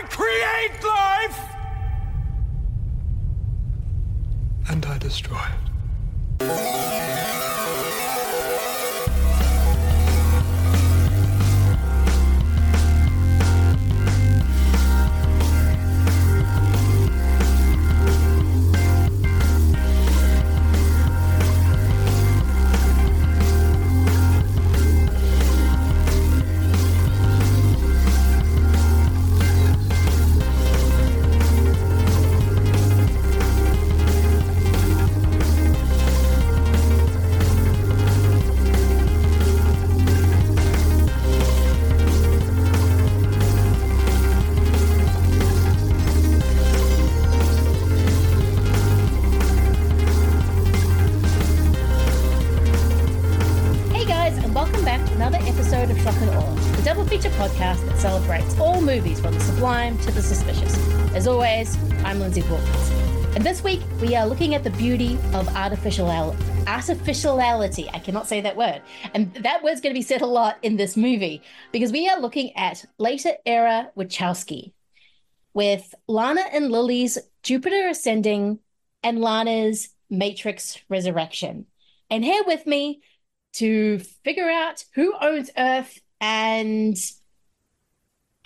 I create life! And I destroy it. Celebrates all movies from the sublime to the suspicious. As always, I'm Lindsay Hawkins. And this week, we are looking at the beauty of artificial artificiality. I cannot say that word. And that word's going to be said a lot in this movie because we are looking at later era Wachowski with Lana and Lily's Jupiter Ascending and Lana's Matrix Resurrection. And here with me to figure out who owns Earth and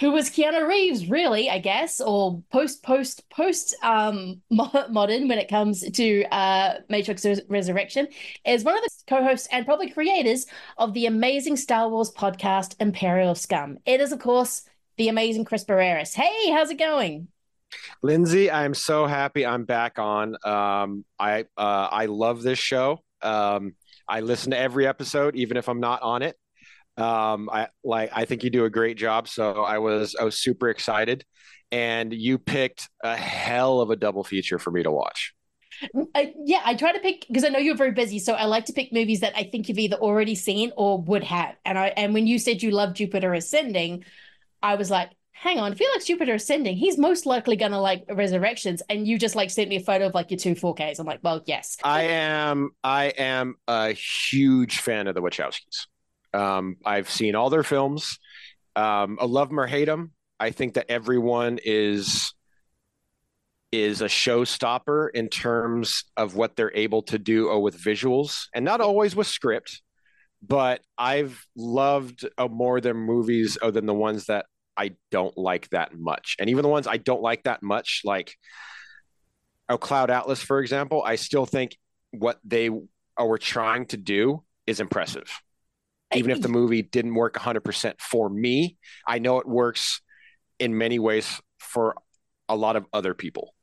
who was Keanu Reeves, really, I guess, or post, post, post um, modern when it comes to uh, Matrix Res- Resurrection, is one of the co hosts and probably creators of the amazing Star Wars podcast, Imperial Scum. It is, of course, the amazing Chris Barreras. Hey, how's it going? Lindsay, I'm so happy I'm back on. Um, I uh, I love this show. Um, I listen to every episode, even if I'm not on it. Um, I like. I think you do a great job. So I was I was super excited, and you picked a hell of a double feature for me to watch. I, yeah, I try to pick because I know you're very busy, so I like to pick movies that I think you've either already seen or would have. And I and when you said you love Jupiter Ascending, I was like, hang on, Felix Jupiter Ascending, he's most likely gonna like Resurrections, and you just like sent me a photo of like your two 4Ks. I'm like, well, yes. I am I am a huge fan of the Wachowskis. Um, I've seen all their films. Um, I love them or hate them. I think that everyone is is a showstopper in terms of what they're able to do uh, with visuals, and not always with script. But I've loved uh, more their movies uh, than the ones that I don't like that much, and even the ones I don't like that much, like oh, Cloud Atlas, for example. I still think what they were trying to do is impressive even if the movie didn't work 100% for me i know it works in many ways for a lot of other people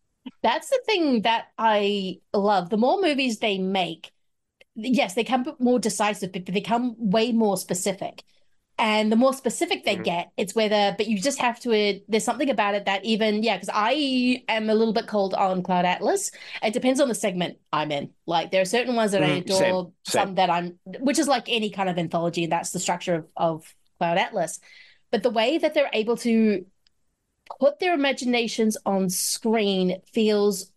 That's the thing that I love. The more movies they make, yes, they become more decisive, but they become way more specific. And the more specific they Mhm. get, it's whether, but you just have to, uh, there's something about it that even, yeah, because I am a little bit cold on Cloud Atlas. It depends on the segment I'm in. Like there are certain ones that I Mhm, same, adore, same. some that I'm, which is like any kind of anthology, and that's the structure of, of Cloud Atlas. But the way that they're able to put their imaginations on screen feels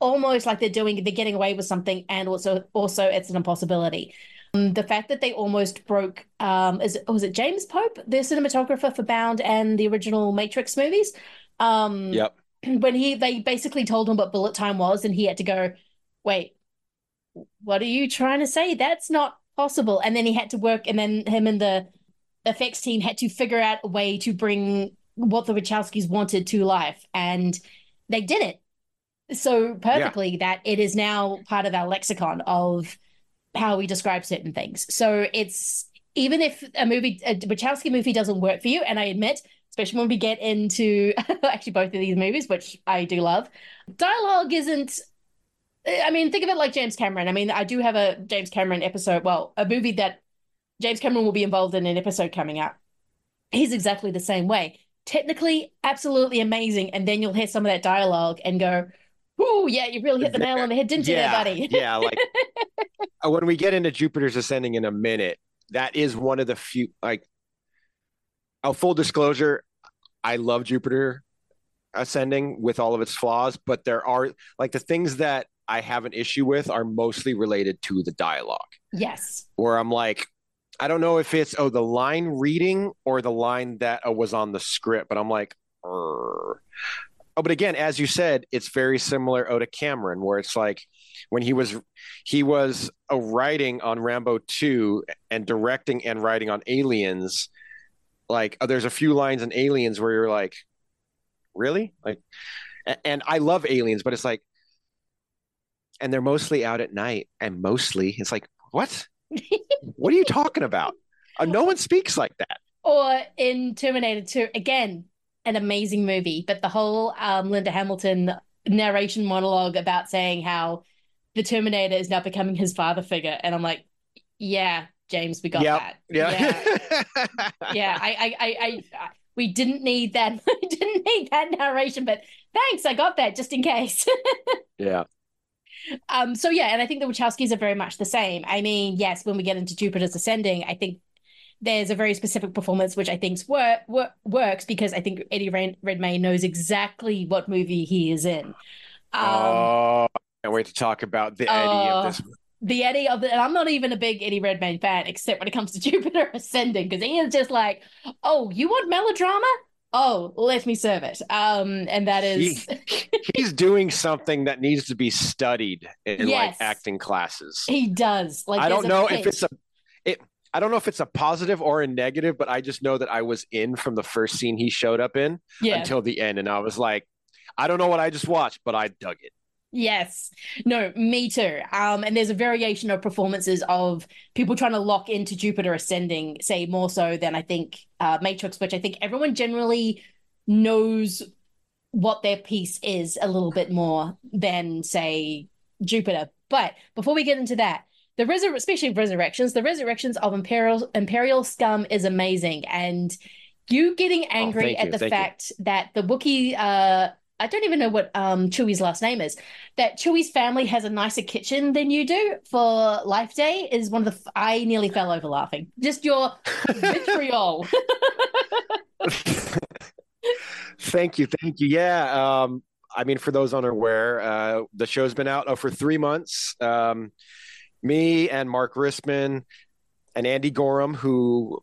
almost like they're doing they're getting away with something and also also it's an impossibility um, the fact that they almost broke um is was it james pope the cinematographer for bound and the original matrix movies? Um yep. when he they basically told him what bullet time was and he had to go wait what are you trying to say? That's not possible. And then he had to work and then him and the effects team had to figure out a way to bring what the Wachowskis wanted to life and they did it. So perfectly that it is now part of our lexicon of how we describe certain things so it's even if a movie a Wachowski movie doesn't work for you and I admit especially when we get into actually both of these movies which I do love dialogue isn't eh, I mean, think of it like James Cameron. I mean, I do have a James Cameron episode, well, a movie that James Cameron will be involved in an episode coming out. He's exactly the same way. Technically, absolutely amazing. And then you'll hear some of that dialogue and go, Ooh, yeah, you really hit the nail on the head, didn't you, yeah, there, buddy? yeah, like when we get into Jupiter's Ascending in a minute, that is one of the few like oh full disclosure, I love Jupiter Ascending with all of its flaws, but there are like the things that I have an issue with are mostly related to the dialogue. yes. Where I'm like, I don't know if it's oh the line reading or the line that uh, was on the script, but I'm like, "Err." Oh, but again, as you said, it's very similar oh, to Cameron, where it's like when he was he was a writing on Rambo two and directing and writing on Aliens. Like uh, there's a few lines in Aliens where you're like, really? Like, and I love Aliens, but it's like, and they're mostly out at night, and mostly it's like, what? what are you talking about? Uh, no one speaks like that. Or in Terminator 2, again, an amazing movie, but the whole um, Linda Hamilton narration monologue about saying how the Terminator is now becoming his father figure. And I'm like, yeah, James, we got Yep. that. Yeah. yeah, I, I, I, I, I- we didn't need that. We didn't need that narration, but thanks, I got that just in case. yeah. um, so yeah, and I think the Wachowskis are very much the same. I mean, yes, when we get into Jupiter's Ascending, I think there's a very specific performance which I think work, work, works because I think Eddie Red- Redmayne knows exactly what movie he is in. Um, oh, I can't wait to talk about the Eddie Oh. of this. the Eddie of the, and I'm not even a big Eddie Redmayne fan, except when it comes to Jupiter Ascending, because he is just like, oh, you want melodrama? Oh, let me serve it. Um, and that is, He's doing something that needs to be studied in Yes. like acting classes. he does. Like, I don't know pitch. if it's a I don't know if it's a positive or a negative, but I just know that I was in from the first scene he showed up in yeah. until the end and I was like I don't know what I just watched, but I dug it. Yes. No, me too. Um, and there's a variation of performances of people trying to lock into Jupiter Ascending, say more so than I think uh, Matrix, which I think everyone generally knows what their piece is a little bit more than say Jupiter. But before we get into that, the resur- especially resurrections, the resurrections of Imperial Imperial scum is amazing, and you getting angry Oh, thank at you, the thank you. fact that the Wookiee uh I don't even know what um Chewie's last name is. That Chewie's family has a nicer kitchen than you do for Life Day is one of the. f- I nearly fell over laughing. Just your vitriol. thank you, thank you. Yeah, um, I mean, for those unaware, uh, the show's been out oh, for three months. Um, me and Mark Risman and Andy Gorham, who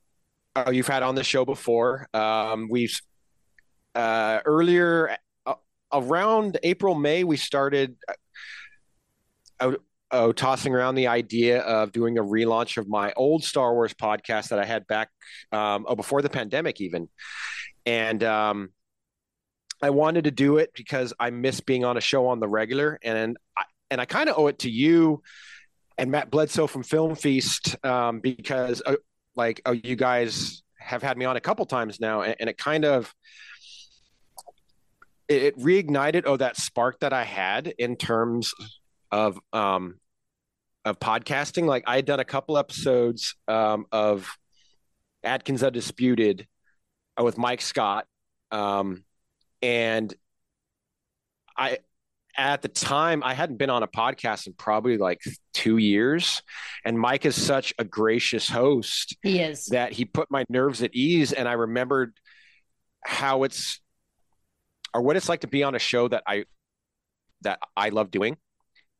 uh, you've had on the show before. Um, we've uh, earlier uh, around April, May, we started uh, tossing around the idea of doing a relaunch of my old Star Wars podcast that I had back um, oh, before the pandemic, even. And um, I wanted to do it because I miss being on a show on the regular, and and I kind of owe it to you and Matt Bledsoe from Film Feast um, because uh, like oh, you guys have had me on a couple times now, and, and it kind of it, it reignited oh that spark that I had in terms of um of podcasting. Like I had done a couple episodes um, of Atkins Undisputed uh, with Mike Scott, um, and I at the time I hadn't been on a podcast in probably like two years, and Mike is such a gracious host he is. that he put my nerves at ease and i remembered how it's or what it's like to be on a show that i that i love doing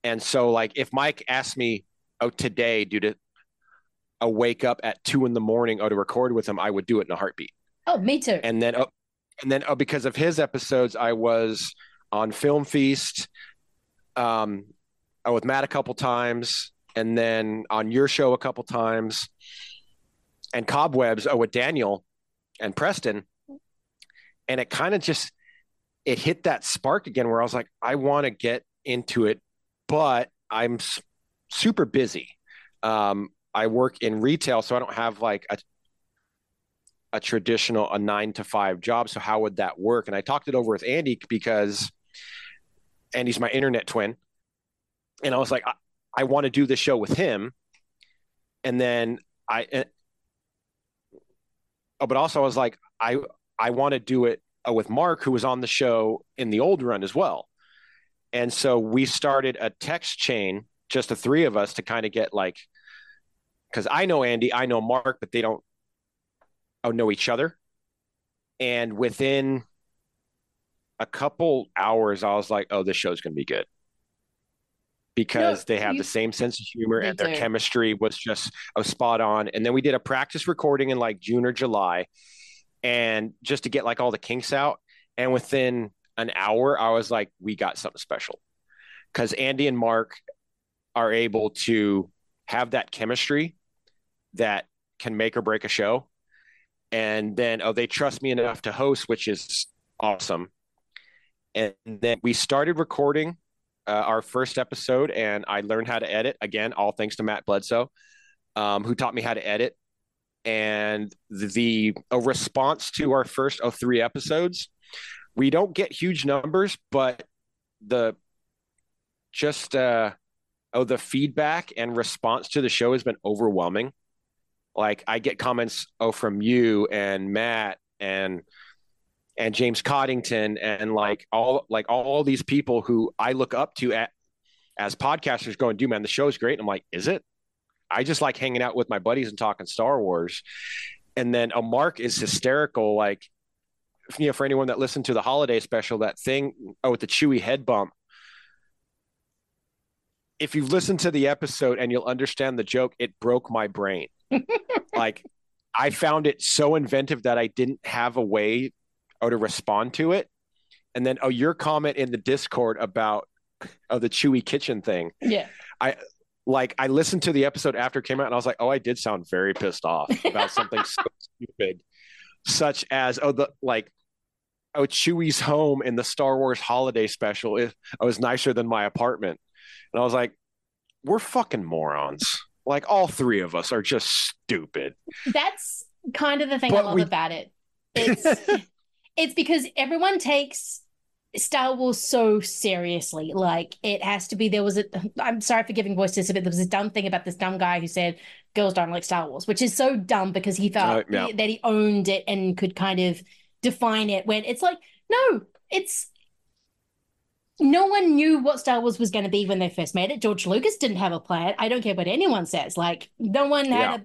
and so like if mike asked me oh today due to a wake up at two in the morning oh to record with him i would do it in a heartbeat Oh, me too. and then oh, and then oh, because of his episodes i was on film feast um uh, with matt a couple times and then on your show a couple times and cobwebs oh with daniel and preston and it kind of just it hit that spark again where i was like i want to get into it but i'm s- super busy um i work in retail so i don't have like a a traditional a nine to five job. So how would that work? And I talked it over with Andy because Andy's my internet twin, and I was like, I, I want to do this show with him, and then I, eh, oh, but also I was like, I I want to do it uh, with Mark, who was on the show in the old run as well, and so we started a text chain, just the three of us, to kind of get like, because I know Andy, I know Mark, but they don't oh, know each other. And within a couple hours, I was like, oh, this show's going to be good. Because No, they have you- the same sense of humor and their do. chemistry was just oh, spot on. And then we did a practice recording in like June or July. And just to get like all the kinks out. And within an hour, I was like, we got something special. Because Andy and Mark are able to have that chemistry that can make or break a show. And then, oh, they trust me enough to host, which is awesome. And then we started recording uh, our first episode, and I learned how to edit again, all thanks to Matt Bledsoe, um, who taught me how to edit. And the, a response to our first of three episodes, we don't get huge numbers, but the just uh, oh the feedback and response to the show has been overwhelming. Like I get comments oh from you and Matt and and James Coddington and like all like all these people who I look up to at as podcasters going, dude, man, the show's great. And I'm like, is it? I just like hanging out with my buddies and talking Star Wars. And then a Mark is hysterical. Like, you know, for anyone that listened to the holiday special, that thing oh, with the Chewie head bump. If you've listened to the episode and you'll understand the joke, it broke my brain. like, I found it so inventive that I didn't have a way or to respond to it. And then, oh, your comment in the Discord about oh, the Chewie kitchen thing. Yeah. I like I listened to the episode after it came out and I was like, oh, I did sound very pissed off about something so stupid, such as oh the like oh Chewie's home in the Star Wars holiday special it, oh, it was nicer than my apartment. And I was like, we're fucking morons. Like all three of us are just stupid. That's kind of the thing I love we- about it. It's it's because everyone takes Star Wars so seriously. Like it has to be. There was a. I'm sorry for giving voice to this, but there was a dumb thing about this dumb guy who said girls don't like Star Wars, which is so dumb because he felt Uh, yeah. that he owned it and could kind of define it. When it's like, no, it's. No one knew what Star Wars was going to be when they first made it. George Lucas didn't have a plan. I don't care what anyone says. Like, no one had Yeah. a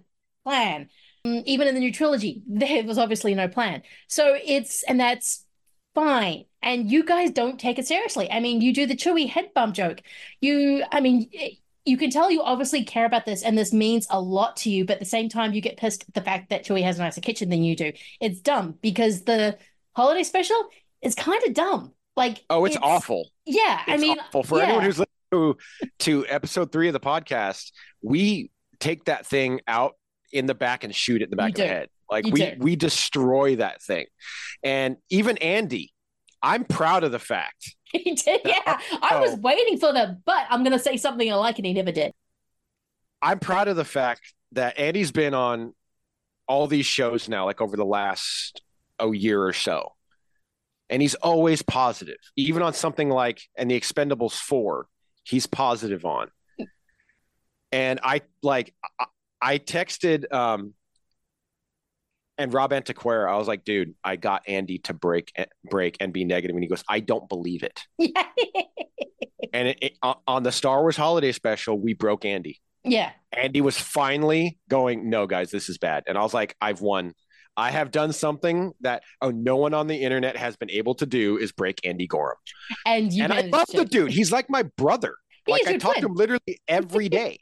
plan. Mm, Even in the new trilogy, there was obviously no plan. So it's, and that's fine. And you guys don't take it seriously. I mean, you do the Chewie head bump joke. You, I mean, you can tell you obviously care about this and this means a lot to you, but at the same time, you get pissed at the fact that Chewie has a nicer kitchen than you do. It's dumb because the holiday special is kind of dumb. Like, Oh, it's, awful. Yeah. I mean, awful for yeah. anyone who's listening to, to episode three of the podcast. We take that thing out in the back and shoot it in the back You of the head. Like You we we destroy that thing. And even Andy, I'm proud of the fact. he did. Yeah. I was Oh. waiting for the, but I'm going to say something I like and he never did. I'm proud of the fact that Andy's been on all these shows now, like over the last a year or so. And he's always positive, even on something like and the Expendables 4, he's positive on. Hmm. And I like I, texted um and Rob Antiquera, I was like, dude, I got Andy to break break and be negative. And he goes, I don't believe it. And it, it, on the Star Wars holiday special, we broke Andy. yeah. Andy was finally going, no, guys, this is bad. And I was like, I've won. I have done something that oh, no one on the internet has been able to do is break Andy Gorham. And you and I love to. the dude. He's like my brother. He like I talk to him literally every day.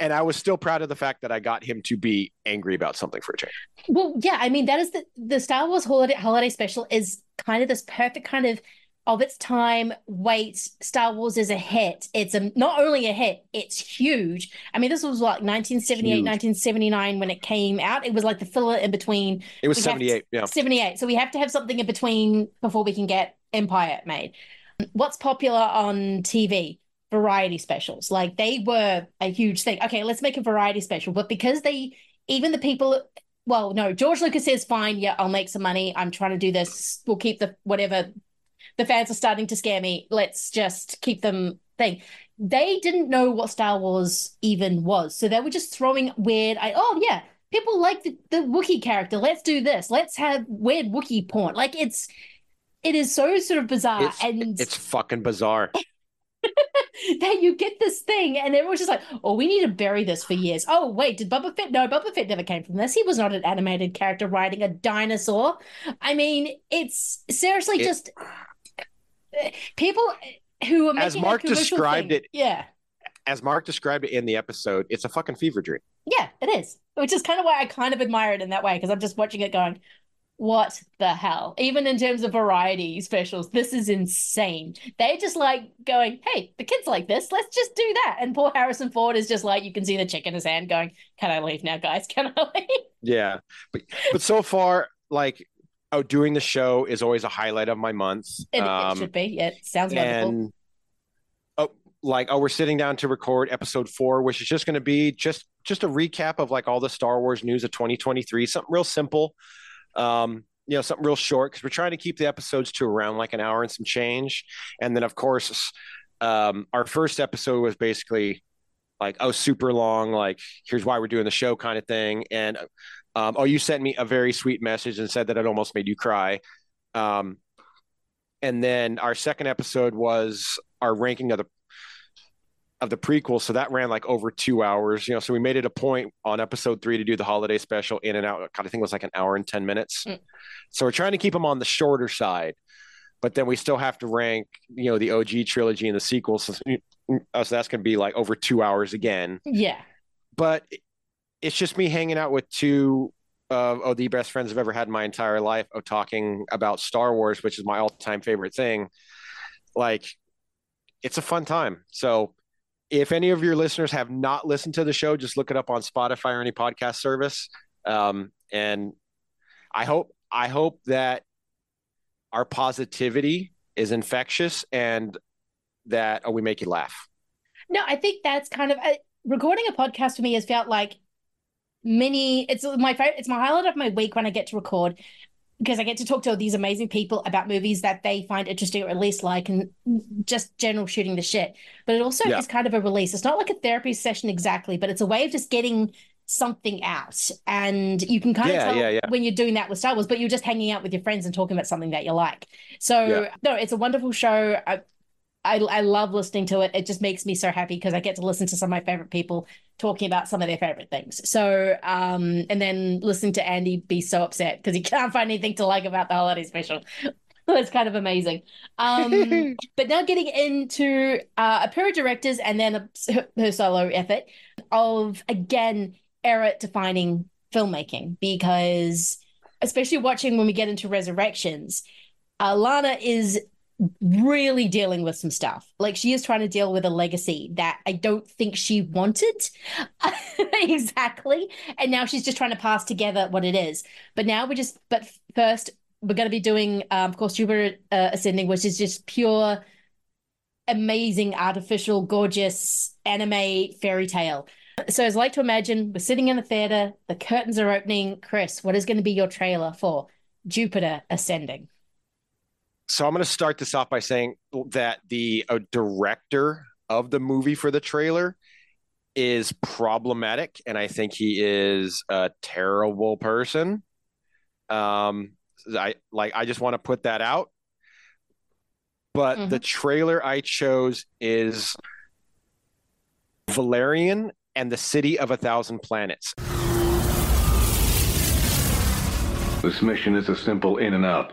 And I was still proud of the fact that I got him to be angry about something for a change. Well, yeah, I mean that is the the Star Wars holiday holiday special is kind of this perfect kind of of its time. Wait, Star Wars is a hit. It's a not only a hit, it's huge. I mean, this was like 1978, Huge. 1979 when it came out. It was like the filler in between It was We have to- 78. Yeah. 78. So we have to have something in between before we can get Empire made. What's popular on TV? Variety specials. Like they were a huge thing. Okay, let's make a variety special. But because they, even the people, well, no, George Lucas says, fine, yeah, I'll make some money. I'm trying to do this. We'll keep the whatever. The fans are starting to scare me. Let's just keep them thing. They didn't know what Star Wars even was. So they were just throwing weird, I, oh, yeah, people like the, the Wookiee character. Let's do this. Let's have weird Wookiee porn. Like it's it is so sort of bizarre It's- and It's fucking bizarre. that you get this thing and everyone's just like, oh, we need to bury this for years. Oh, wait, did Boba Fett? No, Boba Fett never came from this. He was not an animated character riding a dinosaur. I mean, it's seriously It- just eh, people who are making As Mark described thing. it- Yeah. As Mark described it in the episode, it's a fucking fever dream. Yeah, it is. Which is kind of why I kind of admire it in that way because I'm just watching it going, what the hell? Even in terms of variety specials, this is insane. They just like going, hey, the kids like this, let's just do that. And poor Harrison Ford is just like, you can see the chick in his hand going, can I leave now, guys? Can I leave? Yeah. But, but so far, like, oh, doing the show is always a highlight of my month. It, Um, it should be. Yeah, it sounds wonderful. and oh, like oh we're sitting down to record episode four which is just going to be just just a recap of like all the star wars news of 2023 something real simple um you know something real short because we're trying to keep the episodes to around like an hour and some change. And then of course um our first episode was basically like oh super long like here's why we're doing the show kind of thing. And um, oh you sent me a very sweet message and said that it almost made you cry. Um and then our second episode was our ranking of the of the prequel so that ran like over two hours you know so we made it a point on episode three to do the holiday special in and out God, i think it was like an hour and 10 minutes Mm. so we're trying to keep them on the shorter side but then we still have to rank you know the og trilogy and the sequels so, so that's going to be like over two hours again yeah. but it's just me hanging out with two of oh, the best friends I've ever had in my entire life of talking about Star Wars, which is my all-time favorite thing. Like, it's a fun time. So, if any of your listeners have not listened to the show, just look it up on Spotify or any podcast service. Um, and I hope I hope that our positivity is infectious and that oh, we make you laugh. No, I think that's kind of uh, recording a podcast for me has felt like mini. It's my favorite. It's my highlight of my week when I get to record because I get to talk to all these amazing people about movies that they find interesting or at least like, and just general shooting the shit. But it also Yeah. is kind of a release. It's not like a therapy session exactly, but it's a way of just getting something out. And you can kind Yeah, of tell yeah, when you're doing that with Star Wars, but you're just hanging out with your friends and talking about something that you like. So no, it's a wonderful show. I, I, I love listening to it. It just makes me so happy because I get to listen to some of my favorite people talking about some of their favorite things. So, um, and then listening to Andy be so upset because he can't find anything to like about the holiday special. That's kind of amazing. Um, but now getting into uh, a pair of directors and then a, her, solo effort of again era defining filmmaking because especially watching when we get into resurrections, uh, Lana is really dealing with some stuff. Like she is trying to deal with a legacy that I don't think she wanted exactly. And now she's just trying to pass together what it is. But now we're just, but first, we're going to be doing, um, of course, Jupiter uh, Ascending, which is just pure, amazing, artificial, gorgeous anime fairy tale. So, as I like to imagine, we're sitting in the theater, the curtains are opening. Chris, what is going to be your trailer for Jupiter Ascending? So I'm going to start this off by saying that the uh, director of the movie for the trailer is problematic, and I think he is a terrible person. Um, I like. I just want to put that out. But the trailer I chose is Valerian and the City of a Thousand Planets. This mission is a simple in and out.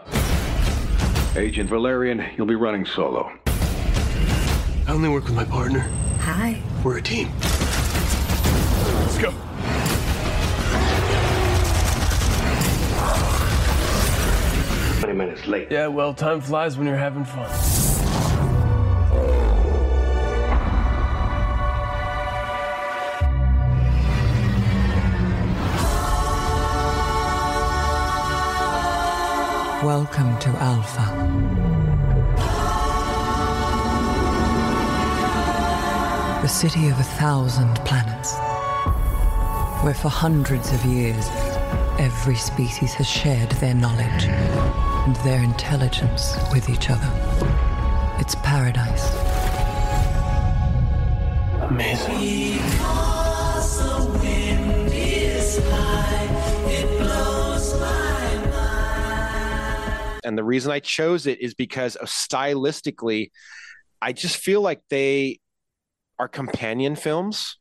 Agent Valerian, you'll be running solo. I only work with my partner. Hi. We're a team. Let's go. Twenty minutes late. Yeah, well, time flies when you're having fun. Welcome to Alpha. The city of a thousand planets. Where for hundreds of years, every species has shared their knowledge and their intelligence with each other. It's paradise. Amazing. and the reason I chose it is because of stylistically, I just feel like they are companion films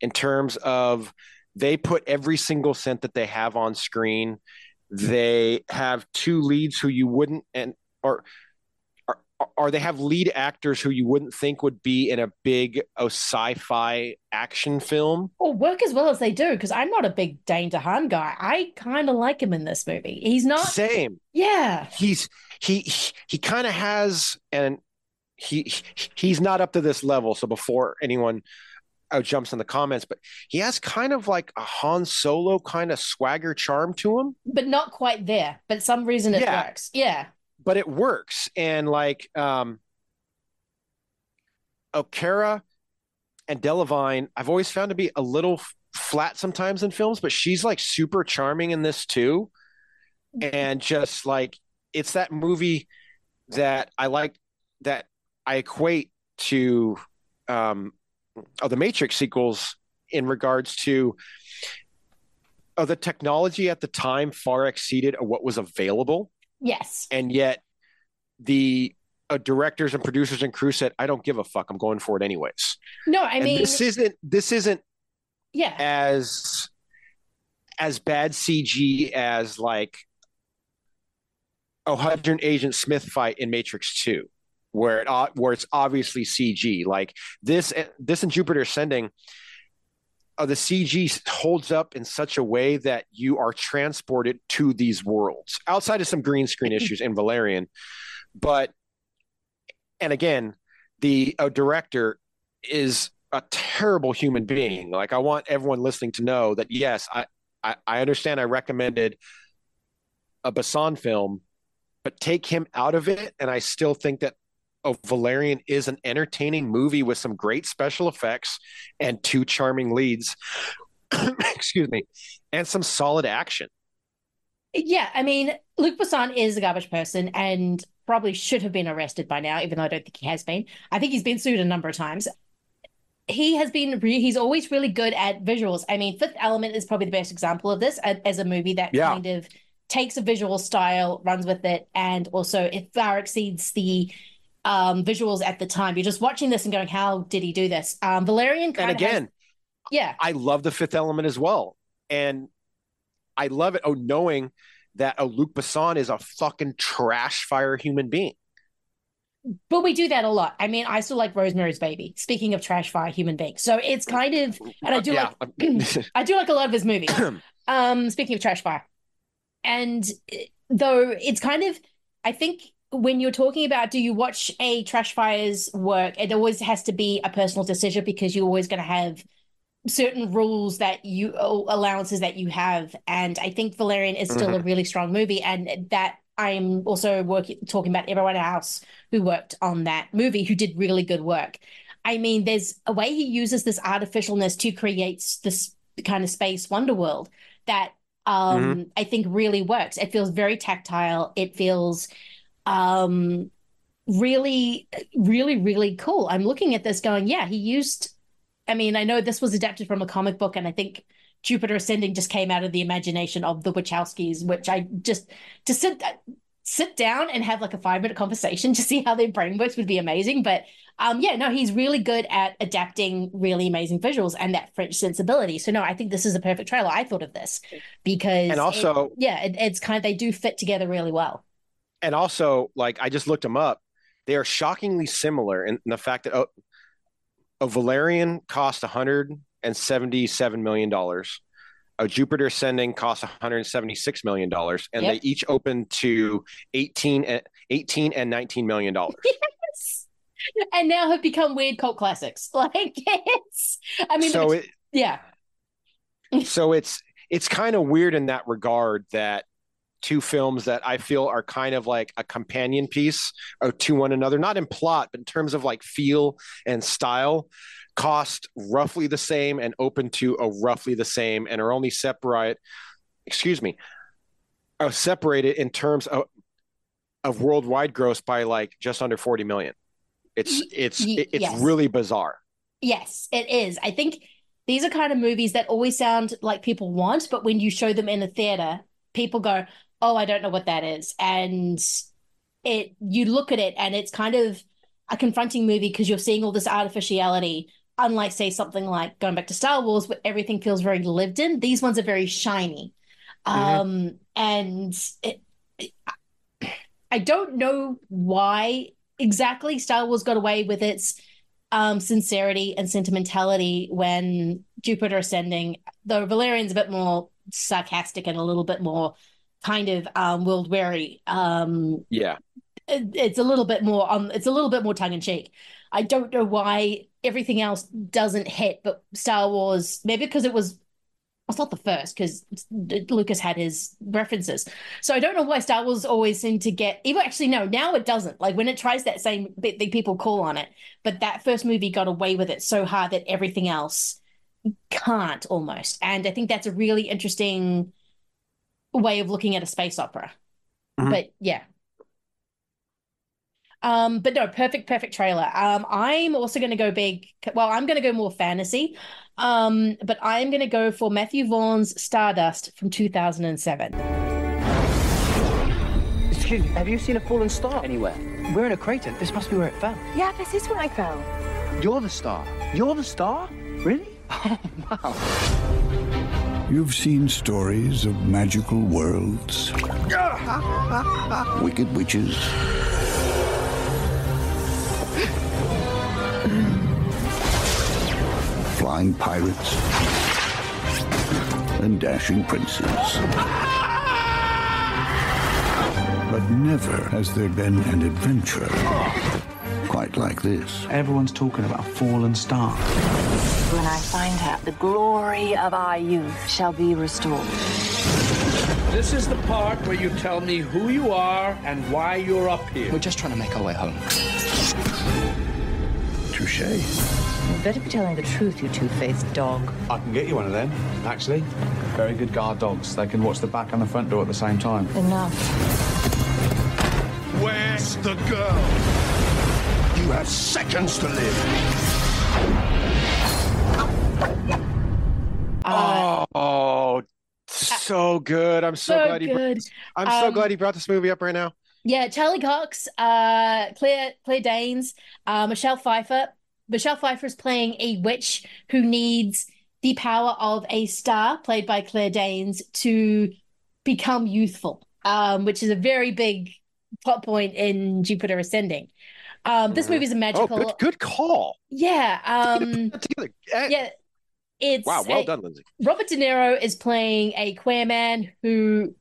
in terms of they put every single cent that they have on screen. They have two leads who you wouldn't and or, or or they have lead actors who you wouldn't think would be in a big oh, sci-fi action film. Or work as well as they do because i'm not a big dane dehaan guy. I kind of like him in this movie. He's not same. Yeah. He's he he, he kind of has and he he's not up to this level so before anyone uh, jumps in the comments but he has kind of like a han solo kind of swagger charm to him but not quite there but some reason it Yeah. works yeah but it works. And like um Okara and Delevingne, I've always found to be a little flat sometimes in films, but she's like super charming in this too. And just like it's that movie that I like that I equate to um oh the Matrix sequels in regards to oh the technology at the time far exceeded what was available yes and yet the uh, directors and producers and crew said, "I don't give a fuck. I'm going for it anyways." no i and mean this isn't this isn't yeah as as bad CG as like a hundred Agent Smith fight in Matrix Two, where it o- where it's obviously CG. Like this this in Jupiter Ascending. Uh, the CG holds up in such a way that you are transported to these worlds outside of some green screen issues in Valerian. But, and again, the uh, director is a terrible human being. Like, I want everyone listening to know that, yes, I, I, I understand I recommended a Besson film, but take him out of it. And I still think that oh, Valerian is an entertaining movie with some great special effects and two charming leads. Excuse me, and some solid action. Yeah, I mean, Luc Besson is a garbage person and probably should have been arrested by now, even though I don't think he has been. I think he's been sued a number of times. He has been, re- he's always really good at visuals. I mean, Fifth Element is probably the best example of this as a movie that Yeah. kind of takes a visual style, runs with it, and also it far exceeds the um, visuals at the time. You're just watching this and going, how did he do this? Um, Valerian And of has- again, yeah, I love the Fifth Element as well, and I love it. Oh, knowing that oh, Luc Besson is a fucking trash fire human being. But we do that a lot. I mean, I still like Rosemary's Baby. Speaking of trash fire human beings, so it's kind of, and I do yeah. like, I do like a lot of his movies. um, speaking of trash fire, and uh, though it's kind of, I think when you're talking about do you watch a trash fire's work, it always has to be a personal decision because you're always going to have certain rules that you allowances that you have, and I think Valerian is still a really strong movie, and that I'm also working talking about everyone else who worked on that movie who did really good work. I mean, there's a way he uses this artificialness to create this kind of space wonder world that um I think really works. It feels very tactile. It feels um really really really cool. I'm looking at this going, yeah, he used I mean, I know this was adapted from a comic book and I think Jupiter Ascending just came out of the imagination of the Wachowskis, which I just to sit sit down and have like a five minute conversation to see how their brain works would be amazing. But um, yeah, no, he's really good at adapting really amazing visuals and that French sensibility. So no, I think this is a perfect trailer. I thought of this because And also- it- yeah, it, it's kind of they do fit together really well. And also, like I just looked them up. They are shockingly similar in, the fact that oh, a Valerian cost 177 million dollars. A Jupiter Ascending cost 176 million dollars, and Yep. they each opened to 18 and 18 and 19 million dollars. Yes. And now have become weird cult classics. Like it's, I mean, so it's- it yeah, so it's it's kind of weird in that regard that two films that I feel are kind of like a companion piece or to one another, not in plot, but in terms of like feel and style, cost roughly the same and open to a roughly the same and are only separate, excuse me, are separated in terms of of worldwide gross by like just under 40 million. It's it's it's yes. really bizarre. Yes, it is. I think these are kind of movies that always sound like people want, but when you show them in a theater, people go, "Oh, I don't know what that is," and it you look at it and it's kind of a confronting movie because you're seeing all this artificiality. Unlike, say, something like going back to Star Wars, where everything feels very lived in. These ones are very shiny, um, and it, it- I don't know why exactly Star Wars got away with its um, sincerity and sentimentality when Jupiter Ascending, though Valerian's a bit more sarcastic and a little bit more kind of um, world weary. Um, Yeah. it- it's a little bit more um, it's a little bit more tongue in cheek. I don't know why everything else doesn't hit, but Star Wars maybe because it was it's not the first because Lucas had his references. So I don't know why Star Wars always seemed to get even actually no, now it doesn't. Like when it tries that same bit the people call on it, but that first movie got away with it so hard that everything else can't almost. And I think that's a really interesting way of looking at a space opera. Mhm. But yeah. Um, but no, perfect, perfect trailer. Um, I'm also going to go big. Well, I'm going to go more fantasy. Um, but I'm going to go for Matthew Vaughn's Stardust from 2007. Excuse me, have you seen a fallen star anywhere? We're in a crater. This must be where it fell. Yeah, this is where I fell. You're the star. You're the star? Really? Oh, wow. You've seen stories of magical worlds, wicked witches, flying pirates, and dashing princes. But never has there been an adventure quite like this. Everyone's talking about fallen star. When I find her, the glory of our youth shall be restored. This is the part where you tell me who you are and why you're up here. We're just trying to make our way home. Touche. You better be telling the truth, you two-faced dog. I can get you one of them, actually. Very good guard dogs. They can watch the back and the front door at the same time. Enough. Where's the girl? You have seconds to live. Uh, Oh, so good. I'm so, so glad he br- good. I'm so Um, glad he brought this movie up right now. Yeah, Charlie Cox, uh, Claire Claire Danes, uh, Michelle Pfeiffer. Michelle Pfeiffer is playing a witch who needs the power of a star, played by Claire Danes, to become youthful, um, which is a very big plot point in Jupiter Ascending. Um, this movie is a Oh, magical. good good call. Yeah, um. Eh, yeah. It's Wow, well a- done, Lindsay. Robert De Niro is playing a queer man who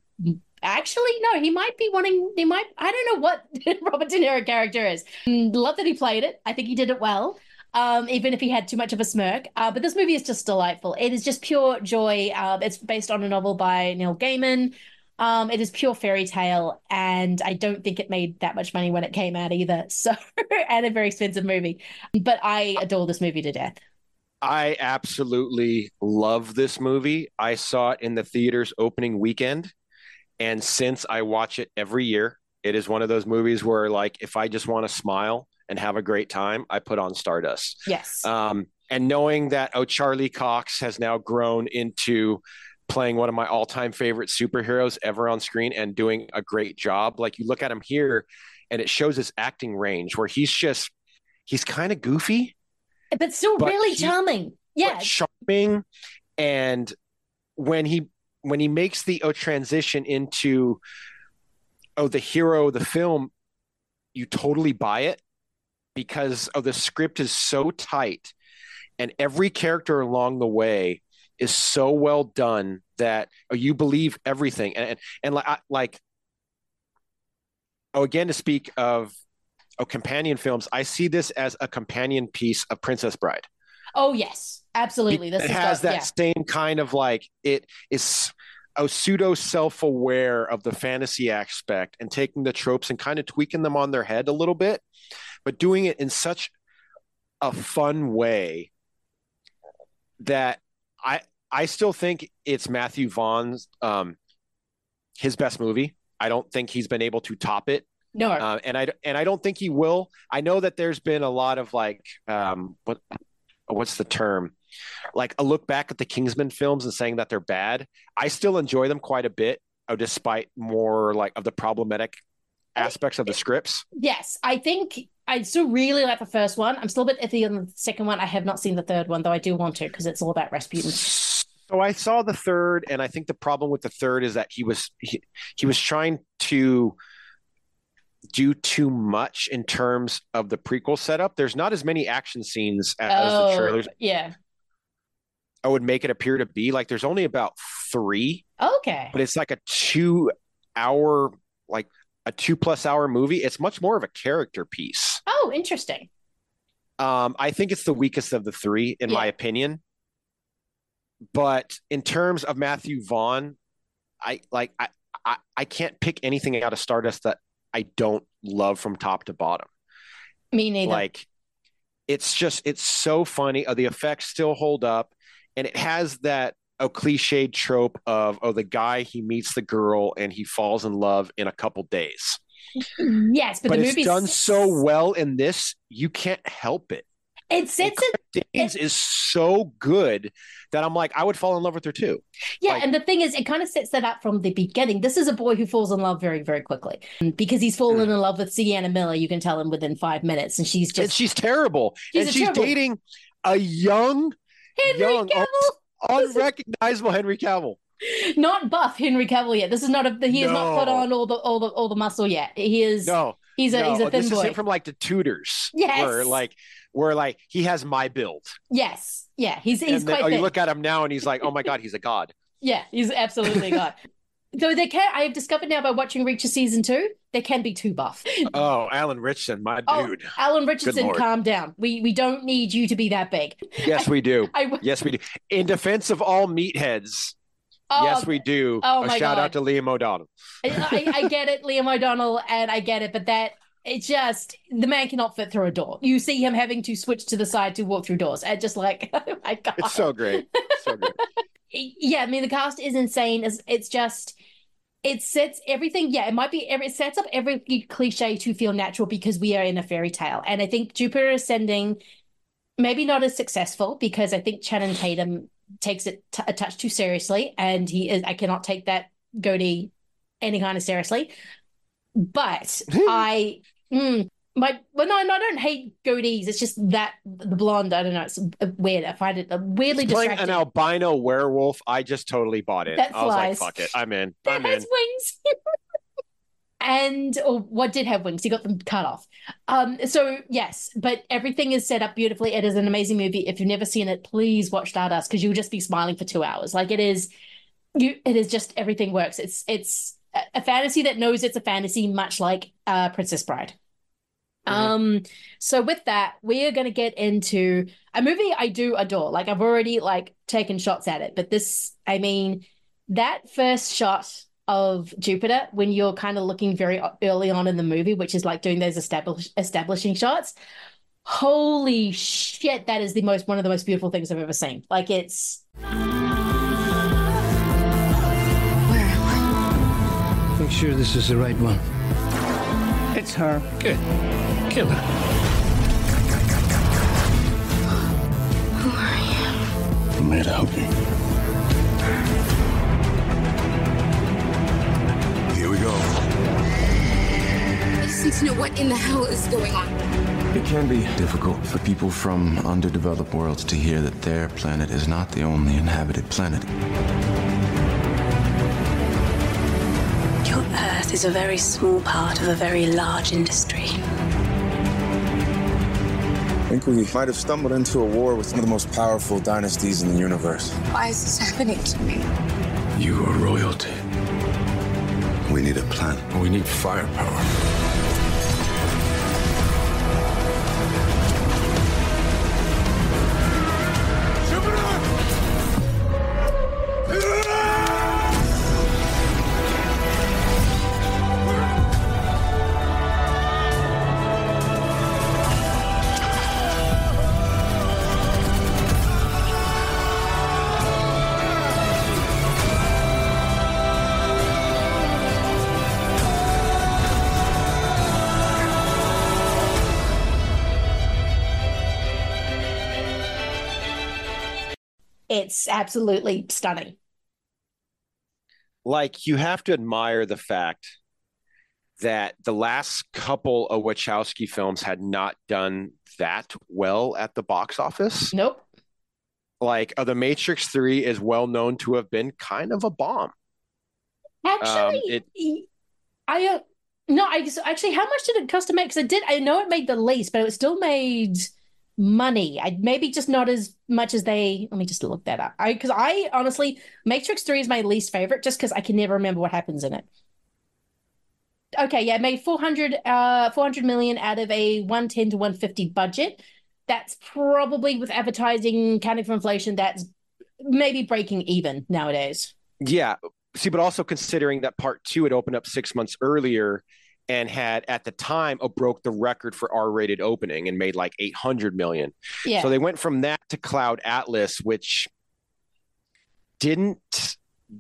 actually no, he might be wanting. He might. I don't know what Robert De Niro character is. Mm, Love that he played it. I think he did it well. Um, even if he had too much of a smirk. Uh, but this movie is just delightful. It is just pure joy. Uh, it's based on a novel by Neil Gaiman. Um, it is pure fairy tale, and I don't think it made that much money when it came out either. So, and a very expensive movie. But I adore this movie to death. I absolutely love this movie. I saw it in the theaters opening weekend. And since I watch it every year, it is one of those movies where, like, if I just want to smile and have a great time, I put on Stardust. Yes. Um, and knowing that, oh, Charlie Cox has now grown into playing one of my all time favorite superheroes ever on screen and doing a great job. Like, you look at him here and it shows his acting range where he's just, he's kind of goofy but still but really he- charming. Yeah. charming and when he when he makes the oh, transition into oh the hero of the film you totally buy it because oh the script is so tight and every character along the way is so well done that oh, you believe everything and and, and like I- like oh again to speak of oh companion films i see this as a companion piece of princess bride. Oh yes, absolutely. This it has got- that same kind of like it is a pseudo self-aware of the fantasy aspect and taking the tropes and kind of tweaking them on their head a little bit but doing it in such a fun way that i i still think it's matthew vaughn's um his best movie. I don't think he's been able to top it No, uh, and I and I don't think he will. I know that there's been a lot of like um, what what's the term, like a look back at the Kingsman films and saying that they're bad. I still enjoy them quite a bit, uh, despite more like of the problematic aspects of the scripts. yes, I think I still really like the first one. I'm still a bit iffy on the second one. I have not seen the third one, though. I do want to because it's all about Rasputin. So I saw the third, and I think the problem with the third is that he was he, he was trying to do too much in terms of the prequel setup. There's not as many action scenes as, as Oh, the trailers yeah. I would make it appear to be. Like there's only about three, Okay. but it's like a two hour, like a two plus hour movie. It's much more of a character piece. Oh, interesting. Um, I think it's the weakest of the three, in my opinion. But in terms of Matthew Vaughn, I like I, I I can't pick anything out of Stardust that I don't love from top to bottom. Me neither. Like it's just it's so funny. Uh, the effects still hold up, and it has that a cliched trope of oh the guy he meets the girl and he falls in love in a couple days. yes, but, But, the it's movie's done so well in this, you can't help it. It sets it. Danes is so good that I'm like I would fall in love with her too. Yeah, Like- and the thing is, it kind of sets that up from the beginning. This is a boy who falls in love very, very quickly because he's fallen in love with Sienna Miller. You can tell him within five minutes, and she's and just she's terrible, She's and she's terrible- dating a young, Henry young, Cavill, unrecognizable Henry Cavill. not buff Henry Cavill yet. This is not a. He has not put on all the all the all the muscle yet. He is. No, he's a no, he's a oh, thin this boy. is him from like the Tudors. Yes. where like where like he has my build. yes, yeah, he's he's and then, quite oh, you look at him now, and he's like, oh my god, he's a god. Yeah, he's absolutely God. Though they can I have discovered now by watching Reacher season two, there can be two buff. Oh, Alan Ritchson, my Oh, dude. Alan Ritchson, calm down. We we don't need you to be that big. Yes, we do. I- yes, we do. In defense of all meatheads, Oh, yes, we do. oh a my shout God. out to Liam O'Donnell. I, I, I get it, Liam O'Donnell, and I get it, but that it's just the man cannot fit through a door. You see him having to switch to the side to walk through doors, and just like, oh my god, It's so great. So great. yeah. I mean, the cast is insane. It's, it's just. It sets everything, yeah. It might be, every- it sets up every cliche to feel natural because we are in a fairy tale, and I think Jupiter Ascending, maybe not as successful because I think Channing Tatum takes it t- a touch too seriously, and he is. I cannot take that goatee any kind of seriously. But I, mm, my well, no, no, I don't hate goatees. It's just that the blonde. I don't know. It's weird. I find it weirdly He's playing distracting. an albino werewolf. I just totally bought it. That I was like, fuck it. I'm in. that I'm in. wings. and or what did have wings? He got them cut off. Um, so yes, but everything is set up beautifully. It is an amazing movie. If you've never seen it, please watch Stardust because you'll just be smiling for two hours. Like it is, you. It is just everything works. It's it's a, fantasy that knows it's a fantasy, much like uh, Princess Bride. Um, so with that, we are going to get into a movie I do adore. Like I've already like taken shots at it, but this, I mean, that first shot of Jupiter when you're kind of looking very uh, early on in the movie, which is like doing those establish establishing shots. Holy shit, that is the most one of the most beautiful things I've ever seen. Like it's Make sure this is the right one. It's her. Good. Kill her. Who are you? I'm here to help you. To know what in the hell is going on. It can be difficult for people from underdeveloped worlds to hear that their planet is not the only inhabited planet. Your Earth is a very small part of a very large industry. I think we might have stumbled into a war with one of the most powerful dynasties in the universe. Why is this happening to me? You are royalty. We need a plan. We need firepower. It's absolutely stunning. like you have to admire the fact that the last couple of Wachowski films had not done that well at the box office. Nope. Like uh, The Matrix 3 is well known to have been kind of a bomb. Actually, it- I uh, No, I so actually, how much did it cost to make? Because I did. I know it made the least, but it still made money. I maybe just not as much as they. Let me just look that up. I because I honestly, Matrix Three is my least favorite, just because I can never remember what happens in it. Okay, yeah, made 400, uh, 400 million out of a 110 to 150 budget. That's probably with advertising, counting for inflation, that's maybe breaking even nowadays. Yeah. See, but also considering that part two had opened up six months earlier and had at the time uh, broke the record for R-rated opening and made like 800 million. Yeah. So they went from that to Cloud Atlas, which didn't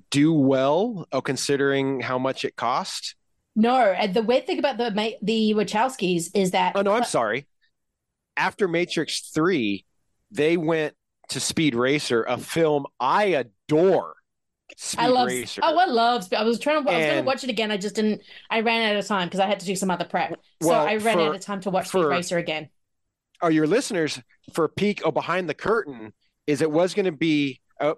do well, uh, considering how much it cost. No, and the weird thing about the the Wachowskis is that. Oh no, I'm sorry. After Matrix Three, they went to Speed Racer, a film I adore. Speed I love. Oh, Racer. Oh, I love. I was trying to. I was going to watch it again. I just didn't. I ran out of time because I had to do some other prep. So I ran for- out of time to watch Speed Racer again. oh, your listeners for a peek oh behind the curtain is it was going to be oh,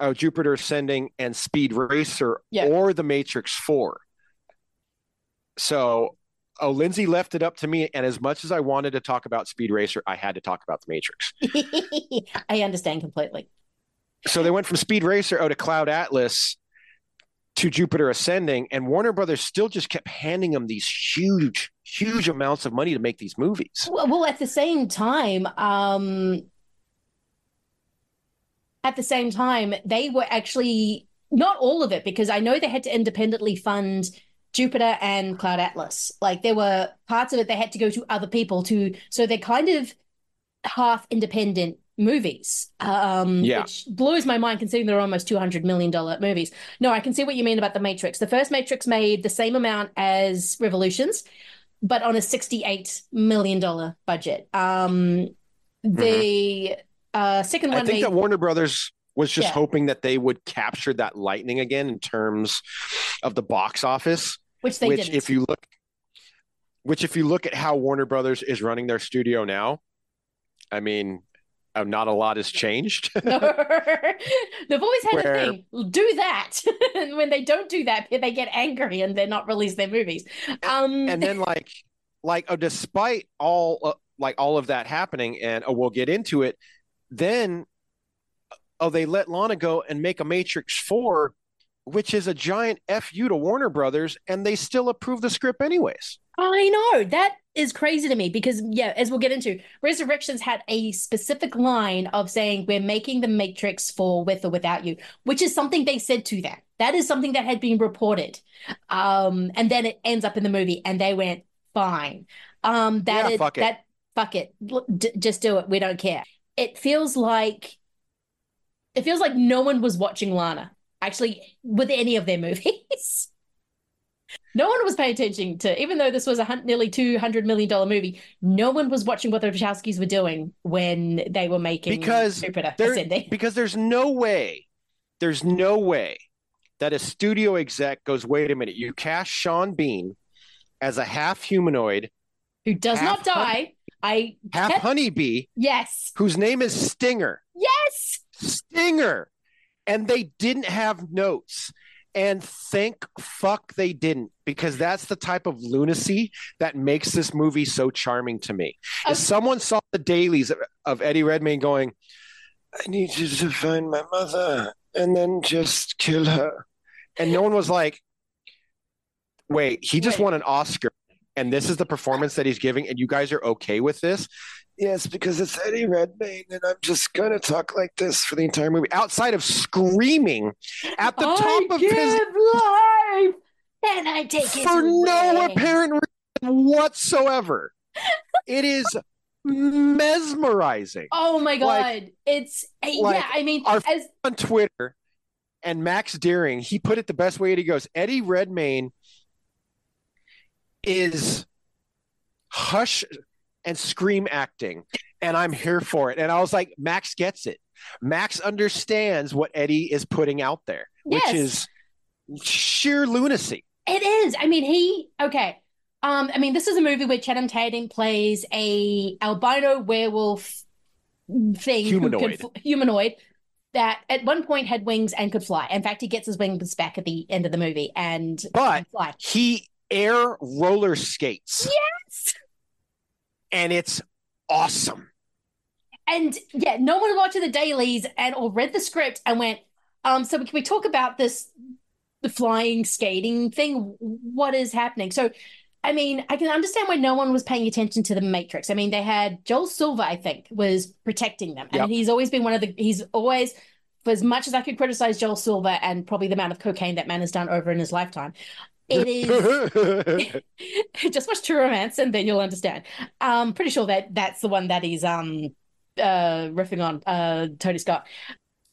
oh Jupiter Ascending and Speed Racer Yeah. or the Matrix Four. So oh Lindsay left it up to me, and as much as I wanted to talk about Speed Racer, I had to talk about the Matrix. I understand completely. So they went from Speed Racer oh to Cloud Atlas to Jupiter Ascending, and Warner Brothers still just kept handing them these huge, huge amounts of money to make these movies. Well, well, at the same time, um, at the same time, they were actually not all of it because I know they had to independently fund Jupiter and Cloud Atlas. Like there were parts of it they had to go to other people to, so they're kind of half independent movies. Um, Yeah. which blows my mind considering they're almost two hundred million dollar movies. No, I can see what you mean about the Matrix. The first Matrix made the same amount as Revolutions, but on a sixty-eight million dollar budget. Um, the uh, second one Mm-hmm. I think made that Warner Brothers was just Yeah. hoping that they would capture that lightning again in terms of the box office. which they which, didn't. if you look, which if you look at how Warner Brothers is running their studio now, I mean, uh, not a lot has changed. They've always had Where- a thing. Do that, and when they don't do that, they get angry and they're not release their movies. Um, and then like like oh, despite all uh, like all of that happening and oh we'll get into it then oh they let lana go and make a matrix 4 which is a giant fu to warner brothers and they still approve the script anyways I know that is crazy to me because yeah, as we'll get into, Resurrections had a specific line of saying we're making the Matrix for with or without you, which is something they said to them. That is something that had been reported, um, and then it ends up in the movie, and they went fine. Um, that Yeah, is- fuck it. that fuck it, d- just do it. We don't care. It feels like it feels like no one was watching Lana actually with any of their movies. No one was paying attention to, even though this was a nearly two hundred million dollar movie. No one was watching what the Wachowskis were doing when they were making because Jupiter there, Ascending. because there's no way there's no way that a studio exec goes wait a minute you cast sean bean as a half humanoid who does not die. I half kept- honeybee Yes, whose name is stinger yes. Stinger. And they didn't have notes. And thank fuck they didn't, because that's the type of lunacy that makes this movie so charming to me. If someone saw the dailies of, of Eddie Redmayne going, I need you to find my mother and then just kill her. And no one was like, wait, he just won an Oscar and this is the performance that he's giving, and you guys are okay with this? Yes, because it's Eddie Redmayne, and I'm just gonna talk like this for the entire movie. Outside of screaming at the I top of his life, and I take it for no apparent reason whatsoever. it is mesmerizing. Oh my god, Like- it's uh, like yeah. I mean, as on Twitter, and Max Deering, he put it the best way. He goes, Eddie Redmayne is hush and scream acting, and I'm here for it. And I was like, Max gets it. Max understands what Eddie is putting out there, Yes. which is sheer lunacy. It is. I mean, he okay. Um, I mean, this is a movie where Channing Tatum plays a albino werewolf thing, Humanoid. could humanoid that at one point had wings and could fly. In fact, he gets his wings back at the end of the movie and But fly. he air roller skates. Yes. And it's awesome. And yeah, no one watching the dailies and or read the script and went, um, so can we talk about this the flying skating thing? What is happening? So I mean, I can understand why no one was paying attention to the Matrix. I mean, they had Joel Silver, I think, was protecting them. And Yep. he's always been one of the he's always for as much as I could criticize Joel Silver and probably the amount of cocaine that man has done over in his lifetime, it is just watch True Romance and then you'll understand. I'm pretty sure that that's the one that is um uh riffing on uh Tony Scott.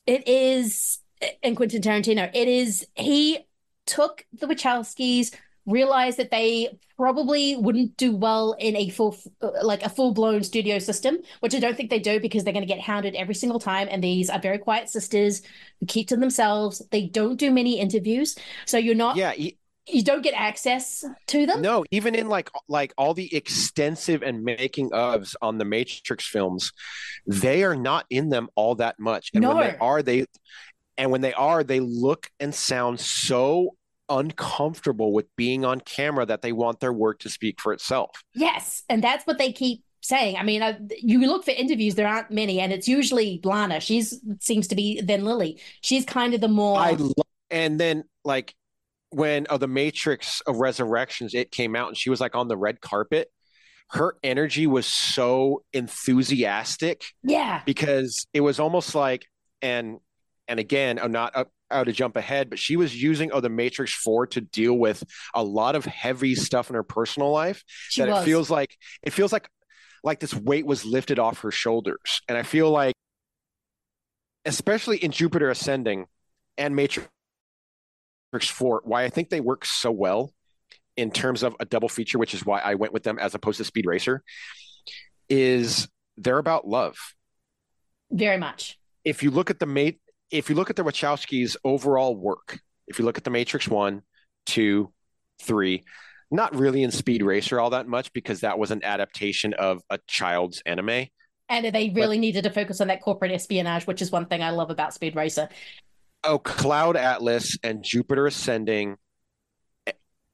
It is and Quentin Tarantino. It is he took the Wachowskis, realized that they probably wouldn't do well in a full like a full blown studio system, which I don't think they do because they're going to get hounded every single time. And these are very quiet sisters who keep to themselves. They don't do many interviews, so you're not yeah, he, you don't get access to them. No, even in like like all the extensive and making ofs on the Matrix films, they are not in them all that much. And when they are, they and when they are, they look and sound so uncomfortable with being on camera that they want their work to speak for itself. Yes, and that's what they keep saying. I mean, I, you look for interviews, there aren't many, and it's usually Lana. She's seems to be then Lily. She's kind of the more. I love, and then like when oh, the Matrix of Resurrections it came out and she was like on the red carpet, her energy was so enthusiastic yeah, because it was almost like and and again I'm not up out to jump ahead, but she was using oh the Matrix Four to deal with a lot of heavy stuff in her personal life She that was. it feels like it feels like like this weight was lifted off her shoulders, and I feel like especially in Jupiter Ascending and Matrix Four, why I think they work so well in terms of a double feature, which is why I went with them as opposed to Speed Racer, is they're about love very much. if you look at the mate, if you look at the Wachowskis' overall work, if you look at the Matrix one, two, three, not really in Speed Racer all that much because that was an adaptation of a child's anime. And they really needed to focus on that corporate espionage, which is one thing I love about Speed Racer. Oh, Cloud Atlas and Jupiter Ascending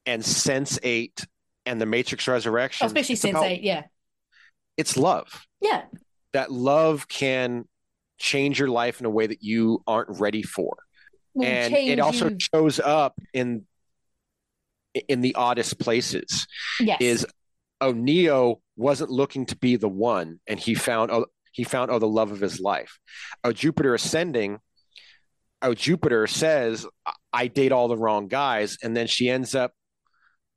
and Sense Eight and the Matrix Resurrection. Especially it's Sense about- 8, yeah. It's love. Yeah. That love can change your life in a way that you aren't ready for. Will and it also you- shows up in in the oddest places Yes. is oh neo wasn't looking to be the one and he found oh he found oh the love of his life oh jupiter ascending oh jupiter says "I- date all the wrong guys and then she ends up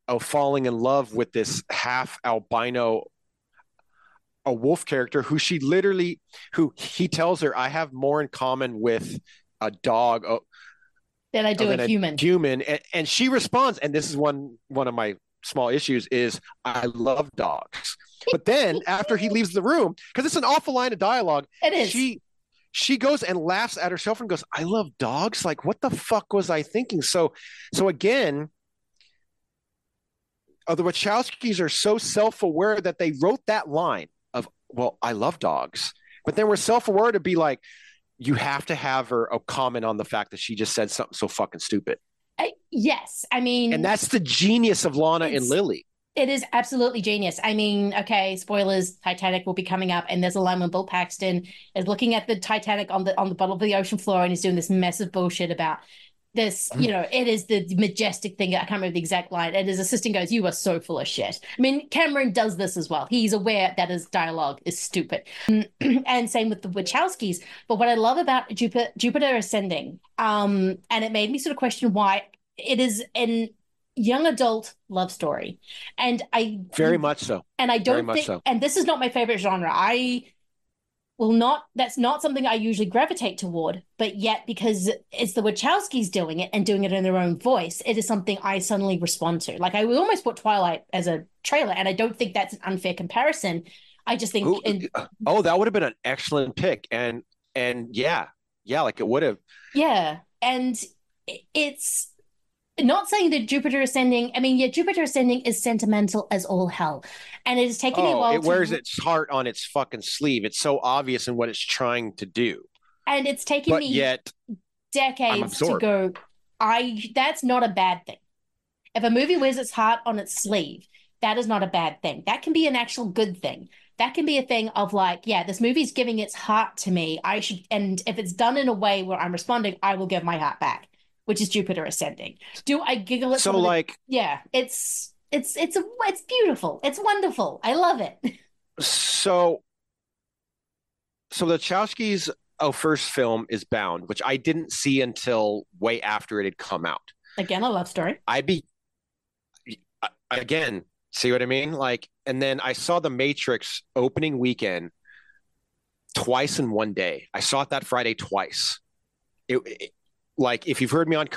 oh falling in love with this half albino a wolf character who she literally who he tells her i have more in common with a dog oh, Than I do than a human. human and, and she responds and this is one one of my small issues is i love dogs but then after he leaves the room because it's an awful line of dialogue It is. she she goes and laughs at herself and goes i love dogs like what the fuck was i thinking so so again uh, the wachowskis are so self-aware that they wrote that line of well i love dogs but then we're self-aware to be like you have to have her a comment on the fact that she just said something so fucking stupid I- yes. I mean, and that's the genius of Lana and Lily. It is absolutely genius. I mean, okay, spoilers, Titanic will be coming up, and there's a line when Bill Paxton is looking at the Titanic on the on the bottom of the ocean floor and he's doing this massive bullshit about this, you know, it is the majestic thing. I can't remember the exact line. And his assistant goes, You are so full of shit. I mean, Cameron does this as well. He's aware that his dialogue is stupid. and same with the Wachowskis. But what I love about Jupiter, Jupiter Ascending, um, and it made me sort of question why it is an young adult love story. And I Very much so. and I don't think, so. and this is not my favorite genre. I will not, that's not something I usually gravitate toward, but yet because it's the Wachowskis doing it and doing it in their own voice, it is something I suddenly respond to. Like I would almost put Twilight as a trailer, and I don't think that's an unfair comparison. I just think, Ooh, in, uh, Oh, that would have been an excellent pick. And and yeah, yeah, like it would have. yeah, and it's not saying that Jupiter Ascending. I mean, yeah, Jupiter Ascending is sentimental as all hell, and it has taken me a Oh, while. it to- wears its heart on its fucking sleeve. It's so obvious in what it's trying to do. and it's taken But me yet, decades to go i that's not a bad thing If a movie wears its heart on its sleeve, that is not a bad thing. That can be an actual good thing. That can be a thing of like, yeah, this movie's giving its heart to me. I should, and if it's done in a way where I'm responding, I will give my heart back, which is Jupiter Ascending. Do I giggle at So, some of the- like- yeah, it's it's it's a it's beautiful. It's wonderful. I love it. So, so the Chowskis' oh, first film is Bound, which I didn't see until way after it had come out. Again, a love story. I be again, see what I mean? Like, and then I saw The Matrix opening weekend twice in one day. I saw it that Friday twice. It, it- like if you've heard me on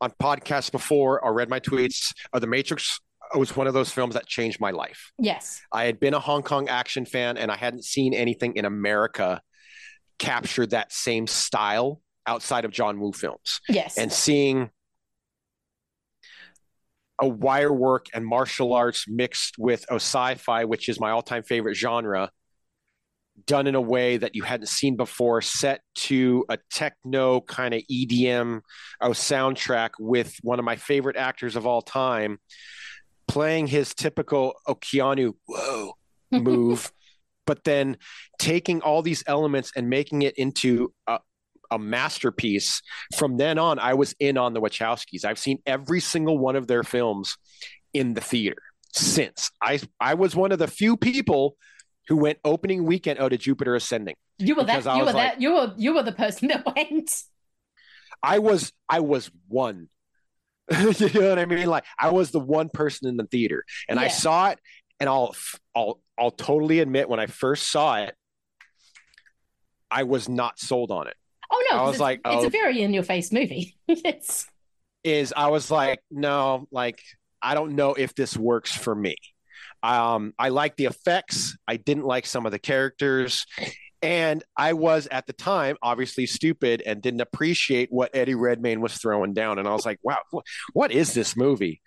on podcasts before or read my tweets, or The Matrix was one of those films that changed my life. Yes. I had been a Hong Kong action fan and I hadn't seen anything in America capture that same style outside of John Woo films. Yes. And seeing a wire work and martial arts mixed with a sci-fi, which is my all-time favorite genre, done in a way that you hadn't seen before, set to a techno kind of EDM oh, uh, soundtrack with one of my favorite actors of all time, playing his typical Keanu whoa move, but then taking all these elements and making it into a, a masterpiece. From then on, I was in on the Wachowskis. I've seen every single one of their films in the theater since. I I was one of the few people who went opening weekend oh, out to Jupiter Ascending. You were that you were like- that you were you were the person that went. I was I was one. you know what I mean? Like I was the one person in the theater, and I saw it, and I'll I'll I'll totally admit when I first saw it, I was not sold on it. Oh no, I was it's, like, it's oh. a very in your face movie. it's Is I was like, no, like I don't know if this works for me. Um, I like the effects. I didn't like some of the characters. And I was at the time obviously stupid and didn't appreciate what Eddie Redmayne was throwing down. And I was like, wow, wh- what is this movie?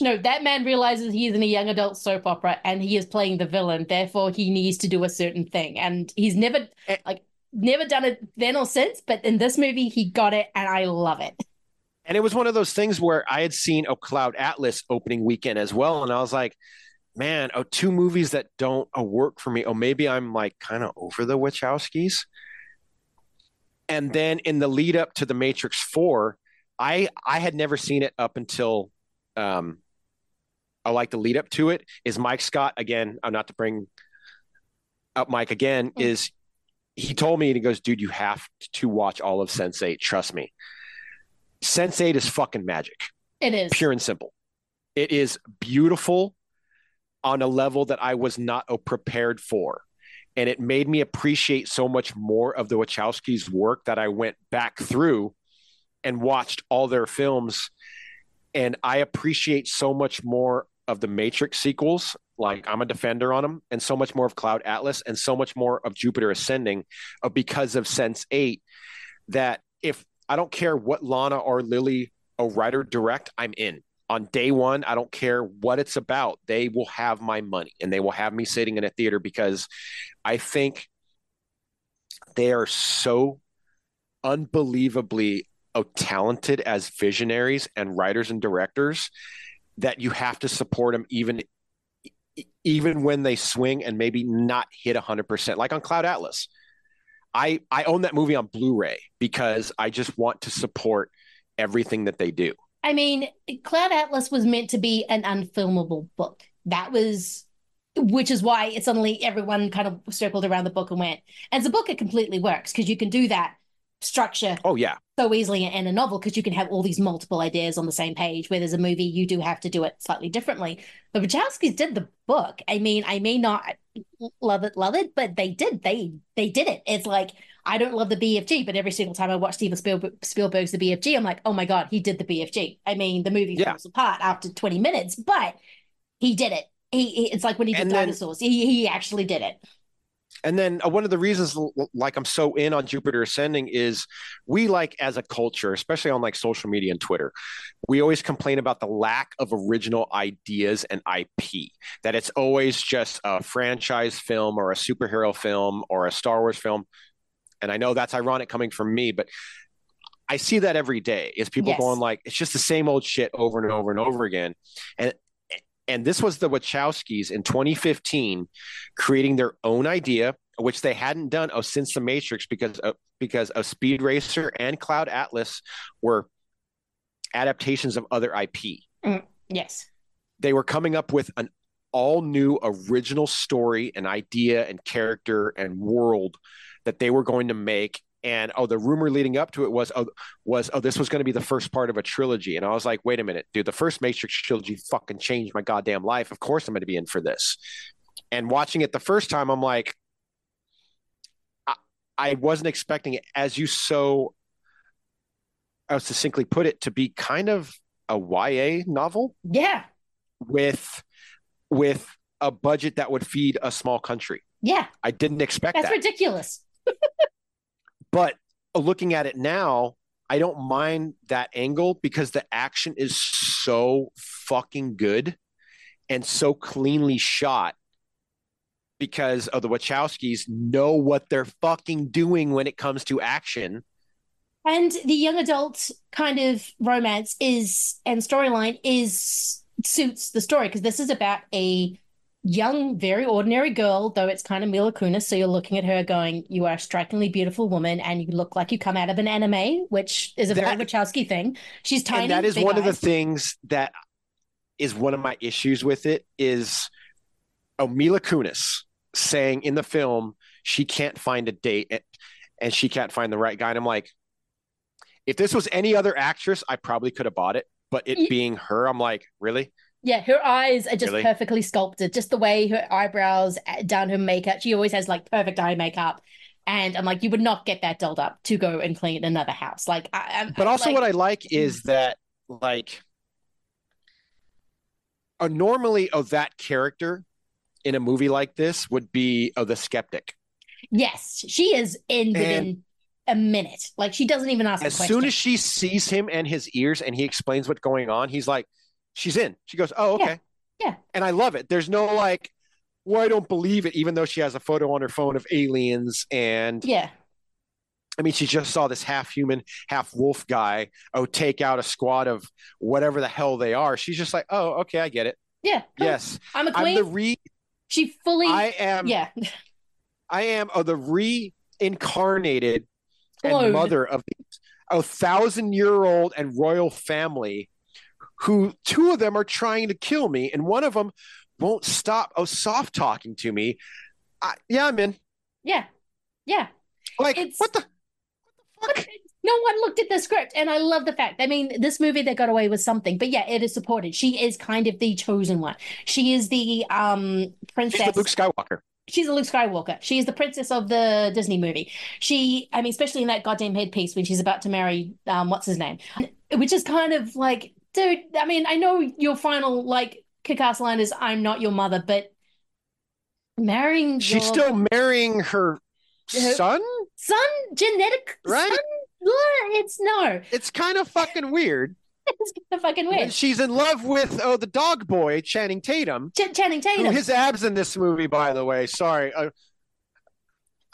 no, that man realizes he's in a young adult soap opera and he is playing the villain, therefore he needs to do a certain thing. And he's never like never done it then or since, but in this movie he got it and I love it. And it was one of those things where I had seen a Cloud Atlas opening weekend as well. And I was like, man, oh, two movies that don't uh, work for me. Oh, maybe I'm like kind of over the Wachowskis. And then in the lead up to the Matrix 4, I I had never seen it up until um I like the lead up to it is Mike Scott again, I'm not to bring up Mike again, is he told me and he goes, dude, you have to watch all of Sense8. Trust me. Sense8 is fucking magic It is. pure and simple. It is beautiful on a level that I was not prepared for. And it made me appreciate so much more of the Wachowskis' work that I went back through and watched all their films. And I appreciate so much more of the Matrix sequels. Like I'm a defender on them, and so much more of Cloud Atlas, and so much more of Jupiter Ascending uh, because of Sense 8. That if I don't care what Lana or Lily a writer direct, I'm in. On day one, I don't care what it's about. They will have my money and they will have me sitting in a theater because I think they are so unbelievably talented as visionaries and writers and directors that you have to support them even even when they swing and maybe not hit 100% like on cloud atlas i i own that movie on blu-ray because i just want to support everything that they do I mean, Cloud Atlas was meant to be an unfilmable book. That was, which is why it suddenly everyone kind of circled around the book and went. As a book, it completely works because you can do that structure oh yeah so easily in a novel because you can have all these multiple ideas on the same page. Where there's a movie, you do have to do it slightly differently. The Wachowskis did the book. I mean, I may not love it, love it, but they did. They they did it. It's like I don't love the BFG, but every single time I watch Steven Spielberg, Spielberg's The BFG, I'm like, oh my god, he did the BFG. I mean, the movie Yeah. falls apart after 20 minutes, but he did it. He, he it's like when he did And then- dinosaurs. He he actually did it. And then uh, one of the reasons, like I'm so in on Jupiter Ascending, is we like as a culture, especially on like social media and Twitter, we always complain about the lack of original ideas and IP. That it's always just a franchise film or a superhero film or a Star Wars film. And I know that's ironic coming from me, but I see that every day is people Yes. going like it's just the same old shit over and over and over again. And and this was the Wachowskis in 2015 creating their own idea, which they hadn't done oh, since the Matrix because of, because of Speed Racer and Cloud Atlas were adaptations of other IP. Mm, yes. They were coming up with an all new original story and idea and character and world that they were going to make. And oh the rumor leading up to it was oh was oh this was going to be the first part of a trilogy. And i was like wait a minute dude the first matrix trilogy fucking changed my goddamn life. Of course i'm going to be in for this. And watching it the first time i'm like i, I wasn't expecting it as you so uh, succinctly put it to be kind of a ya novel. Yeah. with with a budget that would feed a small country. Yeah. i didn't expect That's that. ridiculous. But looking at it now, I don't mind that angle because the action is so fucking good and so cleanly shot because of the Wachowskis know what they're fucking doing when it comes to action. And the young adult kind of romance is and storyline is suits the story because this is about a young, very ordinary girl, though it's kind of Mila Kunis. So you're looking at her going, You are a strikingly beautiful woman, and you look like you come out of an anime, which is a very That- Wachowski thing. She's tiny. and that is one of the things that is one of my issues with it is oh Mila Kunis saying in the film she can't find a date and, and she can't find the right guy and I'm like if this was any other actress I probably could have bought it but it being her I'm like really Yeah, her eyes are just Really? perfectly sculpted. Just the way her eyebrows down her makeup. She always has like perfect eye makeup. And I'm like, you would not get that dolled up to go and clean another house. Like, I, I'm, but also like, what I like is that like uh, normally of that character in a movie like this would be of the skeptic yes, she is in within a minute. Like, she doesn't even ask a as soon as she sees him and his ears and he explains what's going on, he's like, she's in. She goes, oh, okay. Yeah. And I love it. There's no like, well, I don't believe it, even though she has a photo on her phone of aliens. And yeah, I mean, she just saw this half human, half wolf guy, oh, take out a squad of whatever the hell they are. She's just like, oh, okay, I get it. yeah. cool. Yes. I'm a I'm queen. the re she fully. I am Yeah. I am oh, the reincarnated Clone. and mother of a thousand year old and royal family who two of them are trying to kill me and one of them won't stop oh soft talking to me I, yeah i'm in Yeah. Yeah. like It's- what the fuck? No one looked at the script, and I love the fact. I mean, this movie they got away with something, but yeah, it is supported. She is kind of the chosen one. She is the um princess. she's the luke skywalker She's a Luke Skywalker. She is the princess of the Disney movie. She, I mean, especially in that goddamn headpiece when she's about to marry, um, what's his name, which is kind of like, dude. I mean, I know your final like kick-ass line is "I'm not your mother," but marrying she's your still marrying her Her- son son, genetic Right? son. It's no, it's kind of fucking weird it's kind of fucking And weird. she's in love with oh the dog boy channing tatum Ch- Channing Who- Tatum. His abs in this movie, by the way. Sorry. Uh,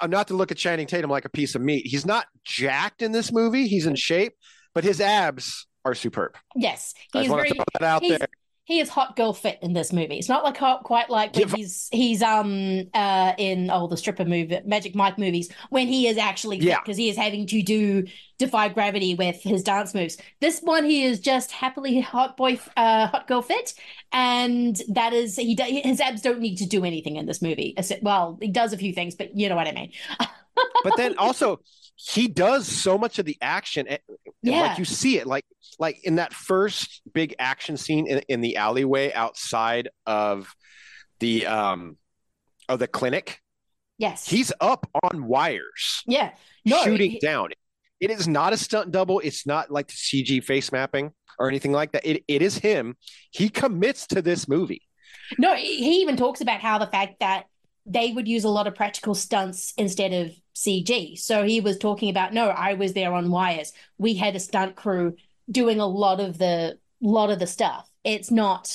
I'm not to look at Channing Tatum like a piece of meat. He's not jacked in this movie. He's in shape, but his abs are superb. Yes, he's very. to throw that out he's- there. He is hot girl fit in this movie. It's not like hot, quite like when he's he's um uh in oh the stripper movie Magic Mike movies when he is actually fit Yeah. because he is having to do defy gravity with his dance moves. This one he is just happily hot boy uh hot girl fit, and that is he his abs don't need to do anything in this movie. Well, he does a few things, but you know what I mean. But then also, he does so much of the action. Yeah. Like you see it, like like in that first big action scene in, in the alleyway outside of the um of the clinic. Yes, He's up on wires. yeah no shooting he- down. It is not a stunt double. It's not like the CG face mapping or anything like that. It, it is him. He commits to this movie. No, he even talks about how the fact that they would use a lot of practical stunts instead of CG. So he was talking about, no, I was there on wires. We had a stunt crew doing a lot of the lot of the stuff. It's not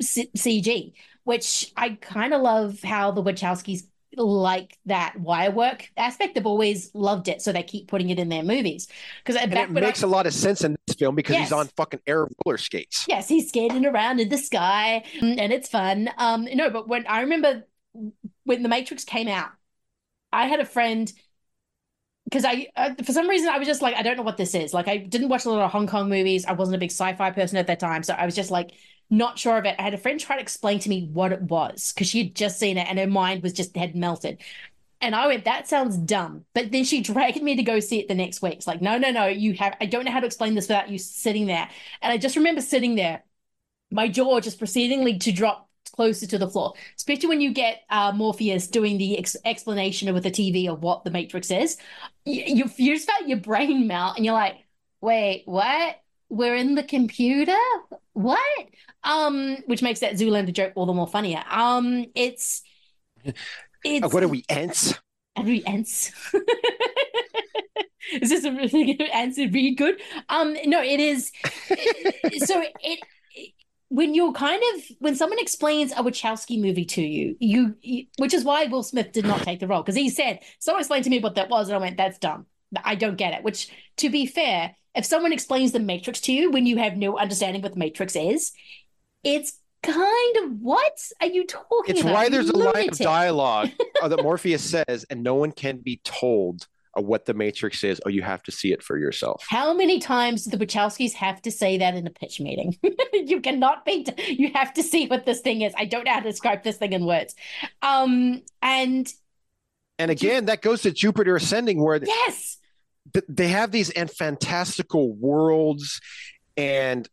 C- CG, which I kind of love how the Wachowskis like that wire work aspect. They've always loved it, so they keep putting it in their movies. Because it makes a lot of sense in this film because Yes. he's on fucking air roller skates. Yes, he's skating around in the sky and it's fun. Um, no, but when I remember when The Matrix came out, I had a friend because I, uh, for some reason, I was just like, I don't know what this is. Like, I didn't watch a lot of Hong Kong movies. I wasn't a big sci-fi person at that time, so I was just like not sure of it. I had a friend try to explain to me what it was because she had just seen it and her mind was just had melted. And I went, that sounds dumb. But then she dragged me to go see it the next week. It's like, no, no, no, you have, I don't know how to explain this without you sitting there. And I just remember sitting there, my jaw just proceedingly to drop closer to the floor, especially when you get uh, Morpheus doing the ex- explanation with the TV of what the Matrix is. You, you, just felt your brain melt and you're like, wait, what? We're in the computer? What? Um, which makes that Zoolander joke all the more funnier. Um, it's, it's Uh, what are we, ants? Are we ants? is this a really good answer? Read good? Um, no, it is. so it when you're kind of when someone explains a Wachowski movie to you, you, you which is why Will Smith did not take the role because he said someone explained to me what that was, and I went, "That's dumb. I don't get it." Which, to be fair, if someone explains the Matrix to you when you have no understanding what the Matrix is, it's kind of what are you talking It's about? why you there's a line of dialogue uh, that Morpheus says, and no one can be told what the Matrix is. Oh, you have to see it for yourself. How many times do the Wachowskis have to say that in a pitch meeting? you cannot be. you have to see what this thing is. I don't know how to describe this thing in words. Um, and And again, that goes to Jupiter Ascending, where yes, th- they have these and fantastical worlds and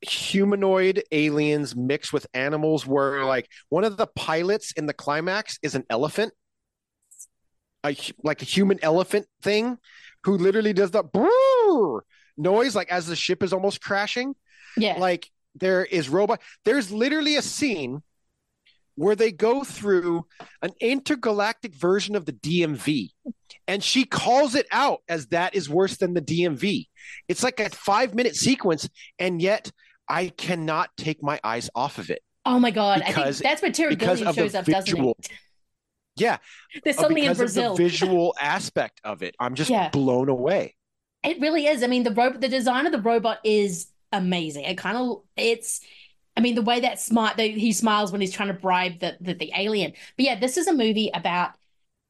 humanoid aliens mixed with animals where like one of the pilots in the climax is an elephant a, like a human elephant thing who literally does the brrr noise like as the ship is almost crashing yeah, like there is robot there's literally a scene where they go through an intergalactic version of the DMV and she calls it out as that is worse than the DMV. It's like a 5-minute sequence and yet I cannot take my eyes off of it. Oh my god! I Because- think that's where Terry Gilliam shows up, visual- doesn't Yeah. There's uh, something in Brazil. the visual aspect of it. I'm just Yeah. blown away. It really is. I mean, the robot, the design of the robot is amazing. It kind of, it's, I mean, the way that smart, that he smiles when he's trying to bribe the, the the alien. But yeah, this is a movie about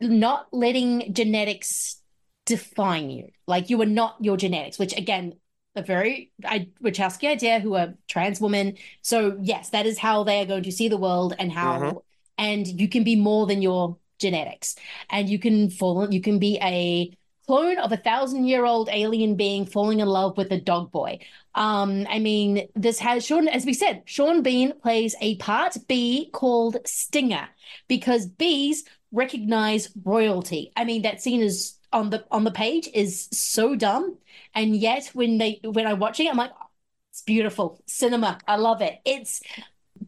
not letting genetics define you. Like you are not your genetics, which again, a very I, Wachowski idea, who are trans women. So yes, that is how they are going to see the world and how, Mhm. And you can be more than your genetics, and you can fall, you can be a clone of a thousand year old alien being falling in love with a dog boy. Um, I mean, this has Sean, as we said, Sean Bean plays a part B called Stinger because bees recognize royalty. I mean, that scene is on the on the page is so dumb, and yet when they when I'm watching it, I'm like, "Oh, it's beautiful cinema. I love it. It's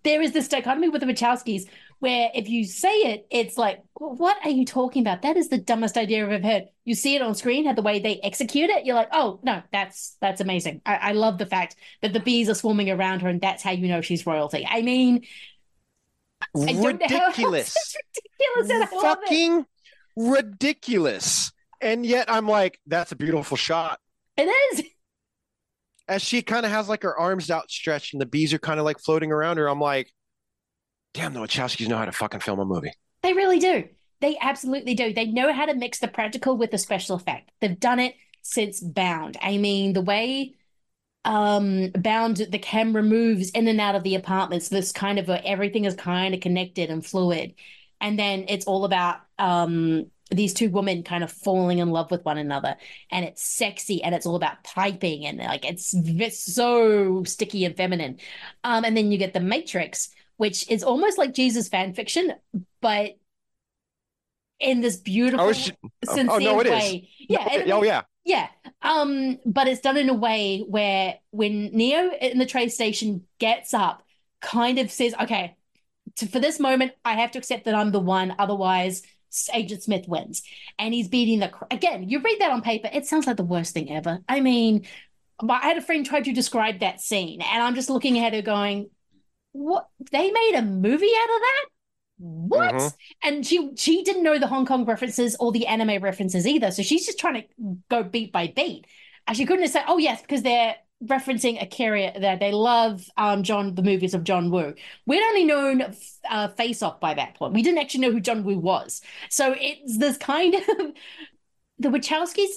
there is this dichotomy with the Wachowskis where if you say it, it's like, what are you talking about? That is the dumbest idea I've ever heard. You see it on screen, how the way they execute it, you're like, oh no, that's that's amazing. I, I love the fact that the bees are swarming around her, and that's how you know she's royalty. I mean, I don't know how else Ridiculous. ridiculous, and I love it. Fucking ridiculous. And yet I'm like, that's a beautiful shot. It is. as she kind of has like her arms outstretched and the bees are kind of like floating around her, I'm like, damn, the Wachowskis know how to fucking film a movie. They really do. They absolutely do. They know how to mix the practical with the special effect. They've done it since Bound. I mean, the way um Bound the camera moves in and out of the apartments, this kind of a, everything is kind of connected and fluid. And then it's all about um these two women kind of falling in love with one another and it's sexy and it's all about piping and like it's, it's so sticky and feminine um and then you get the matrix which is almost like jesus fan fiction but in this beautiful Oh, it's- oh, sincere oh, no, it is. way yeah No, and- oh, yeah. yeah um but it's done in a way where when neo in the train station gets up kind of says okay to, for this moment i have to accept that i'm the one otherwise agent smith wins and he's beating the cr- again you read that on paper it sounds like the worst thing ever i mean I had a friend try to describe that scene, and I'm just looking at her going, "What? They made a movie out of that? what? Mhm. And she she didn't know the Hong Kong references or the anime references either. So she's just trying to go beat by beat. And she couldn't have said, oh yes, because they're referencing a Akira that they love um John the movies of John Woo. We'd only known uh, Face Off by that point. We didn't actually know who John Woo was. So it's this kind of the Wachowskis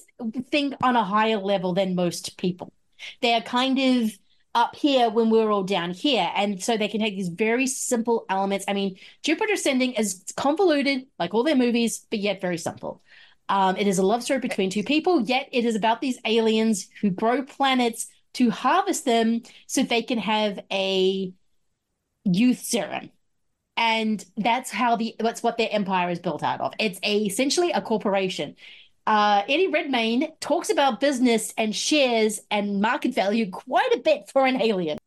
think on a higher level than most people. They're kind of up here when we're all down here. And so they can take these very simple elements. I mean, Jupiter Ascending is convoluted, like all their movies, but yet very simple. Um, it is a love story between two people, yet it is about these aliens who grow planets to harvest them so they can have a youth serum. And that's how the that's what their empire is built out of. It's a, essentially a corporation. Uh, Eddie Redmayne talks about business and shares and market value quite a bit for an alien.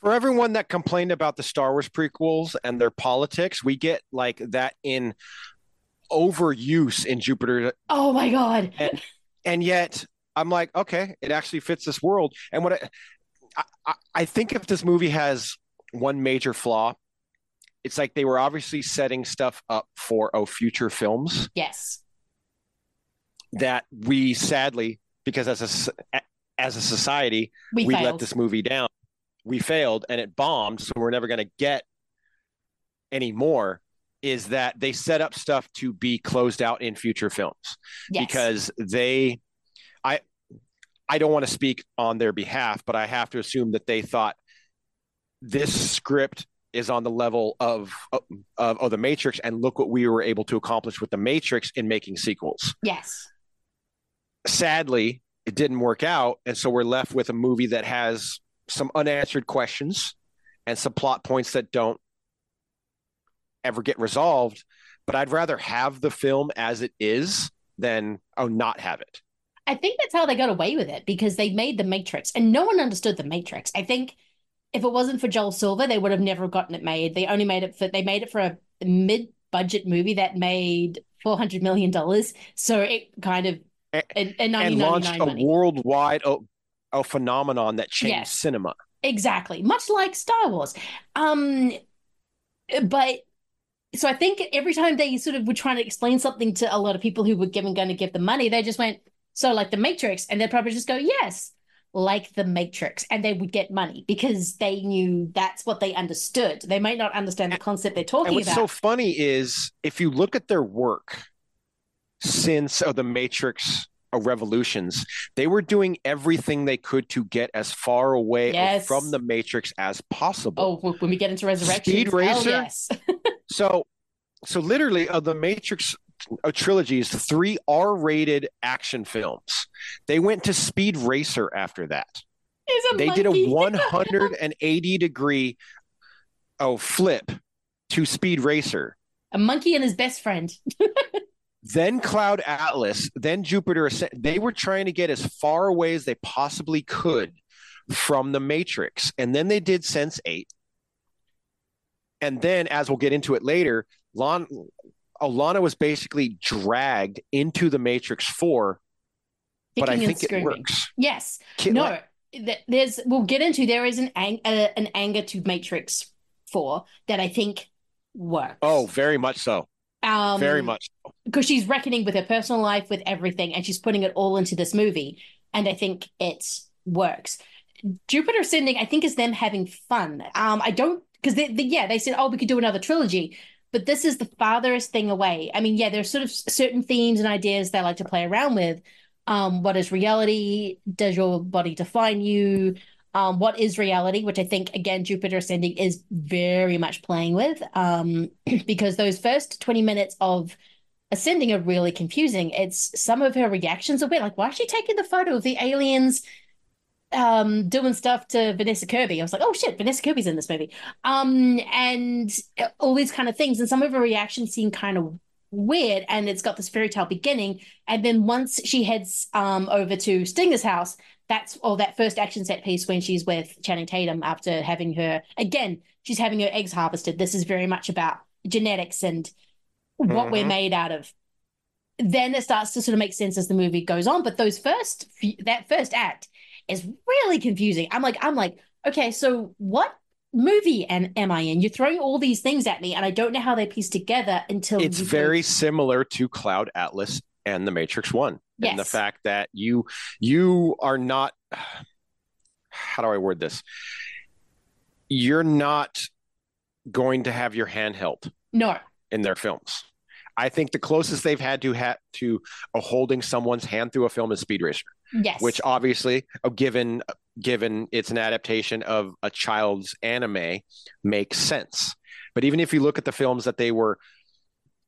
For everyone that complained about the Star Wars prequels and their politics, we get like that in overuse in Jupiter. Oh my god! And, and yet, I'm like, okay, it actually fits this world. And what I, I, I think if this movie has one major flaw, it's like they were obviously setting stuff up for oh future films Yes. That we sadly, because as a as a society, We we, let this movie down. We failed and it bombed, so we're never going to get any more. Is that they set up stuff to be closed out in future films Yes. because they, I, I don't want to speak on their behalf, but I have to assume that they thought this script is on the level of of, of the Matrix, and look what we were able to accomplish with the Matrix in making sequels Yes. Sadly, it didn't work out. And so we're left with a movie that has some unanswered questions and some plot points that don't ever get resolved. But I'd rather have the film as it is than oh not have it. I think that's how they got away with it because they made the Matrix and no one understood the Matrix. I think if it wasn't for Joel Silver, they would have never gotten it made. They only made it for they made it for a mid-budget movie that made four hundred million dollars. So it kind of in, in and launched a money. worldwide oh, a phenomenon that changed Yes. cinema. Exactly, much like Star Wars. Um, but so I think every time they sort of were trying to explain something to a lot of people who were given going to give them money, they just went, "So like the Matrix," and they'd probably just go, "Yes." Like the Matrix, and they would get money because they knew that's what they understood. They might not understand the concept they're And talking what's about. so funny is if you look at their work since oh, the Matrix uh, Revolutions, they were doing everything they could to get as far away Yes. from the Matrix as possible. oh, when we get into Resurrection, Speed Racer? yes, So, so literally, of the Matrix uh, trilogies, three R-rated action films. They went to Speed Racer after that. They did a 180 degree oh flip to Speed Racer. a monkey and his best friend. then Cloud Atlas, then Jupiter. They were trying to get as far away as they possibly could from the Matrix. And then they did Sense 8. And then, as we'll get into it later, Lon, Alana was basically dragged into the Matrix 4, but I think it works. Yes. No. like- There's. We'll get into. There is an ang- uh, an anger to Matrix Four that I think works. Oh, very much so. Um, very much. because she's reckoning with her personal life, with everything, and she's putting it all into this movie. And I think it works. Jupiter Ascending, I think, is them having fun. Um, I don't because they, they, yeah, they said, oh, we could do another trilogy, but this is the farthest thing away. I mean, yeah, there's sort of certain themes and ideas they like to play around with. Um, what is reality? Does your body define you? Um, what is reality? Which I think again, Jupiter Ascending is very much playing with. Um, because those first 20 minutes of Ascending are really confusing. It's some of her reactions are weird. Like, why is she taking the photo of the aliens um doing stuff to Vanessa Kirby? I was like, oh shit, Vanessa Kirby's in this movie. Um, and all these kind of things. And some of her reactions seem kind of weird. And it's got this fairy tale beginning. And then once she heads um over to Stinger's house, that's or that first action set piece when she's with Channing Tatum after having her again, she's having her eggs harvested. This is very much about genetics and what we're Mhm. made out of. Then it starts to sort of make sense as the movie goes on. But those first that first act is really confusing. I'm like, I'm like, okay, so what movie and am I in? You're throwing all these things at me, and I don't know how they piece together until it's very similar to Cloud Atlas and the Matrix One, Yes. and the fact that you you are not. How do I word this? You're not going to have your hand held no. in their films. I think the closest they've had to ha- to a holding someone's hand through a film is Speed Racer, Yes. which obviously, uh, given given it's an adaptation of a child's anime, makes sense. But even if you look at the films that they were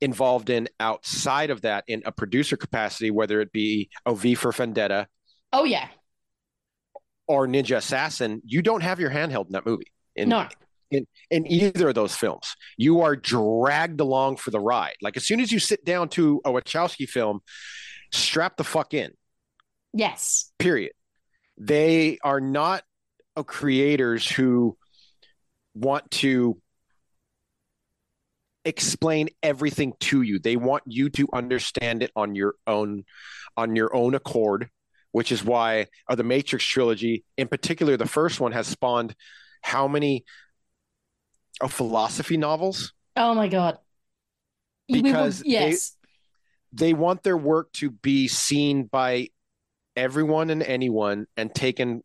involved in outside of that, in a producer capacity, whether it be OV for Vendetta Oh yeah. or Ninja Assassin, you don't have your hand held in that movie. In, No. in in either of those films. You are dragged along for the ride. Like as soon as you sit down to a Wachowski film, strap the fuck in. Yes. Period. They are not creators who want to explain everything to you. They want you to understand it on your own on your own accord, which is why uh, the Matrix trilogy, in particular the first one has spawned how many uh, philosophy novels Oh my god. We will- because they- yes. they want their work to be seen by everyone and anyone and taken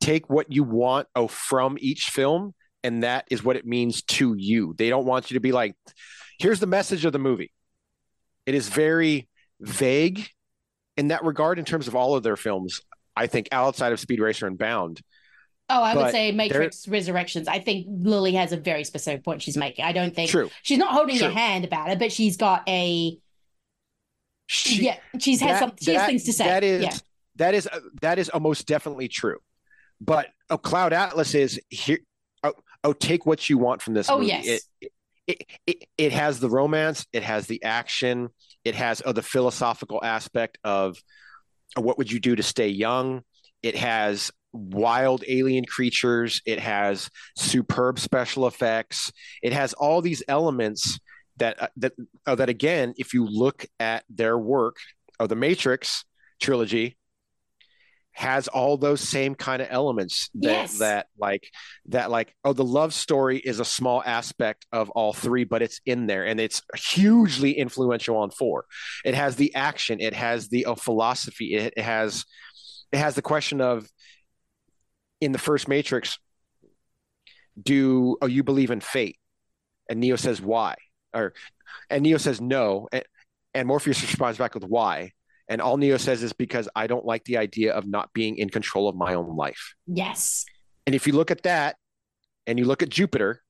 take what you want oh, from each film and that is what it means to you they don't want you to be like here's the message of the movie it is very vague in that regard in terms of all of their films i think outside of speed racer and bound Oh, I would say Matrix Resurrections. I think Lily has a very specific point she's making. I don't think True. she's not holding True. your hand about it, but she's got a She- yeah. She's had that- some. She has that- things to say. That is yeah. that is uh, that is almost definitely true. But a Cloud Atlas is here. Oh, oh, take what you want from this. Oh, movie. yes. It, it, it it has the romance. It has the action. It has oh, the philosophical aspect of what would you do to stay young. It has wild alien creatures. It has superb special effects. It has all these elements that uh, that uh, that again, if you look at their work of the Matrix trilogy, has all those same kind of elements that Yes. that like that like oh the love story is a small aspect of all three but it's in there and it's hugely influential on four. It has the action it has the uh, philosophy it, it has it has the question of in the first matrix do oh you believe in fate? And neo says why? Or and neo says no. And, and morpheus responds back with why and all neo says is because i don't like the idea of not being in control of my own life Yes. and if you look at that and you look at jupiter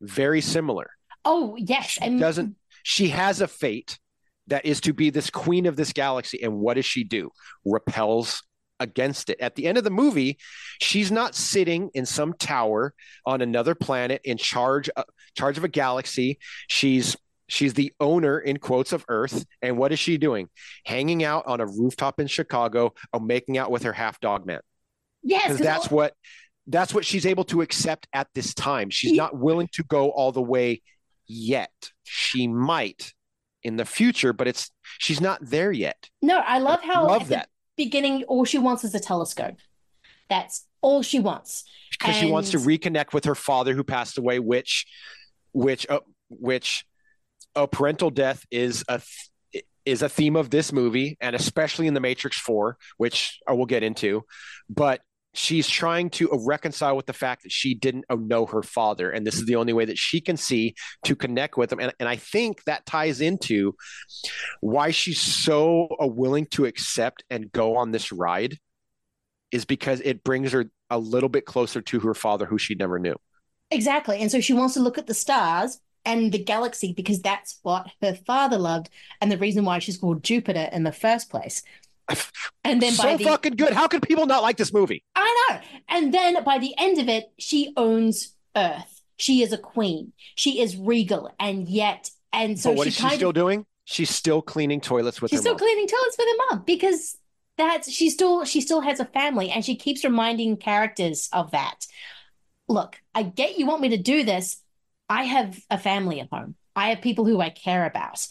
very similar Oh yes. And doesn't she has a fate that is to be this queen of this galaxy and what does she do repels against it at the end of the movie she's not sitting in some tower on another planet in charge uh, charge of a galaxy she's she's the owner in quotes of earth and what is she doing hanging out on a rooftop in chicago or making out with her half dog man yes. that's what that's what she's able to accept at this time she's not willing to go all the way yet she might in the future but it's she's not there yet No, I love how Love at the that. beginning all she wants is a telescope. That's all she wants. because she wants to reconnect with her father who passed away which which uh, which uh, parental death is a th- is a theme of this movie and especially in the matrix 4 which I will get into but she's trying to reconcile with the fact that she didn't know her father and this is the only way that she can see to connect with him and, and i think that ties into why she's so uh, willing to accept and go on this ride is because it brings her a little bit closer to her father who she never knew Exactly. And so she wants to look at the stars and the galaxy because that's what her father loved and the reason why she's called Jupiter in the first place. And then by so the fucking good how can people not like this movie I know. And then by the end of it, she owns Earth. She is a queen. She is regal, and yet, and so but what she is she still of doing she's still cleaning toilets with she's still mom. cleaning toilets with her mom because that's she still she still has a family, and she keeps reminding characters of that. Look, I get you want me to do this. I have a family at home. I have people who I care about.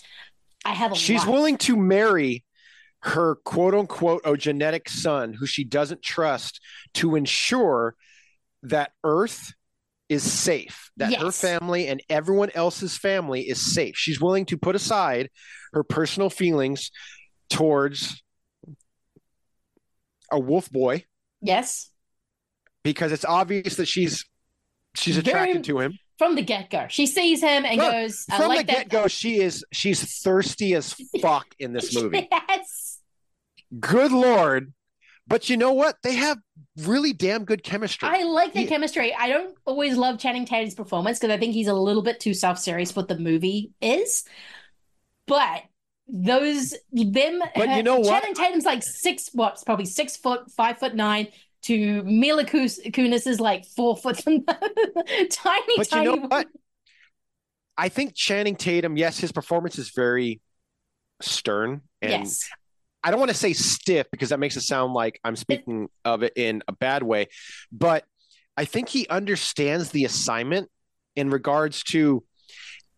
I have a she's life. willing to marry her quote unquote oh genetic son who she doesn't trust to ensure that Earth is safe, that her family and everyone else's family is safe. She's willing to put aside her personal feelings towards a wolf boy Yes. because it's obvious that she's she's Very- attracted to him. From the get go, she sees him and goes, "I From like the that." get go, she is she's thirsty as fuck in this movie. yes. Good lord. But you know what? They have really damn good chemistry. I like the chemistry. I don't always love Channing Tatum's performance because I think he's a little bit too self serious for what the movie is. But those them, But you know what? Channing Tatum's like six, what? Probably six foot, five foot nine. To Mila Kus- Kunis is like four foot, and tiny, but tiny. you know what? I think Channing Tatum, yes, his performance is very stern and Yes. I don't want to say stiff because that makes it sound like I'm speaking of it in a bad way, but I think he understands the assignment in regards to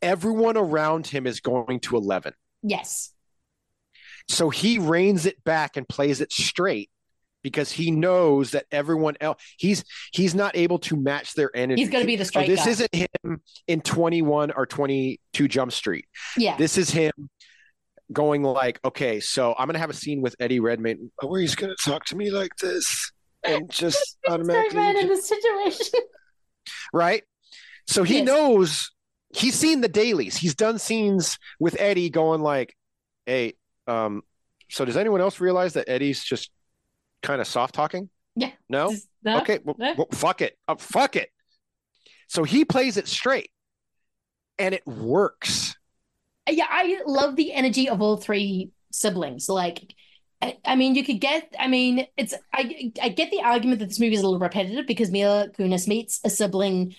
everyone around him is going to 11. Yes. So he reins it back and plays it straight because he knows that everyone else he's he's not able to match their energy. He's gonna be the So straight this guy. isn't him in 21 or 22 Jump Street. Yeah. This is him going like, okay, so I'm gonna have a scene with Eddie Redmayne where he's gonna talk to me like this and just automatically man in this situation. right? So he Yes. knows he's seen the dailies. He's done scenes with Eddie going like, "Hey, um, so does anyone else realize that Eddie's just kind of soft talking? Yeah. No. Okay. Well, well, fuck it. Oh, fuck it. So he plays it straight, and it works. yeah, I love the energy of all three siblings. Like, I, I mean, you could get. I mean, it's. I I get the argument that this movie is a little repetitive because Mila Kunis meets a sibling,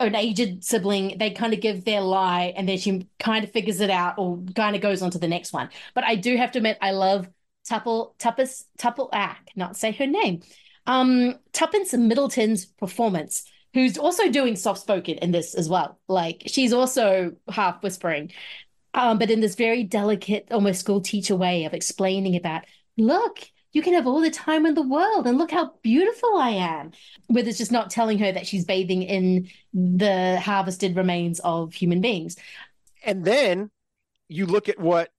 an aged sibling. They kind of give their lie, and then she kind of figures it out, or kind of goes on to the next one. But I do have to admit, I love Tuple Tuppence Tuple. Ah, not say her name. Um, Tuppence Middleton's performance. Who's also doing soft spoken in this as well? Like she's also half whispering um, but in this very delicate, almost school teacher way of explaining about, look, you can have all the time in the world, and look how beautiful I am. With it's just not telling her that she's bathing in the harvested remains of human beings. And then you look at what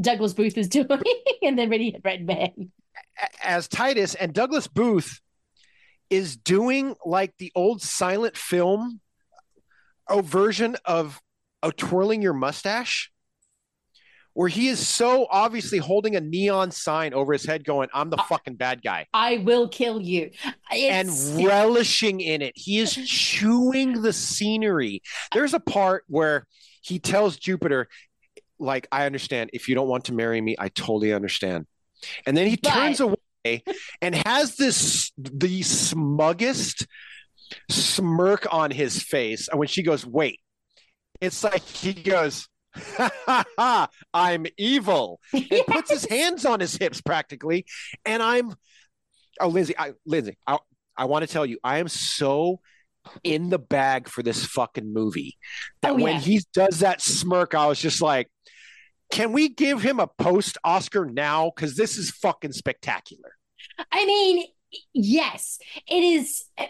Douglas Booth is doing, and then Eddie Redmayne. as Titus and Douglas Booth is doing like the old silent film a version of a twirling your mustache where he is so obviously holding a neon sign over his head going i'm the fucking bad guy I will kill you. It's- and relishing in it he is chewing the scenery there's a part where he tells jupiter like i understand. If you don't want to marry me i totally understand. And then he But- turns away and has this the smuggest smirk on his face. And when she goes wait it's like he goes ha, ha, ha, i'm evil. And puts his hands on his hips practically. And i'm oh lindsay i lindsay i, I want to tell you i am so in the bag for this fucking movie that Oh, when he does that smirk i was just like can we give him a post Oscar now? Because this is fucking spectacular. I mean, yes, it is. uh,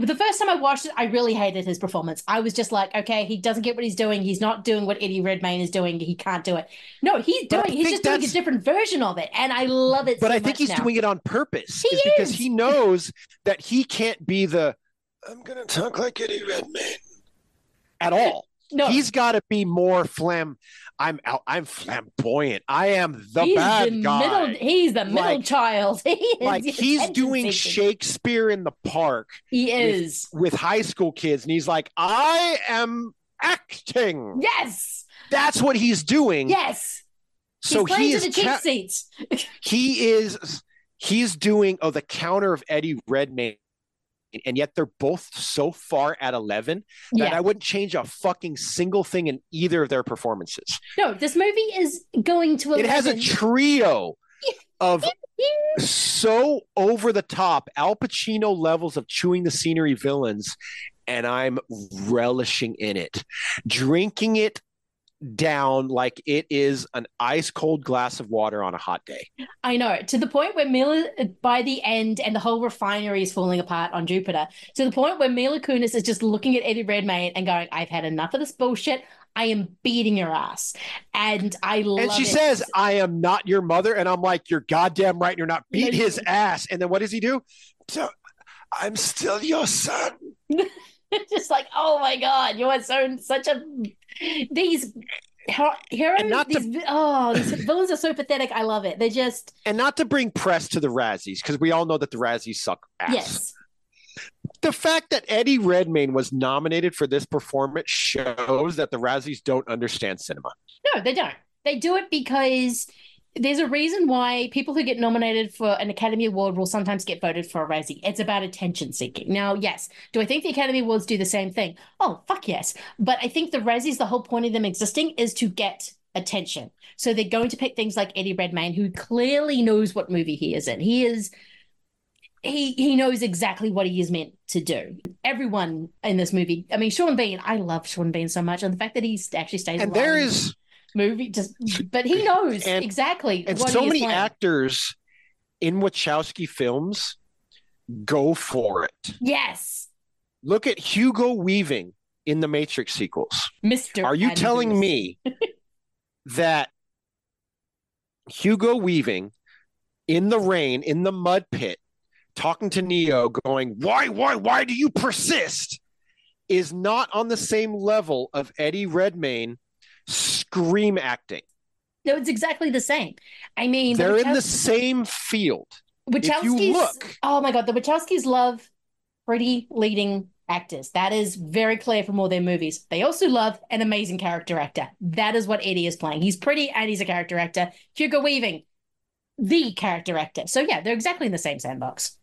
The first time I watched it, I really hated his performance. I was just like, okay, he doesn't get what he's doing. He's not doing what Eddie Redmayne is doing. He can't do it. No, he's doing. He's just doing a different version of it, and I love it. But so I think he's now. doing it on purpose. He is because he knows that he can't be the I'm gonna talk like Eddie Redmayne at all. No. He's got to be more flam. I'm out. I'm flamboyant. I am the he's bad the guy. middle. He's the middle Like- child. He is like he's doing. Shakespeare in the park. He is. with high school kids, and he's like, I am acting. Yes. That's what he's doing. Yes. So he's playing he is the ca- seats. he is he's doing oh the counter of Eddie Redmayne and yet they're both so far at 11 that Yeah. I wouldn't change a fucking single thing in either of their performances. No, this movie is going to. 11. It has a trio of so over the top Al Pacino levels of chewing the scenery villains and I'm relishing in it. Drinking it down like it is an ice cold glass of water on a hot day. I know to the point where Mila, by the end, and the whole refinery is falling apart on Jupiter. To the point where Mila Kunis is just looking at Eddie Redmayne and going, "I've had enough of this bullshit. I am beating your ass," and I love. And she it. says, "I am not your mother," and I'm like, "You're goddamn right. You're not beat his ass." And then what does he do? So, I'm still your son. just like, oh my god, you are so such a these her- heroes. not to- these, oh, these villains are so pathetic. I love it. They just And not to bring press to the Razzies, because we all know that the Razzies suck ass. yes. The fact that Eddie Redmayne was nominated for this performance shows that the Razzies don't understand cinema. No, they don't. They do it because there's a reason why people who get nominated for an Academy Award will sometimes get voted for a Razzie. It's about attention seeking. Now, yes, do I think the Academy Awards do the same thing? Oh, fuck yes. But I think the Razzies, the whole point of them existing is to get attention. So they're going to pick things like Eddie Redmayne, who clearly knows what movie he is in. He is he he knows exactly what he is meant to do. Everyone in this movie, I mean, Sean Bean, I love Sean Bean so much, and the fact that he actually stays And alive there is movie just but he knows exactly and what so many playing. actors in Wachowski films go for it. yes Look at Hugo Weaving in the Matrix sequels. mr Are you Andrews. telling me that Hugo Weaving in the rain, in the mud pit, talking to Neo, going, Why, why, why do you persist? is not on the same level of Eddie Redmayne scream acting. no it's exactly the same. I mean They're in the same field. If you Wachowskis look, oh my god the Wachowskis love pretty leading actors. That is very clear from all their movies. They also love an amazing character actor. That is what eddie is playing. He's pretty and he's a character actor. Hugo weaving the character actor. So yeah they're exactly in the same sandbox.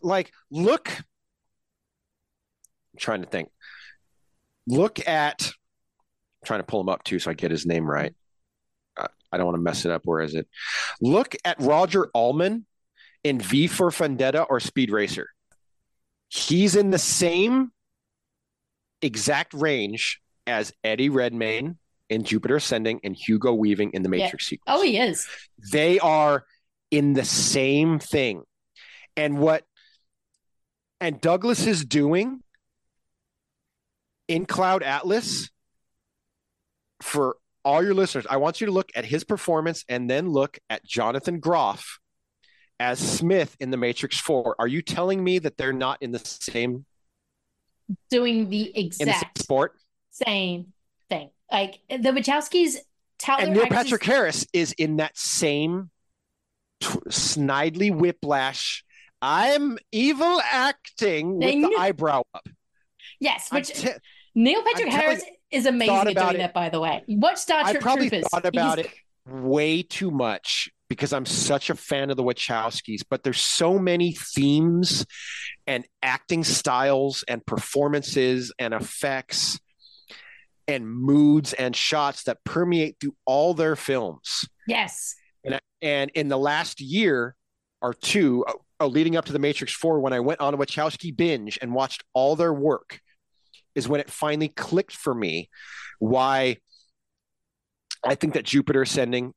Like, look, I'm trying to think. Look at, trying to pull him up too so I get his name right. I don't want to mess it up. Where is it? Look at Roger Allam in V for Vendetta or Speed Racer. He's in the same exact range as Eddie Redmayne in Jupiter Ascending and Hugo Weaving in the Yeah. Matrix sequel. oh he is They are in the same thing. And what and Douglas is doing in Cloud Atlas for all your listeners, I want you to look at his performance and then look at Jonathan Groff as Smith in The Matrix 4. Are you telling me that they're not in the same doing the in the same exact sport? same thing. Like the Wachowskis tell And Neil Patrick Harris is in that same t- snidely whiplash. I'm evil acting with They the knew- eyebrow up. Yes, which Neil Patrick I'm Harris is amazing at doing it. that. By the way, watch Star I Trek probably Troopers. thought about He's- it way too much because I'm such a fan of the Wachowskis, but there's so many themes and acting styles and performances and effects and moods and shots that permeate through all their films. Yes, And, and in the last year or two, oh, oh, leading up to the Matrix 4, when I went on a Wachowski binge and watched all their work, is when it finally clicked for me why I think that Jupiter Ascending,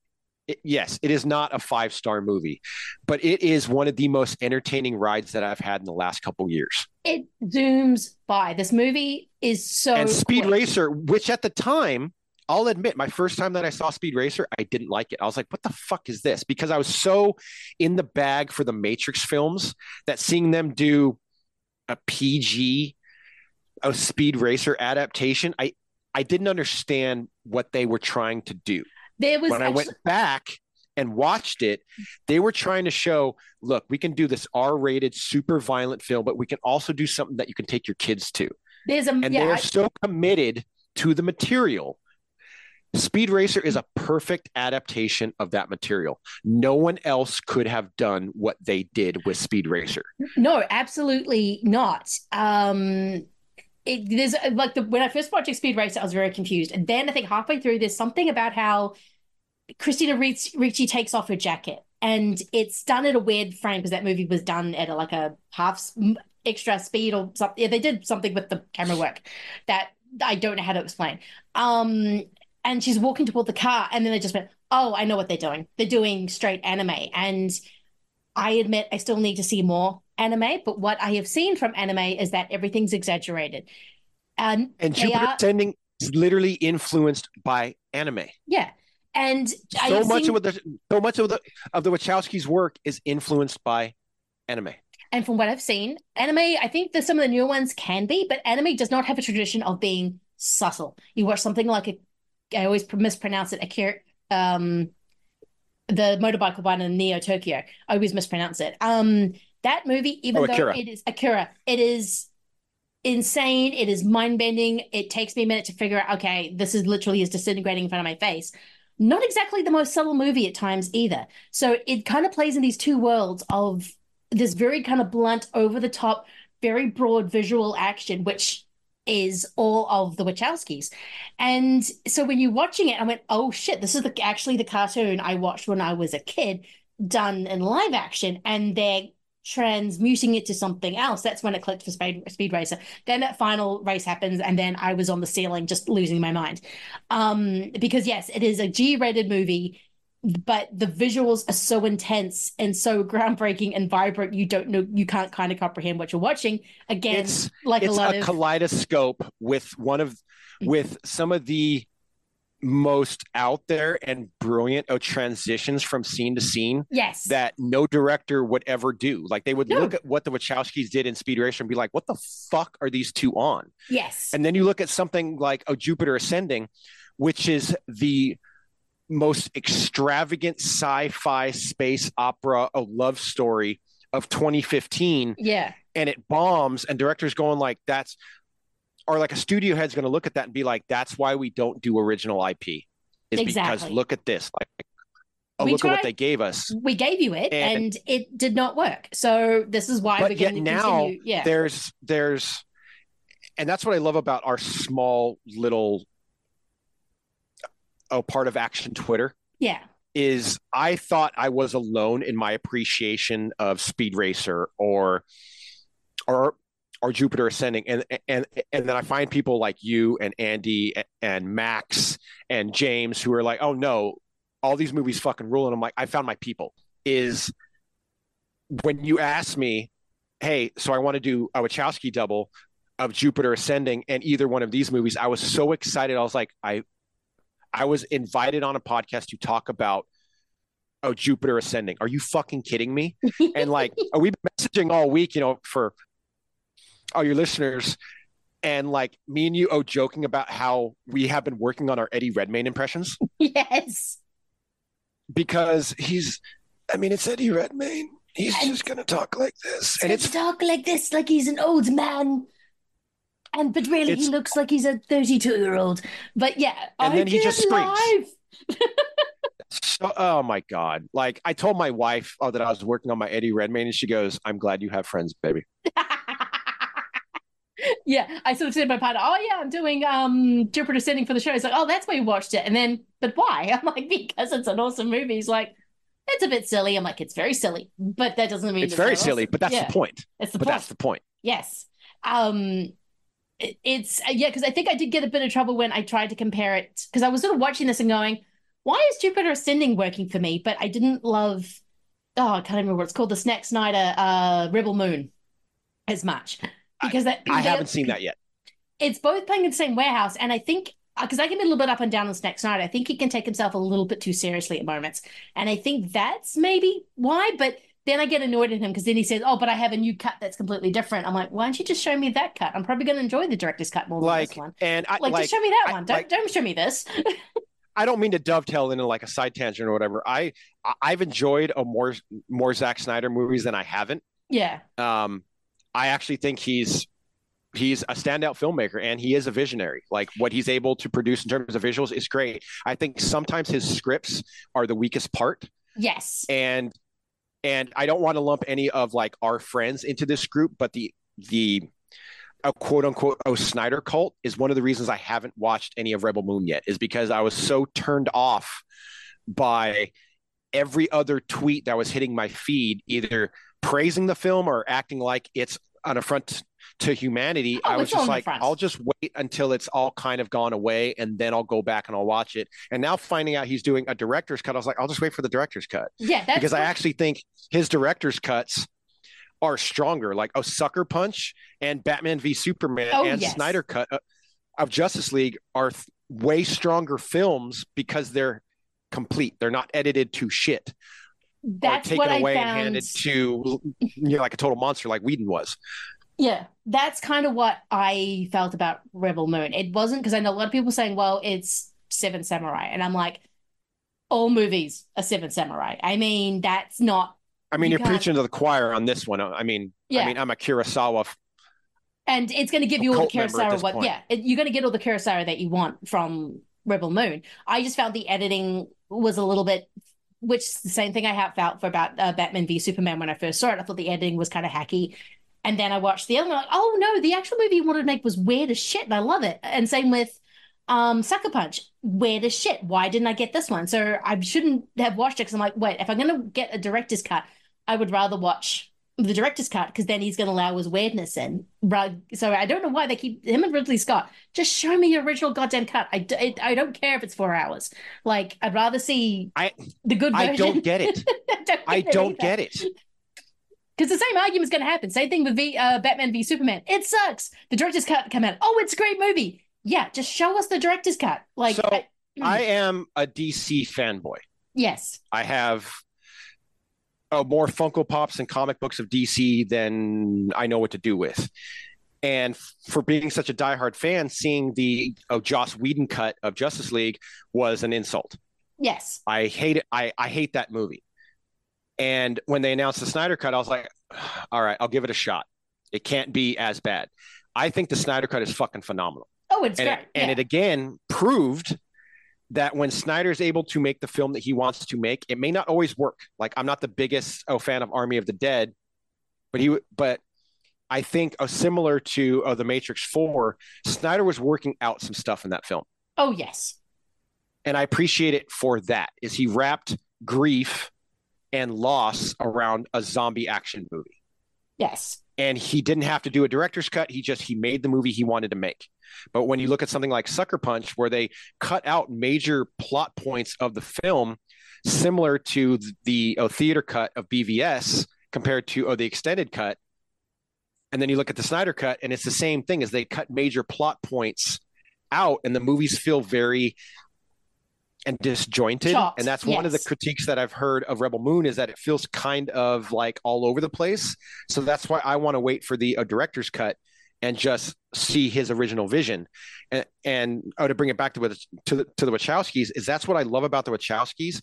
yes, it is not a five star movie, but it is one of the most entertaining rides that I've had in the last couple years. it zooms by. This movie is so and Speed quick. Racer, which at the time, I'll admit, my first time that I saw Speed Racer, I didn't like it. I was like, what the fuck is this? Because I was so in the bag for the Matrix films that seeing them do a PG, a Speed Racer adaptation, I, I didn't understand what they were trying to do. There was when I went back and watched it, they were trying to show, look, we can do this R-rated, super violent film, but we can also do something that you can take your kids to There's a and yeah. they are I- so committed to the material. Speed Racer is a perfect adaptation of that material. No one else could have done what they did with Speed Racer. No, absolutely not. Um, it, there's uh, like the when I first watched Speed Racer, I was very confused, and then I think halfway through, there's something about how Christina Ricci, Ricci takes off her jacket, and it's done at a weird frame because that movie was done at a, like a half extra speed or something. Yeah, they did something with the camera work that I don't know how to explain. Um, and she's walking toward the car, and then they just went, "Oh, I know what they're doing. They're doing straight anime." And I admit I still need to see more anime, but what I have seen from anime is that everything's exaggerated. And, And Jupiter are- Ascending is literally influenced by anime. yeah, and So much seen- of the so much of the of the Wachowskis' work is influenced by anime. And from what I've seen, anime, I think that some of the newer ones can be, but anime does not have a tradition of being subtle. You watch something like a, I always mispronounce it, Akira, um, the motorbike one in Neo Tokyo. I always mispronounce it. Um, that movie, even Oh, though it is Akira, it is insane. It is mind bending. It takes me a minute to figure out, okay, this is literally is disintegrating in front of my face. Not exactly the most subtle movie at times either. So it kind of plays in these two worlds of this very kind of blunt, over the top, very broad visual action, which is all of the Wachowskis. And so when you're watching it, I went, oh shit, this is the, actually the cartoon I watched when I was a kid, done in live action, and they're transmuting it to something else. That's when it clicked for Speed, Speed Racer. Then that final race happens, and then I was on the ceiling just losing my mind. Um, because yes, it is a G-rated movie but the visuals are so intense and so groundbreaking and vibrant you don't know you can't kind of comprehend what you're watching again It's like it's a lot a of kaleidoscope with one of mm-hmm. with some of the most out there and brilliant of transitions from scene to scene yes that no director would ever do. Like they would No. look at what the Wachowskis did in Speed Racer and be like, "What the fuck are these two on?" yes And then you look at something like "Oh Jupiter Ascending," which is the most extravagant sci-fi space opera, a love story of 2015, yeah. And it bombs, and directors going like, "That's," or like a studio head's going to look at that and be like, "That's why we don't do original IP." Is because look at this, like, oh, look at what they gave us. we gave you it and, And- it did not work. So this is why we're but yet now continue yeah. there's there's and that's what i love about our small little oh part of action twitter yeah. is i thought i was alone in my appreciation of speed racer or or or jupiter ascending. And and and then i find people like you and andy and max and james who are like oh no all these movies fucking rule. And i'm like i found my people. Is when you ask me hey so i want to do a wachowski double of jupiter ascending and either one of these movies i was so excited. I was like i i was invited on a podcast to talk about oh jupiter ascending. Are you fucking kidding me? And like are we've been messaging all week you know for all your listeners. And like me and you oh joking about how we have been working on our eddie redmayne impressions. Yes. Because he's i mean it's eddie redmayne. He's just gonna talk like this. And and it's talk like this like he's an old man and but really he looks like he's a 32 year old but yeah And I then he just screams. so oh my god like i told my wife oh, that i was working on my eddie redmayne and she goes i'm glad you have friends baby yeah, I sort of said to my partner, "Oh yeah, I'm doing um Jupiter Ascending for the show." He's like, "Oh, that's why you watched it." And then, but why? I'm like, because it's an awesome movie. He's like, "It's a bit silly." I'm like, "It's very silly," but that doesn't mean it's very silly awesome. but that's Yeah, the point It's the but point. that's the point Yes. Um, it- it's uh, yeah, because I think I did get a bit of trouble when I tried to compare it because I was sort of watching this and going, "Why is Jupiter Ascending working for me?" But I didn't love. Oh, I can't remember what it's called. The Zack Snyder, uh, Rebel Moon, as much because that i haven't seen that yet it's both playing in the same warehouse, and I think because I can be a little bit up and down on Zack Snyder, I think he can take himself a little bit too seriously at moments, and I think that's maybe why. But then I get annoyed at him because then he says, "Oh, but I have a new cut that's completely different." I'm like, "Why don't you just show me that cut? I'm probably going to enjoy the director's cut more than like this one. and i Like, like, just show me that I- one. Don't like, don't show me this." I don't mean to dovetail into like a side tangent or whatever. I I- I've enjoyed a more more Zack Snyder movies than I haven't. yeah, Um, I actually think he's he's a standout filmmaker and he is a visionary. Like what he's able to produce in terms of visuals is great. I think sometimes his scripts are the weakest part, yes, and and I don't want to lump any of like our friends into this group, but the the a quote unquote oh Snyder cult is one of the reasons I haven't watched any of Rebel Moon yet, is because I was so turned off by every other tweet that was hitting my feed, either praising the film or acting like it's an affront to humanity, Oh, I was just like. I'll just wait until it's all kind of gone away and then I'll go back and I'll watch it. And now finding out he's doing a director's cut, I was like, I'll just wait for the director's cut. Yeah, that's because I actually think his director's cuts are stronger. Like a Sucker Punch and Batman v Superman Oh, and yes. Snyder cut uh, of Justice League are th- way stronger films because they're complete. They're not edited to shit That's taken I away and handed to you know, like a total monster like Whedon was. Yeah, that's kind of what I felt about Rebel Moon. It wasn't because I know a lot of people saying, well, it's Seven Samurai. And I'm like, all movies are Seven Samurai. I mean, that's not. I mean, you are preaching to the choir on this one. I mean, Yeah. I mean, I'm a Kurosawa. f- And it's going to give you all the Kurosawa. What, yeah, it- you're going to get all the Kurosawa that you want from Rebel Moon. I just felt the editing was a little bit, which the same thing I have felt for about uh, Batman v Superman when I first saw it. I thought the editing was kind of hacky. And then I watched the other one, like, oh no, the actual movie you wanted to make was weird as shit, and I love it. And same with um Sucker Punch, weird as shit. Why didn't I get this one? So I shouldn't have watched it because I'm like, wait, if I'm gonna get a director's cut, I would rather watch the director's cut because then he's gonna allow his weirdness in. So I don't know why they keep him and Ridley Scott. Just show me your original goddamn cut. I, d- it- I don't care if it's four hours. Like I'd rather see I the good version. I don't get it. I don't get it. Because the same argument is going to happen. Same thing with v, uh, Batman v Superman. It sucks. The director's cut come out. Oh, it's a great movie. Yeah, just show us the director's cut. Like, So I- I am a DC fanboy. yes, I have uh, more Funko Pops and comic books of DC than I know what to do with. And for being such a diehard fan, seeing the oh, Joss Whedon cut of Justice League was an insult. yes, I hate it. I, I hate that movie. And when they announced the Snyder cut, I was like, all right, I'll give it a shot. It can't be as bad. I think the Snyder cut is fucking phenomenal. Oh, it's and great. It, and it again proved that when Snyder's able to make the film that he wants to make, it may not always work. Like I'm not the biggest oh, fan of Army of the Dead, but he but I think uh, similar to uh, the Matrix Four, Snyder was working out some stuff in that film, oh, yes. and I appreciate it for that. Is he wrapped grief and loss around a zombie action movie? Yes. and he didn't have to do a director's cut he just he made the movie he wanted to make but when you look at something like sucker punch where they cut out major plot points of the film similar to the oh, theater cut of bvs compared to oh, the extended cut and then you look at the snyder cut and it's the same thing as they cut major plot points out and the movies feel very and disjointed Chopped, and that's one of the critiques that i've heard of rebel moon is that it feels kind of like all over the place. So that's why i want to wait for the uh, director's cut and just see his original vision. And, and oh, to bring it back to, what- to, the, to the wachowskis is that's what i love about the wachowskis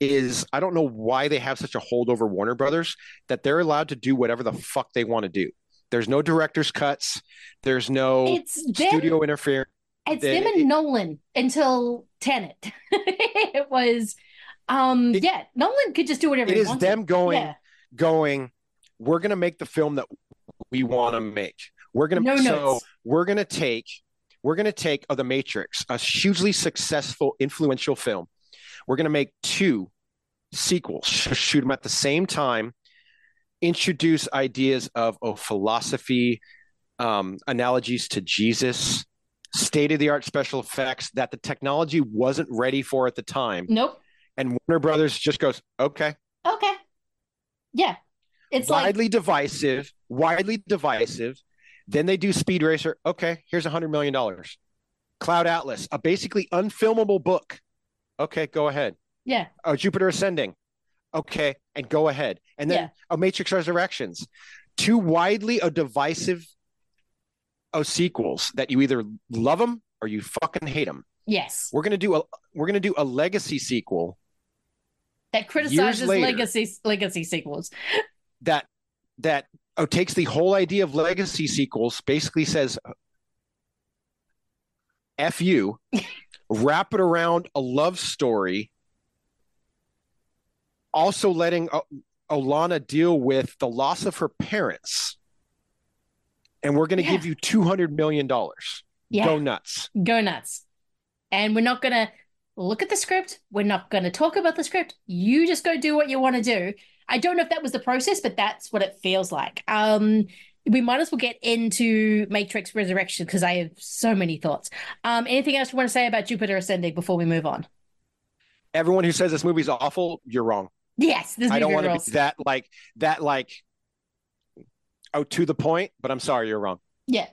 is i don't know why they have such a hold over warner brothers that they're allowed to do whatever the fuck they want to do. There's no director's cuts. There's no It's studio interference It's them and Nolan until Tenet. it was, um, yeah, Nolan could just do whatever it he is wanted. them going Yeah. going we're going to make the film that we want to make we're going to No so notes. we're going to take we're to take oh, the matrix a hugely successful influential film we're going to make two sequels shoot them at the same time introduce ideas of oh, philosophy um, analogies to jesus state of the art special effects that the technology wasn't ready for at the time Nope. and warner brothers just goes okay Okay. Yeah. It's like, widely divisive, widely divisive. Then they do Speed Racer. Okay, here's a hundred million dollars. Cloud Atlas, a basically unfilmable book. Okay, go ahead. yeah. Oh, Jupiter Ascending. Okay, and go ahead. And then Yeah. a Matrix Resurrections. Two widely a divisive oh, sequels that you either love them or you fucking hate them. Yes. We're gonna do a we're gonna do a legacy sequel That criticizes later. legacy legacy sequels. that that oh, takes the whole idea of legacy sequels, basically says "f you," wrap it around a love story, also letting O- Olana deal with the loss of her parents, and we're going to Yeah. give you two hundred million dollars. Yeah. Go nuts! Go nuts. And we're not gonna look at the script. We're not gonna talk about the script. You just go do what you want to do. I don't know if that was the process, but that's what it feels like. Um, we might as well get into Matrix Resurrection because I have so many thoughts. Um, anything else you want to say about Jupiter Ascending before we move on? Everyone who says this movie's awful, you're wrong. Yes, this I don't want to be that like that like oh to the point, but I'm sorry, you're wrong. Yeah,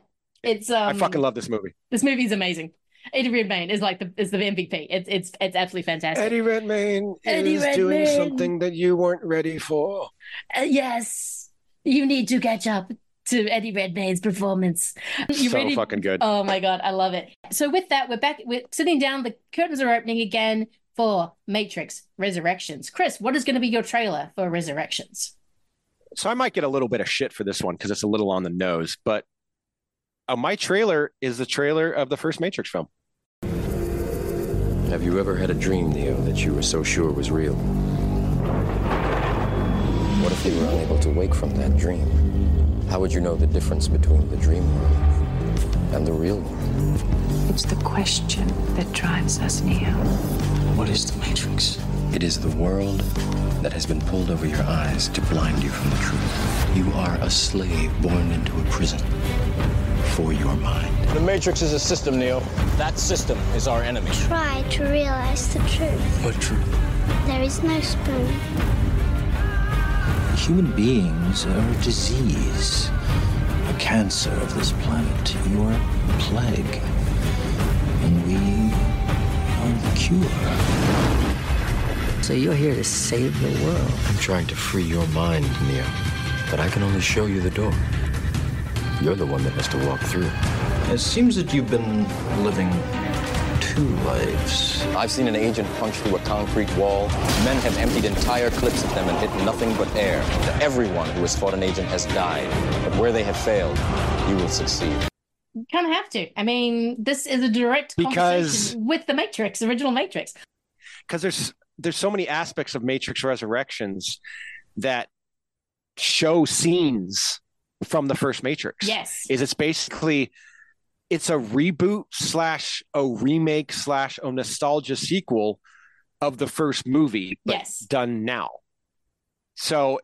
it's um, I fucking love this movie. this movie is amazing. Eddie Redmayne is like the is the MVP. It's it's it's absolutely fantastic. Eddie Redmayne Eddie is doing something that you weren't ready for. Uh, yes, you need to catch up to Eddie Redmayne's performance. You So fucking good. Oh my god, I love it. So with that, we're back. We're sitting down. The curtains are opening again for Matrix Resurrections. Chris, what is going to be your trailer for Resurrections? So I might get a little bit of shit for this one because it's a little on the nose, but uh, my trailer is the trailer of the first Matrix film. Have you ever had a dream, Neo, that you were so sure was real? What if you were unable to wake from that dream? How would you know the difference between the dream world and the real world? It's the question that drives us, Neo. What is the Matrix? It is the world that has been pulled over your eyes to blind you from the truth. You are a slave born into a prison for your mind. The Matrix is a system, Neo. That system is our enemy. Try to realize the truth. What truth? There is no spoon. Human beings are a disease, a cancer of this planet. You are a plague. And we are the cure. So you're here to save the world. I'm trying to free your mind, Neo. But I can only show you the door. You're the one that has to walk through. It seems that you've been living two lives. I've seen an agent punch through a concrete wall. Men have emptied entire clips at them and hit nothing but air. Everyone who has fought an agent has died. But where they have failed, you will succeed. You kind of have to. I mean, this is a direct Because- with the Matrix, original Matrix. because there's there's so many aspects of Matrix Resurrections that show scenes from the first Matrix. Yes. Is it's basically it's a reboot slash a remake slash a nostalgia sequel of the first movie, but Yes. done now. So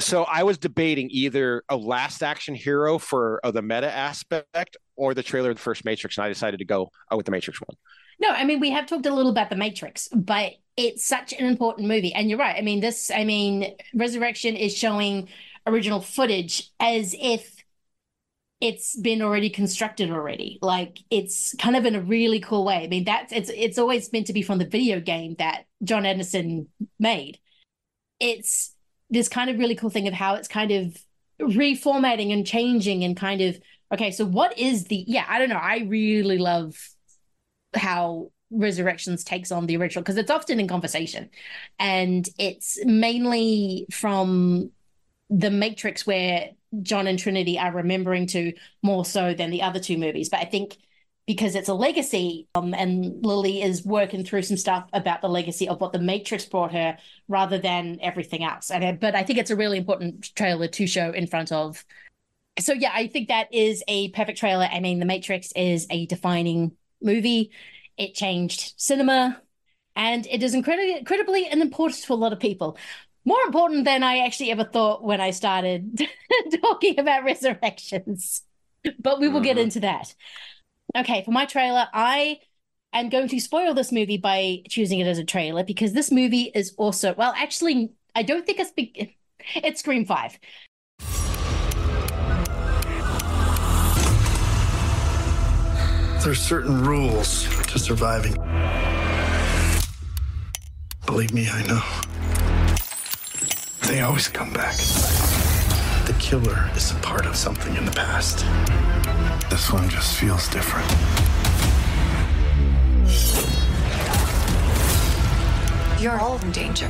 so I was debating either a last action hero for uh, the meta aspect or the trailer of the first Matrix, and I decided to go uh, with the Matrix one. No, I mean, we have talked a little about The Matrix, but it's such an important movie. And you're right. I mean, this, I mean, Resurrection is showing original footage as if it's been already constructed already. Like it's kind of in a really cool way. I mean, that's it's it's always meant to be from the video game that John Anderson made. It's this kind of really cool thing of how it's kind of reformatting and changing and kind of okay, so what is the yeah, I don't know. I really love how Resurrections takes on the original because it's often in conversation. And it's mainly from the Matrix where John and Trinity are remembering to more so than the other two movies. But I think because it's a legacy, um, and Lily is working through some stuff about the legacy of what the Matrix brought her rather than everything else. And but I think it's a really important trailer to show in front of. So yeah, I think that is a perfect trailer. I mean, The Matrix is a defining movie. It changed cinema, and it is incredibly, incredibly important to a lot of people. More important than I actually ever thought when I started talking about resurrections. But we will get mm-hmm. into that. Okay, for my trailer, I am going to spoil this movie by choosing it as a trailer because this movie is also, well, actually, I don't think it's big. It's Scream 5. There's certain rules to surviving. Believe me, I know. They always come back. The killer is a part of something in the past. This one just feels different. You're all in danger.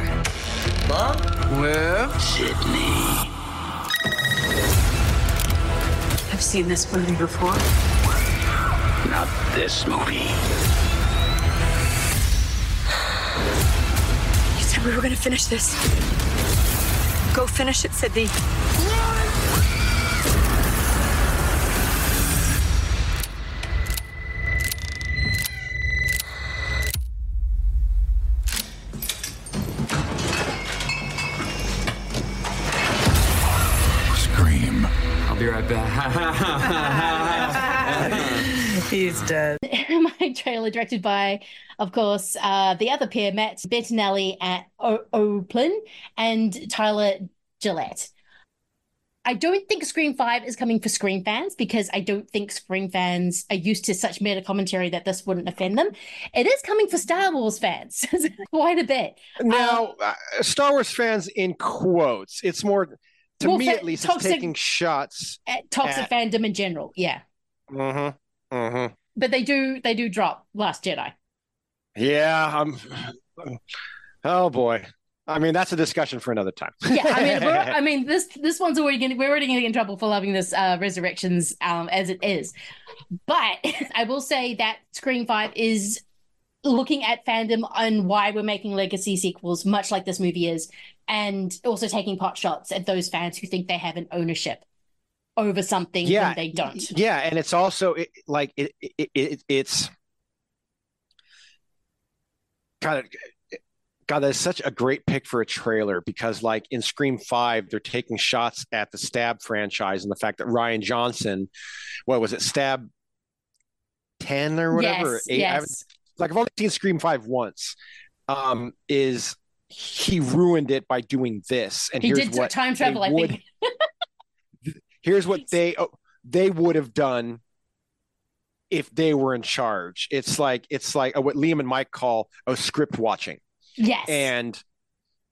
Mom? Where? Sydney. I've seen this movie before. Not this movie. You said we were gonna finish this. Go finish it, Sydney. He's dead. My trailer directed by, of course, uh, the other pair, Matt Bettinelli at o- Olpin and Tyler Gillett. I don't think Scream 5 is coming for Scream fans because I don't think Scream fans are used to such meta commentary that this wouldn't offend them. It is coming for Star Wars fans quite a bit. Now, Um, uh, Star Wars fans in quotes. It's more, to Well, me at least, toxic- it's taking shots. at toxic at- fandom in general, yeah. Mm-hmm. Mm-hmm. But they do they do drop Last Jedi. Yeah. I'm. Oh boy. I mean, that's a discussion for another time. Yeah, I mean, I mean, this this one's already going. We're already going to get in trouble for loving this uh, Resurrections um, as it is. But I will say that Scream Five is looking at fandom and why we're making legacy sequels, much like this movie is, and also taking pot shots at those fans who think they have an ownership over something yeah, they don't. Yeah, and it's also it, like it, it, it it's God, God, that's such a great pick for a trailer because, like in Scream Five, they're taking shots at the Stab franchise and the fact that Rian Johnson, what was it, Stab ten or whatever, Yes, eight? I yes. like I've only seen Scream Five once. Um, is he ruined it by doing this? And He here's did what time travel, I would- think. here's what they oh, they would have done if they were in charge. It's like it's like uh, what Liam and Mike call a script watching. Yes. And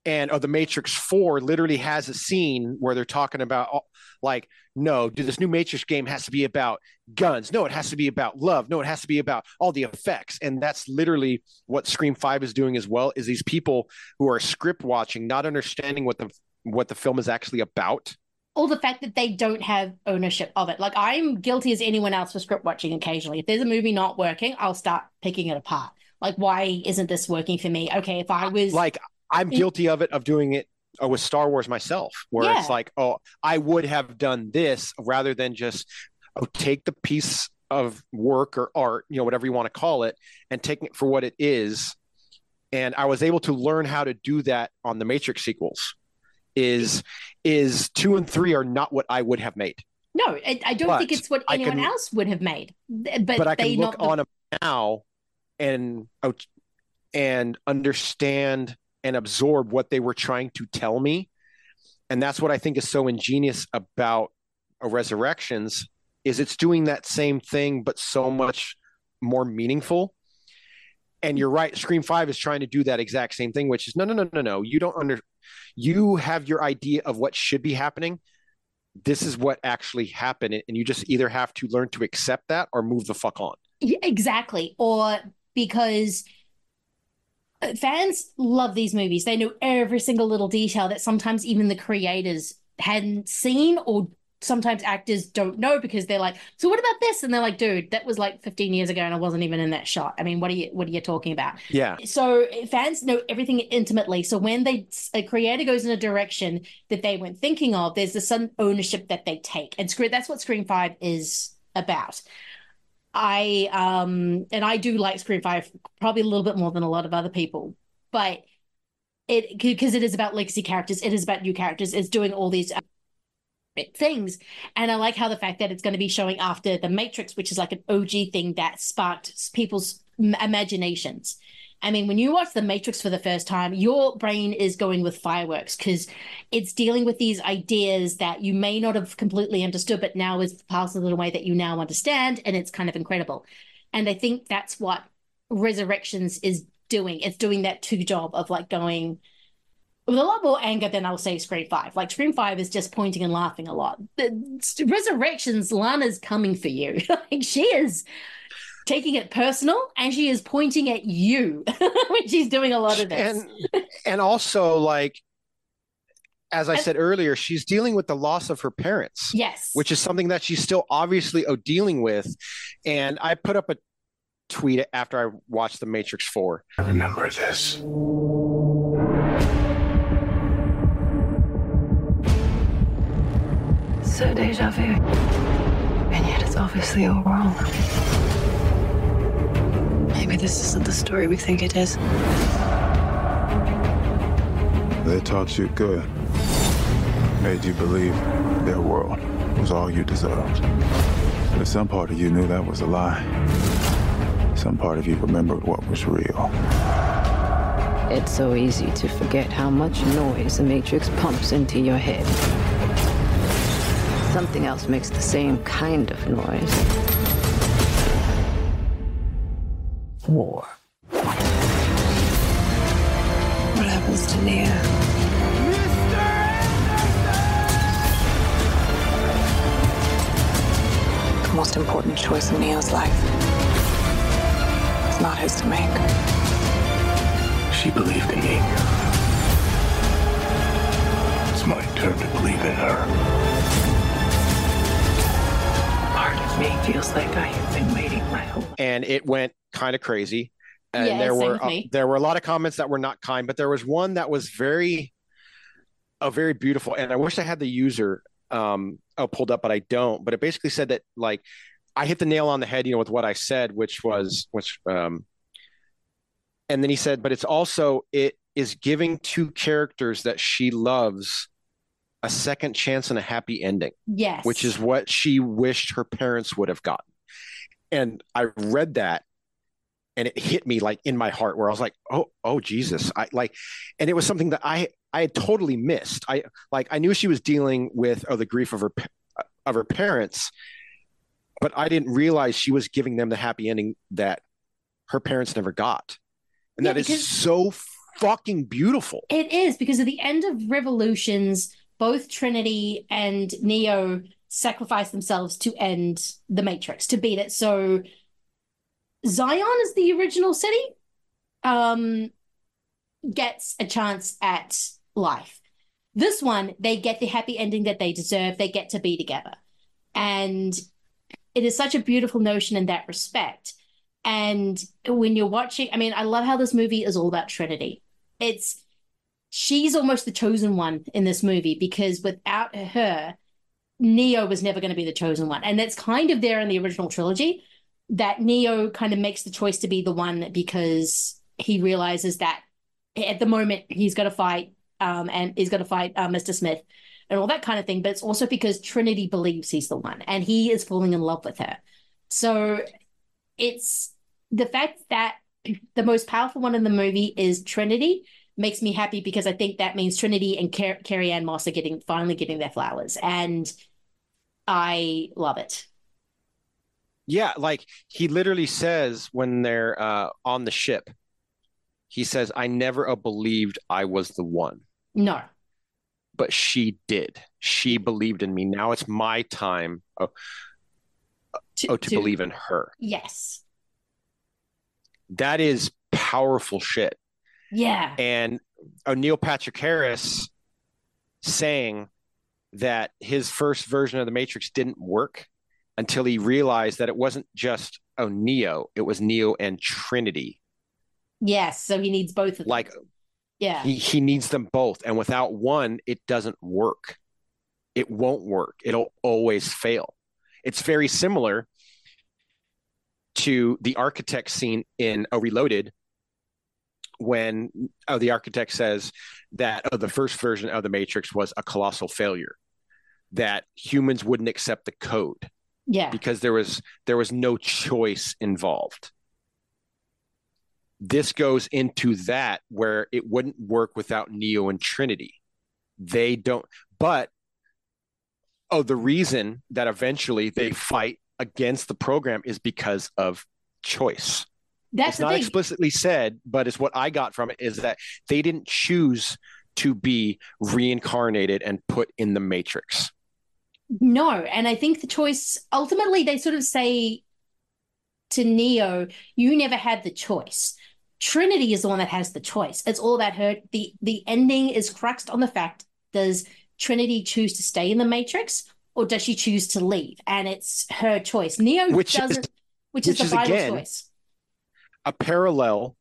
and oh, the Matrix Four literally has a scene where they're talking about oh, like, no, dude, this new Matrix game has to be about guns. No, it has to be about love. No, it has to be about all the effects. And that's literally what Scream Five is doing as well. Is these people who are script watching, not understanding what the what the film is actually about. Or the fact that they don't have ownership of it. Like I'm guilty as anyone else for script watching occasionally. If there's a movie not working, I'll start picking it apart. Like, why isn't this working for me? Okay, if I was like I'm guilty of it of doing it uh, with Star Wars myself, where Yeah. it's like, oh, I would have done this rather than just oh, take the piece of work or art, you know, whatever you want to call it, and taking it for what it is. And I was able to learn how to do that on the Matrix sequels. Is is two and three are not what I would have made, no, I, I don't But think it's what anyone can- else would have made. But, but, I they can look on them now and and understand and absorb what they were trying to tell me. And that's what i think is so ingenious about a resurrections is it's doing that same thing but so much more meaningful. And you're right scream 5 is trying to do that exact same thing which is no no no no no. You don't under you have your idea of what should be happening this is what actually happened and you just either have to learn to accept that or move the fuck on exactly. Or because uh, fans love these movies. They know every single little detail that sometimes even the creators hadn't seen, or sometimes actors don't know because they're like, "So what about this?" And they're like, "Dude, that was like 15 years ago, and I wasn't even in that shot. I mean, what are you what are you talking about?" yeah So fans know everything intimately. So when they a creator goes in a direction that they weren't thinking of, there's a sudden ownership that they take, and Scream that's what Scream Five is about. I um and I do like Scream Five probably a little bit more than a lot of other people, but it because it is about legacy characters, it is about new characters, it's doing all these things, and I like how the fact that it's going to be showing after the Matrix, which is like an OG thing that sparked people's imaginations. I mean, when you watch The Matrix for the first time, your brain is going with fireworks because it's dealing with these ideas that you may not have completely understood, but now is passed in a way that you now understand, and it's kind of incredible. And I think that's what Resurrections is doing. It's doing that two job of like going with a lot more anger than I'll say Scream Five. Like Scream Five is just pointing and laughing a lot. The Resurrections, Lana's coming for you. like she is taking it personal and she is pointing at you when she's doing a lot of this. and and also like as i said earlier she's dealing with the loss of her parents yes which is something that she's still obviously oh, dealing with and i put up a tweet after i watched the matrix 4 I remember this. So deja vu. And yet it's obviously all wrong. Maybe this isn't the story we think it is. They taught you good. Made you believe their world. was all you deserved. But some part of you knew that was a lie. Some part of you remembered what was real. It's so easy to forget how much noise the Matrix pumps into your head. Something else makes the same kind of noise. War. What happens to Nia? The most important choice in Neo's life. It's not his to make. She believed in me. It's my turn to believe in her. Me feels like I have been waiting my whole life. and it went kind of crazy. And Yeah, there same were with uh, me. there were a lot of comments that were not kind, but there was one that was very, a very beautiful. And I wish I had the user um oh, pulled up, but I don't. But it basically said that like I hit the nail on the head, you know, with what I said, which was which um, and then he said, but it's also it is giving two characters that she loves a second chance and a happy ending Yes. which is what she wished her parents would have gotten. And I read that and it hit me like in my heart where I was like, "Oh, oh Jesus." I like and it was something that I I had totally missed. I like I knew she was dealing with oh, the grief of her of her parents, but I didn't realize she was giving them the happy ending that her parents never got. And Yeah, that is so fucking beautiful. It is because at the end of Revolutions, both Trinity and Neo sacrifice themselves to end the Matrix, to beat it. So Zion is the original city, um, gets a chance at life. This one, they get the happy ending that they deserve. They get to be together. And it is such a beautiful notion in that respect. And when you're watching, I mean, I love how this movie is all about Trinity. It's she's almost the chosen one in this movie because without her, Neo was never going to be the chosen one. And it's kind of there in the original trilogy that Neo kind of makes the choice to be the one because he realizes that at the moment he's going to fight um, and he's going to fight uh, Mr. Smith and all that kind of thing. But it's also because Trinity believes he's the one and he is falling in love with her. So it's the fact that the most powerful one in the movie is Trinity makes me happy because I think that means Trinity and Car- Carrie-Anne Moss are getting finally getting their flowers, and I love it. Yeah, like he literally says when they're uh, on the ship, he says, "I never believed I was the one, No, but she did. She believed in me. Now it's my time. Oh, oh, to, to- believe in her. yes, That is powerful shit." Yeah, And O'Neill Patrick Harris saying that his first version of the Matrix didn't work until he realized that it wasn't just oh Neo, it was Neo and Trinity. yes. So he needs both of them. Like yeah, he, he needs them both and without one it doesn't work it won't work it'll always fail it's very similar to the architect scene in a reloaded when oh, the architect says that oh, the first version of the matrix was a colossal failure that humans wouldn't accept the code yeah, because there was there was no choice involved. This goes into that where it wouldn't work without neo and trinity. They don't but oh the reason that eventually they fight against the program is because of choice that's it's not thing. explicitly said but it's what i got from it is that they didn't choose to be reincarnated and put in the matrix No, and I think the choice ultimately they sort of say to Neo, you never had the choice. Trinity is the one that has the choice. It's all about her. The the ending is cruxed on the fact does Trinity choose to stay in the Matrix or does she choose to leave? And it's her choice. Neo Which is- doesn't which is which the is, vital again, choice. A parallel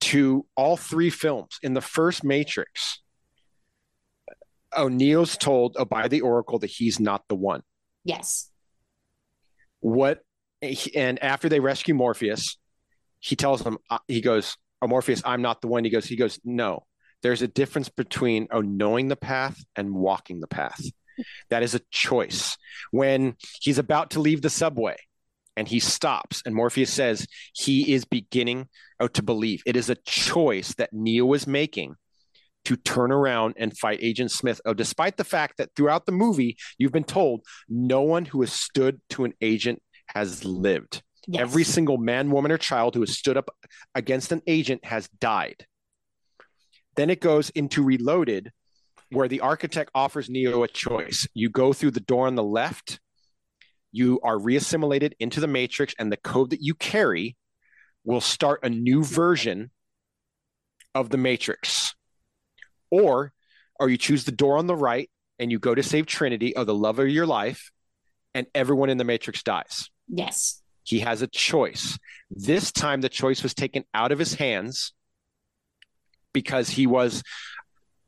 to all three films. In the first Matrix, O'Neill's told oh, by the Oracle that he's not the one. Yes. What and after they rescue Morpheus, he tells him uh, he goes, oh, Morpheus, I'm not the one. He goes, he goes, no. There's a difference between oh, knowing the path and walking the path. That is a choice. When he's about to leave the subway and he stops, and Morpheus says he is beginning oh, to believe. It is a choice that Neo is making to turn around and fight Agent Smith. Oh, despite the fact that throughout the movie, you've been told no one who has stood to an agent has lived. Yes. Every single man, woman, or child who has stood up against an agent has died. Then it goes into Reloaded, where the architect offers Neo a choice. You go through the door on the left, you are reassimilated into the Matrix, and the code that you carry will start a new version of the Matrix. Or, or you choose the door on the right and you go to save Trinity, or the love of your life, and everyone in the Matrix dies. Yes. He has a choice. This time, the choice was taken out of his hands because he was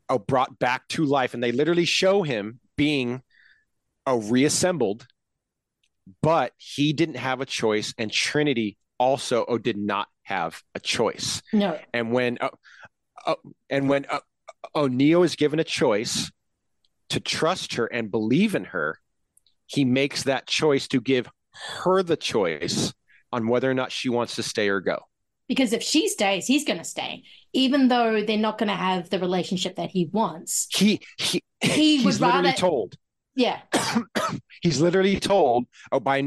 uh, brought back to life. And they literally show him being uh, reassembled, but he didn't have a choice. And Trinity also oh, did not have a choice. No. And when, uh, uh, and when uh, uh, Neo is given a choice to trust her and believe in her, he makes that choice to give her the choice on whether or not she wants to stay or go. Because if she stays, he's going to stay, even though they're not going to have the relationship that he wants. He he, He literally rather- told. Yeah. He's literally told oh by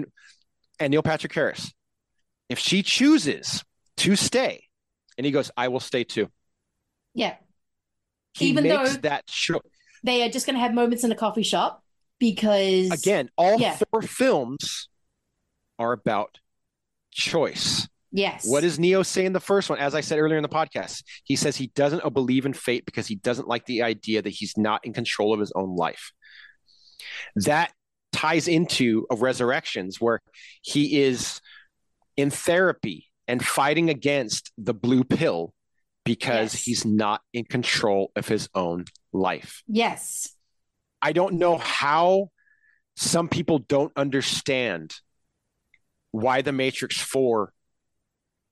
and Neil Patrick Harris, if she chooses to stay, and he goes, I will stay too. Yeah. He Even though- that choice. They are just going to have moments in a coffee shop because. Again, all Yeah. four films are about choice. Yes. What does Neo say in the first one? As I said earlier in the podcast, he says he doesn't believe in fate because he doesn't like the idea that he's not in control of his own life. That ties into a resurrections where he is in therapy and fighting against the blue pill because Yes. he's not in control of his own life. Yes. I don't know how some people don't understand why The Matrix 4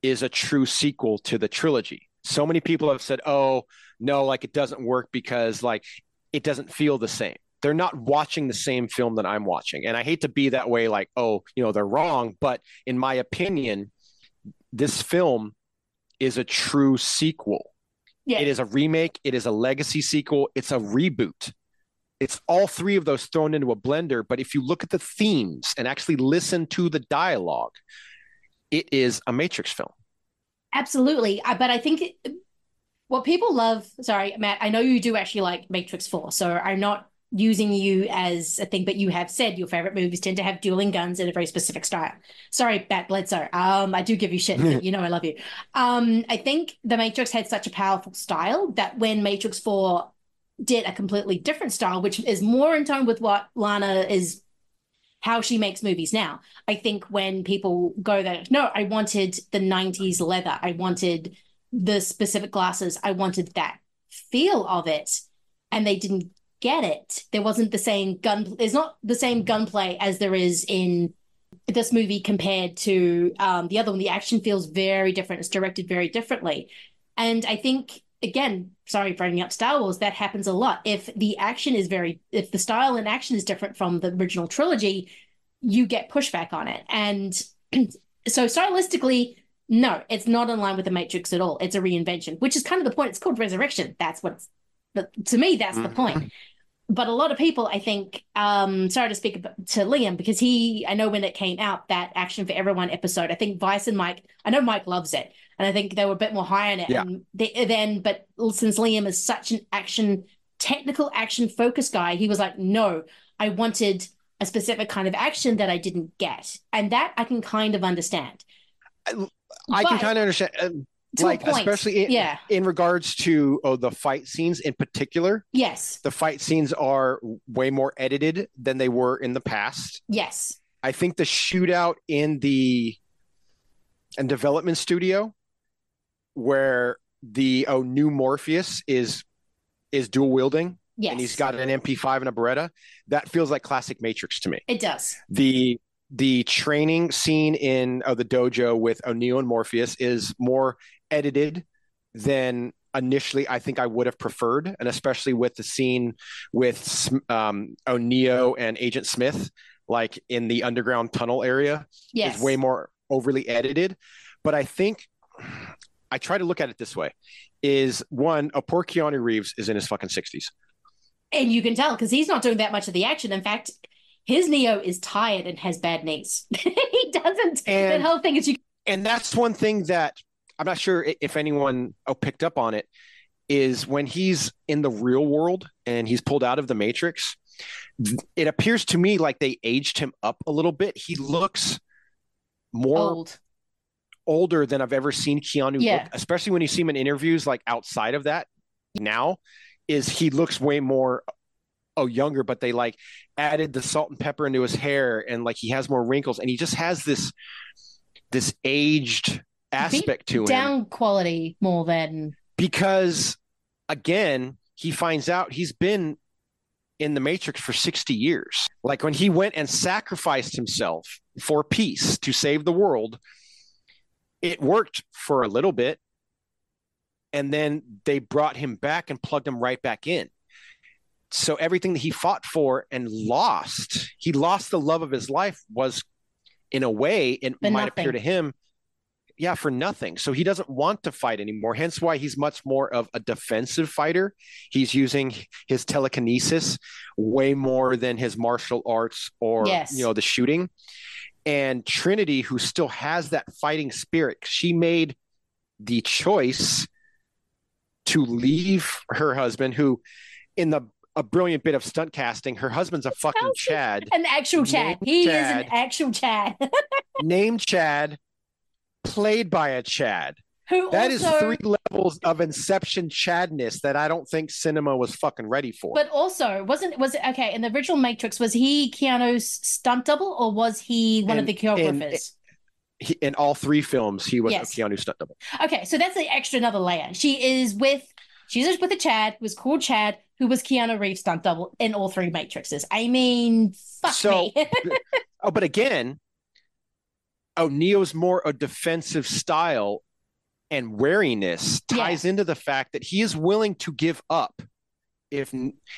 is a true sequel to the trilogy. So many people have said, "Oh, no, like it doesn't work because like it doesn't feel the same." They're not watching the same film that I'm watching. And I hate to be that way like, "Oh, you know, they're wrong," but in my opinion, this film is a true sequel. Yeah. It is a remake, it is a legacy sequel, it's a reboot. It's all three of those thrown into a blender. But if you look at the themes and actually listen to the dialogue, it is a Matrix film. Absolutely. I- But I think what people love, sorry, Matt, I know you do actually like Matrix 4, so I'm not using you as a thing, but you have said your favorite movies tend to have dueling guns in a very specific style. Sorry, Matt Bledsoe. Um, I do give you shit, but you know I love you. Um, I think The Matrix had such a powerful style that when Matrix 4 did a completely different style, which is more in tone with what Lana is how she makes movies now. I think when people go there, no, I wanted the 90s leather. I wanted the specific glasses. I wanted that feel of it. And they didn't get it. There wasn't the same gun, there's not the same gunplay as there is in this movie compared to um, the other one. The action feels very different. It's directed very differently. And I think, again, sorry for bringing up Star Wars, that happens a lot. If the action is very, if the style and action is different from the original trilogy, you get pushback on it. And so stylistically, no, it's not in line with the Matrix at all. It's a reinvention, which is kind of the point. It's called Resurrection. That's what's, but to me, that's the point. But a lot of people, I think, um, sorry to speak to Liam because he, I know when it came out, that Action for Everyone episode, I think Vice and Mike, I know Mike loves it, and I think they were a bit more high on it. Yeah. And they, then, but since Liam is such an action, technical action focused guy, he was like, no, I wanted a specific kind of action that I didn't get, and that I can kind of understand. I can But- kind of understand, uh, To like especially in, yeah. in regards to oh, the fight scenes in particular. Yes, The fight scenes are way more edited than they were in the past. yes, I think the shootout in the and development studio where the oh new Morpheus is is dual wielding yes. and he's got an MP5 and a Beretta, that feels like classic Matrix to me. it does. the the training scene in oh, the dojo with O'Neill and Morpheus is more edited than initially I think I would have preferred, and especially with the scene with um, O'Neo and Agent Smith, like in the underground tunnel area, Yes. is way more overly edited. But I think I try to look at it this way: is one, a poor Keanu Reeves is in his fucking sixties. And you can tell because he's not doing that much of the action. In fact, his Neo is tired and has bad knees. he doesn't. that And- whole thing is you. and that's one thing that I'm not sure if anyone oh, picked up on it is when he's in the real world and he's pulled out of the matrix it appears to me like they aged him up a little bit he looks more Old. older than I've ever seen Keanu Yeah. look especially when you see him in interviews like outside of that now is he looks way more oh younger but they like added the salt and pepper into his hair and like he has more wrinkles and he just has this this aged aspect to him. Down quality more than because again he finds out he's been in the matrix for 60 years. Like when he went and sacrificed himself for peace to save the world it worked for a little bit and then they brought him back and plugged him right back in. So everything that he fought for and lost he lost the love of his life was in a way it might appear to him yeah for nothing so he doesn't want to fight anymore hence why he's much more of a defensive fighter he's using his telekinesis way more than his martial arts or Yes. you know the shooting and trinity who still has that fighting spirit she made the choice to leave her husband who in the a brilliant bit of stunt casting her husband's a fucking chad an actual Chad. Named He is an actual Chad. named chad played by a chad Who That is also- three levels of inception chadness that I don't think cinema was fucking ready for. But also, wasn't was it okay in the original Matrix? Was he Keanu's stunt double, or was he one of the choreographers? he, in all three films, he was Yes. a Keanu stunt double. Okay, so that's the extra another layer. She is with she's with a Chad who was called Chad, who was Keanu Reeves stunt double in all three Matrixes. I mean, fuck So, me. oh, but again, oh, Neo's more a defensive style and wariness ties into the fact that he is willing to give up if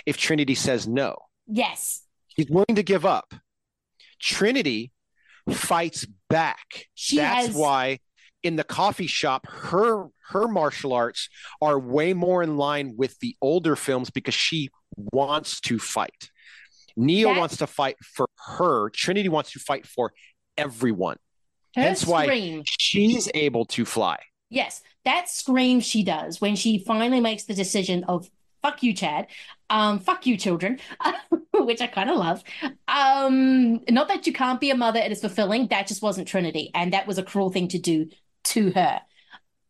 if Trinity says no. yes, He's willing to give up. Trinity fights back. She That's has- why in the coffee shop, her her martial arts are way more in line with the older films because she wants to fight. Neo That- wants to fight for her. Trinity wants to fight for everyone. Her Hence why she's able to fly. yes, that scream she does when she finally makes the decision of fuck you, Chad, um, fuck you, children, which I kind of love. Um, not that you can't be a mother; it is fulfilling. That just wasn't Trinity, and that was a cruel thing to do to her.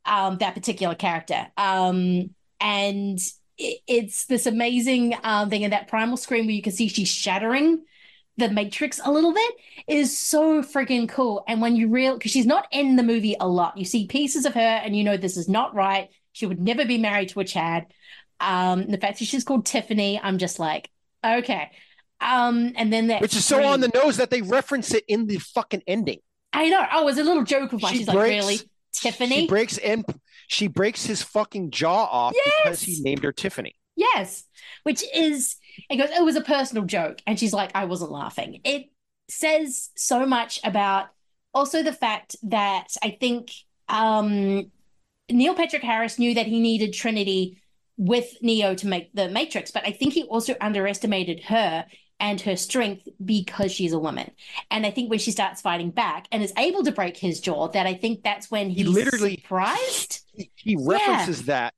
Um, that particular character. Um, and it's this amazing um thing in that primal scream where you can see she's shattering the matrix a little bit is so freaking cool. And when you real because she's not in the movie a lot. You see pieces of her and you know this is not right. She would never be married to a chad. Um the fact that she's called tiffany i'm just like okay. Um and then that Which is so on the nose that they reference it in the fucking ending. i know. Oh it was a little joke of mine She she's like really tiffany? She breaks and she breaks his fucking jaw off because he named her Tiffany. Yes, which is it goes. It was a personal joke, and she's like, I wasn't laughing. It says so much about also the fact that I think um, Neil Patrick Harris knew that he needed Trinity with Neo to make the Matrix, but I think he also underestimated her and her strength because she's a woman. And I think when she starts fighting back and is able to break his jaw, that I think that's when he's literally- surprised. He references that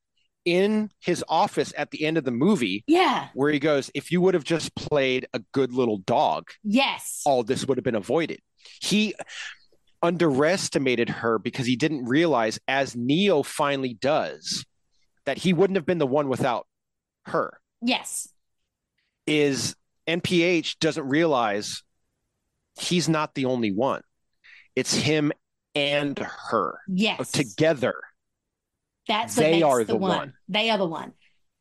in his office at the end of the movie. Yeah. Where he goes, if you would have just played a good little dog, Yes. all this would have been avoided. He underestimated her because he didn't realize, as Neo finally does, that he wouldn't have been the one without her. Yes. Is NPH doesn't realize he's not the only one. It's him and her Yes. together. That's what They are the, the one. one. They are the one.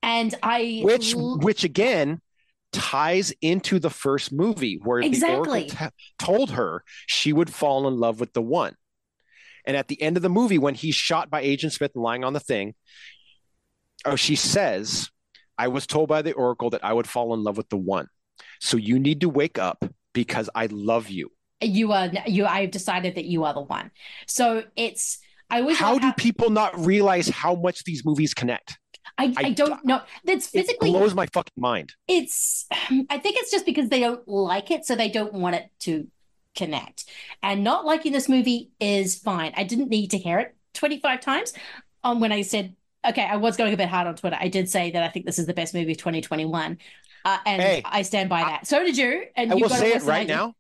And I which l- which again ties into the first movie where Exactly. the oracle t- told her she would fall in love with the one and at the end of the movie when he's shot by agent smith and lying on the thing Oh, she says, I was told by the Oracle that I would fall in love with the one. So you need to wake up because I love you. You are you. I've decided that you are the one. So it's. I always How like do people not realize how much these movies connect? I, I, don't know. That's physically It blows my fucking mind. it's i think it's just because they don't like it so they don't want it to connect and not liking this movie is fine i didn't need to hear it 25 times um, when i said okay i was going a bit hard on twitter i did say that i think this is the best movie of 2021 uh, and Hey, i stand by that so did you and I you will got say it worse than I right now.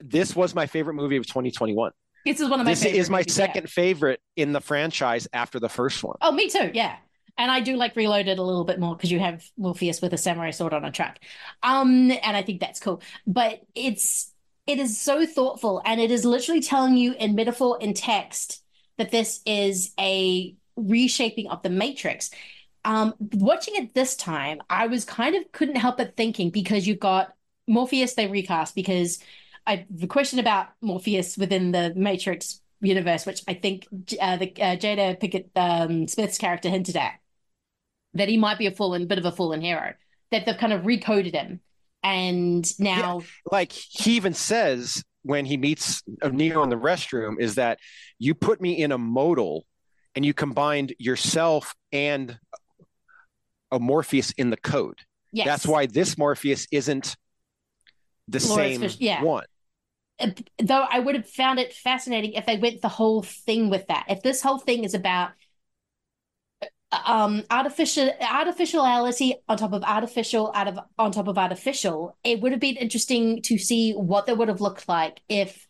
This was my favorite movie of 2021. This is one of my This is my second favorite in the franchise after the first one. Oh, me too. Yeah. And I do like Reloaded a little bit more because you have Morpheus with a samurai sword on a truck. Um, and I think that's cool. But it's it is so thoughtful and it is literally telling you in metaphor and text that this is a reshaping of the matrix. Um, watching it this time, I was kind of couldn't help but thinking because you've got Morpheus they recast because I a question about Morpheus within the Matrix universe, which I think uh, the uh, Jada Pickett um, Smith's character hinted at that he might be a fallen bit of a fallen hero. That they've kind of recoded him, and now Like he even says when he meets Neo in the restroom, is that you put me in a modal and you combined yourself and a Morpheus in the code. Yes. That's why this Morpheus isn't the Lawrence same Fish- yeah. one. Though I would have found it fascinating if they went the whole thing with that. If this whole thing is about um artificial artificiality on top of artificial out of on top of artificial, it would have been interesting to see what that would have looked like if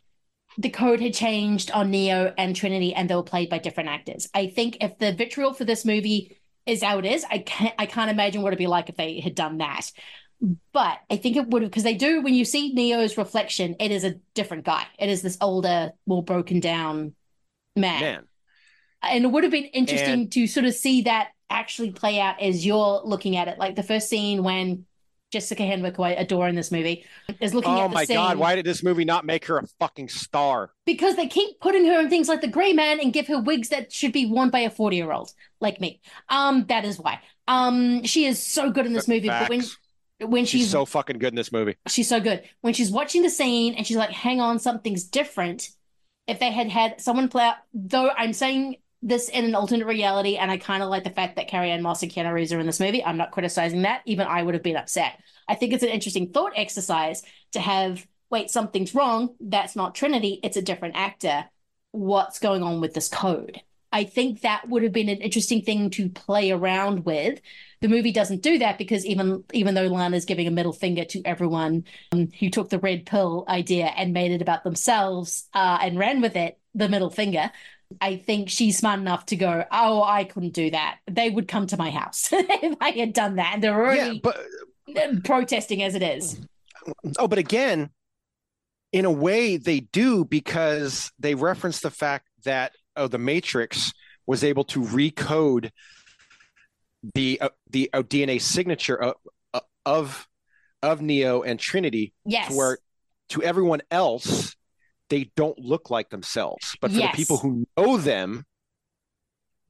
the code had changed on Neo and Trinity and they were played by different actors. I think if the vitriol for this movie is how it is, I can't I can't imagine what it'd be like if they had done that. But I think it would have because they do when you see Neo's reflection, it is a different guy. It is this older, more broken down man. Man. And it would have been interesting And- to sort of see that actually play out as you're looking at it. Like the first scene when Jessica Henwick, who I adore in this movie, is looking Oh at the my scene god, why did this movie not make her a fucking star? because they keep putting her in things like the gray man and give her wigs that should be worn by a 40 year old like me um that is why um she is so good in this movie but when Facts. When She's she's so fucking good in this movie. she's so good. When she's watching the scene and she's like hang on something's different. If they had had someone play out though i'm saying this in an alternate reality and i kind of like the fact that carrie-anne moss and keanu reeves are in this movie i'm not criticizing that. Even i would have been upset. I think it's an interesting thought exercise to have wait something's wrong. That's not trinity. It's a different actor. What's going on with this code i think that would have been an interesting thing to play around with the movie doesn't do that because even even though lana's giving a middle finger to everyone um, who took the red pill idea and made it about themselves uh, and ran with it the middle finger I think she's smart enough to go, oh, I couldn't do that. They would come to my house if I had done that. And they're already but protesting as it is. Oh, but again, in a way, they do because they reference the fact that oh, the Matrix was able to recode the uh, the uh, DNA signature of, of of Neo and Trinity Yes. to where to everyone else they don't look like themselves, but for Yes. the people who know them,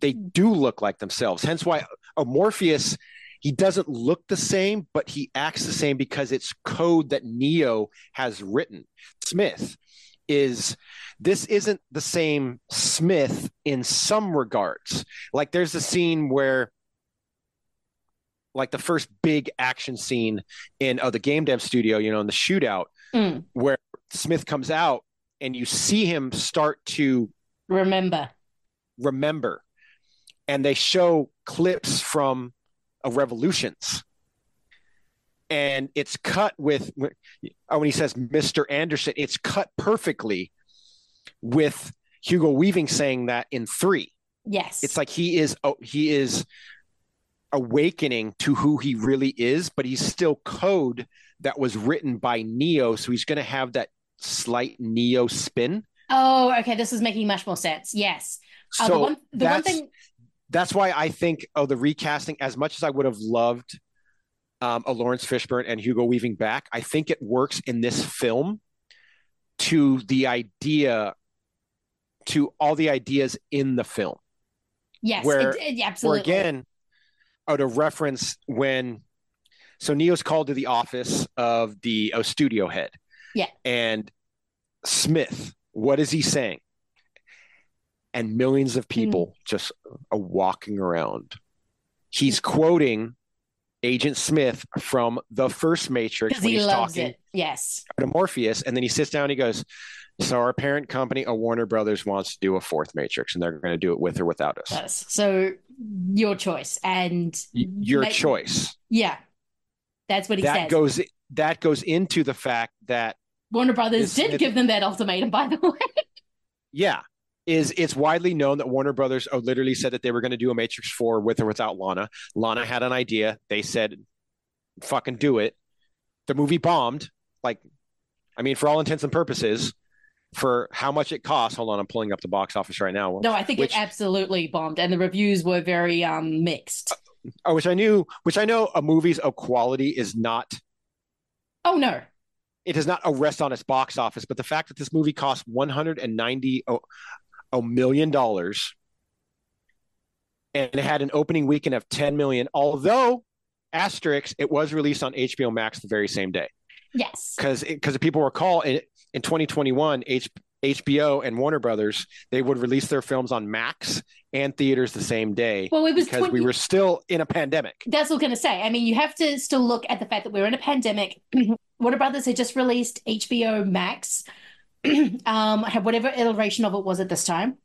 they do look like themselves. Hence why a Morpheus he doesn't look the same, but he acts the same because it's code that Neo has written. Smith is this isn't the same Smith in some regards. Like there's a scene where like the first big action scene in oh, the game dev studio, you know, in the shootout, Mm. where Smith comes out and you see him start to Remember. remember. And they show clips from a Revolutions. And it's cut with oh, when he says Mr. Anderson, it's cut perfectly with Hugo Weaving saying that in three. Yes. It's like he is oh, he is awakening to who he really is, but he's still code that was written by Neo, so he's going to have that slight Neo spin. Oh, okay. This is making much more sense. Yes. Uh, the So one, the one that's thing, that's why I think oh the recasting as much as I would have loved um, a Laurence Fishburne and Hugo Weaving back, I think it works in this film to the idea to all the ideas in the film. Yes, where, it- it- absolutely. Or again, out of reference when, so Neo's called to the office of the oh, studio head, Yeah. and Smith, what is he saying? And millions of people Hmm. just are walking around. He's quoting Agent Smith from the first Matrix when he he's loves talking it. Yes. to Morpheus, and then he sits down. And he goes, "So our parent company, a Warner Brothers, wants to do a fourth Matrix, and they're going to do it with or without us. Yes. So your choice. And Your ma- choice." Yeah. That's what he that says. goes that goes into the fact that Warner Brothers did give them that ultimatum, by the way. yeah is it's widely known that Warner Brothers oh, literally said that they were going to do a Matrix 4 with or without Lana. Lana had an idea. They said fucking do it. The movie bombed like I mean for all intents and purposes for how much it cost. Hold on, I'm pulling up the box office right now. No, I think which, it absolutely bombed, and the reviews were very um mixed. oh, which I knew which I know a movie's of quality is not Oh no. it does not a rest on its box office, but the fact that this movie cost 190 oh, a million dollars and it had an opening weekend of 10 million, although asterisk, it was released on HBO Max the very same day. Yes. Because because people recall in, in 2021, H, HBO and Warner Brothers, they would release their films on Max and theaters the same day. Well, it was because we were still in a pandemic. That's what I'm going to say. I mean, you have to still look at the fact that we're in a pandemic. Warner Brothers had just released HBO Max, um, whatever iteration of it was at this time.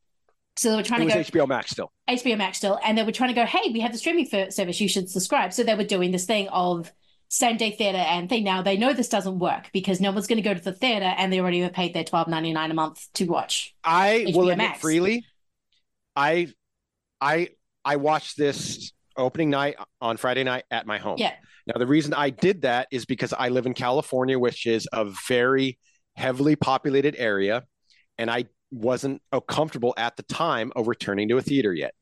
So they were trying It to go HBO Max still. HBO Max still, and they were trying to go, hey, we have the streaming service, you should subscribe. So they were doing this thing of same day theater and thing. Now they know this doesn't work because no one's going to go to the theater and they already have paid their twelve ninety nine a month to watch. I HBO will admit Max. freely, I, I, I watched this opening night on Friday night at my home. Yeah. Now the reason I did that is because I live in California, which is a very heavily populated area, and I wasn't comfortable at the time of returning to a theater yet.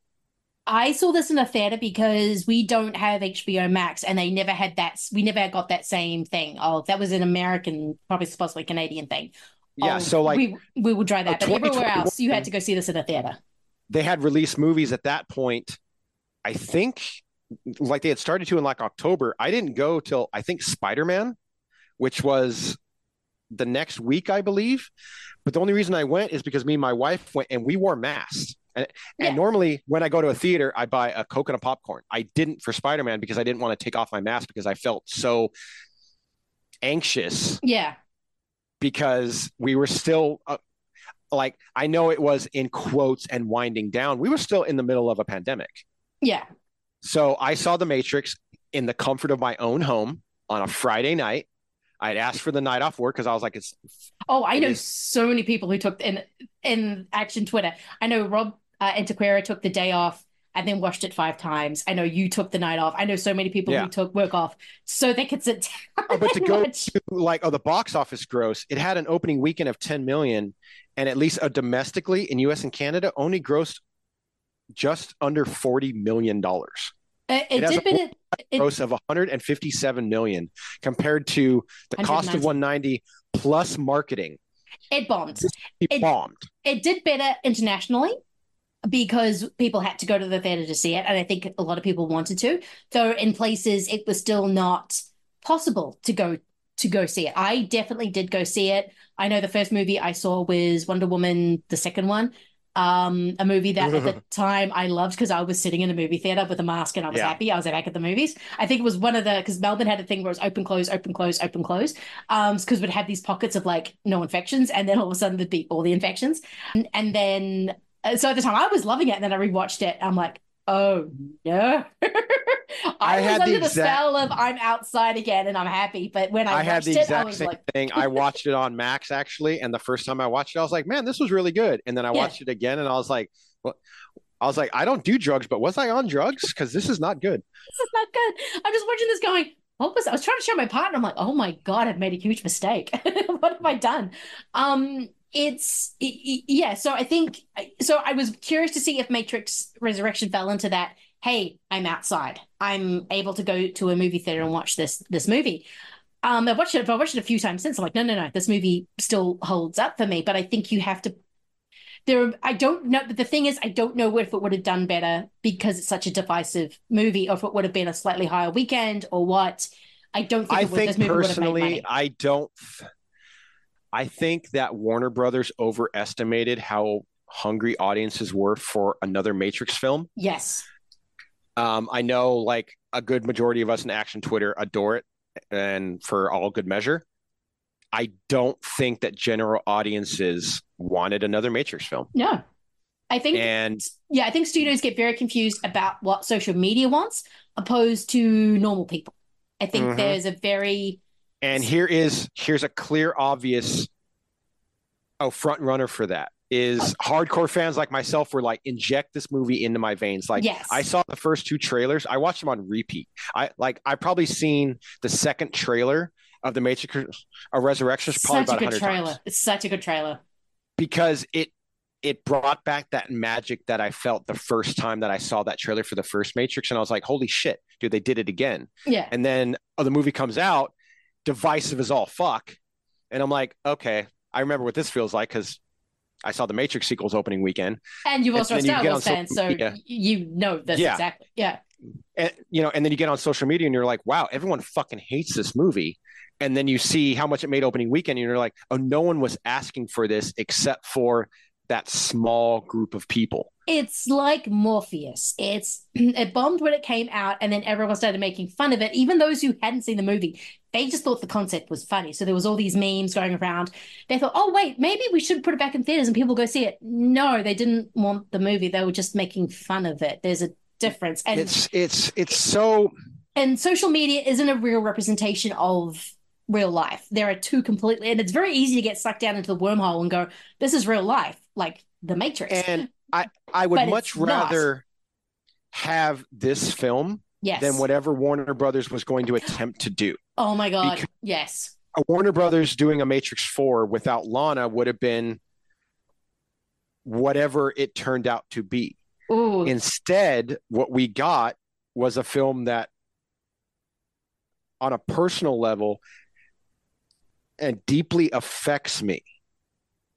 I saw this in a theater because we don't have HBO Max, and they never had that. We never got that same thing. Oh, that was an American, probably possibly Canadian thing. Yeah, Oh, so, like, we we will try that, but everywhere else, you had to go see this in a theater. They had released movies at that point. I think, like they had started to in like October. I didn't go till I think Spider Man, which was the next week, I believe. But the only reason I went is because me and my wife went and we wore masks. And, and normally when I go to a theater, I buy a Coke and a popcorn. I didn't for Spider Man because I didn't want to take off my mask because I felt so anxious Yeah, because we were still uh, like I know it was in quotes and winding down. We were still in the middle of a pandemic. yeah. So I saw The Matrix in the comfort of my own home on a Friday night. I'd asked for the night off work because I was like, it's Oh, I It know is- so many people who took in in Action Twitter. I know Rob uh, Antiquera took the day off and then watched it five times. I know you took the night off. I know so many people Yeah. who took work off so they could sit down. oh, but to go watch. to like oh the box office gross, it had an opening weekend of 10 million, and at least uh, domestically in US and Canada only grossed just under 40 million Uh, it, has did, a but it, it gross of 157 million compared to the cost of 190 plus marketing. it bombed. It It- bombed. It did better internationally because people had to go to the theater to see it, and I think a lot of people wanted to. Though in places it was still not possible to go to go see it. I definitely did go see it. I know the first movie I saw was Wonder Woman, the second one. Um, a movie that at the time I loved because I was sitting in a movie theater with a mask and I was Yeah. happy. I was back at the movies. I think it was one of the because Melbourne had a thing where it was open, close, open, close, open, close. Um, because we'd have these pockets of like no infections, and then all of a sudden there'd be all the infections. And, and then uh, so at the time I was loving it, and then I rewatched it. I'm like, oh no. I, I was had the under the, exact- spell of I'm outside again and I'm happy. But when I, I, had the it, I exact was same like, thing. I watched it on Max actually, and the first time I watched it, I was like, "Man, this was really good." And then I Yeah. watched it again, and I was like, "Well," I was like, "I don't do drugs, but was I on drugs? Because this is not good." this is not good. I'm just watching this going, what was I was trying to show my partner. I'm like, oh my God, I've made a huge mistake. what have I done? Um, it's yeah. So I think so. I was curious to see if Matrix Resurrection fell into that. Hey, I'm outside. I'm able to go to a movie theater and watch this this movie. Um, I've watched it. I've watched it a few times since. I'm like, no, no, no. This movie still holds up for me. But I think you have to there. I don't know. But the thing is, I don't know if it would have done better because it's such a divisive movie, or if it would have been a slightly higher weekend, or what. I don't think. I it would, think this movie would have made personally. I don't. I think that Warner Brothers overestimated how hungry audiences were for another Matrix film. Yes. Um, I know, like a good majority of us in Action Twitter adore it, and for all good measure. I don't think that general audiences wanted another Matrix film. No. I think And yeah, I think studios get very confused about what social media wants opposed to normal people. I think Mhm. there's a very And here is here's a clear, obvious oh front runner for that is hardcore fans like myself were like inject this movie into my veins. Like Yes. I saw the first two trailers, I watched them on repeat. I like I probably seen the second trailer of the Matrix a Resurrections probably such a good trailer. times It's such a good trailer. because it it brought back that magic that I felt the first time that I saw that trailer for the first Matrix, and I was like, "Holy shit, dude! They did it again." Yeah. And then oh, the movie comes out, divisive as all fuck, and I'm like, "Okay, I remember what this feels like because I saw the Matrix sequels opening weekend." And you're also a you Star Wars fan, so you know this Yeah. exactly. Yeah. and you know, and then you get on social media and you're like, wow, everyone fucking hates this movie. And then you see how much it made opening weekend, and you're like, oh, no one was asking for this except for that small group of people. It's like Morpheus. It's it bombed when it came out, and then everyone started making fun of it. Even those who hadn't seen the movie, they just thought the concept was funny. So there was all these memes going around. They thought, oh wait, maybe we should put it back in theaters and people go see it. No, they didn't want the movie. They were just making fun of it. There's a difference, and It's it's it's so and social media isn't a real representation of real life. There are two completely, and it's very easy to get sucked down into the wormhole and go, "This is real life," like The Matrix. and I I would much it's not. rather have this film Yes. than whatever Warner Brothers was going to attempt to do. oh my god, Because- yes, A Warner Brothers doing a Matrix 4 without Lana would have been whatever it turned out to be. Ooh. Instead, what we got was a film that, on a personal level, and deeply affects me.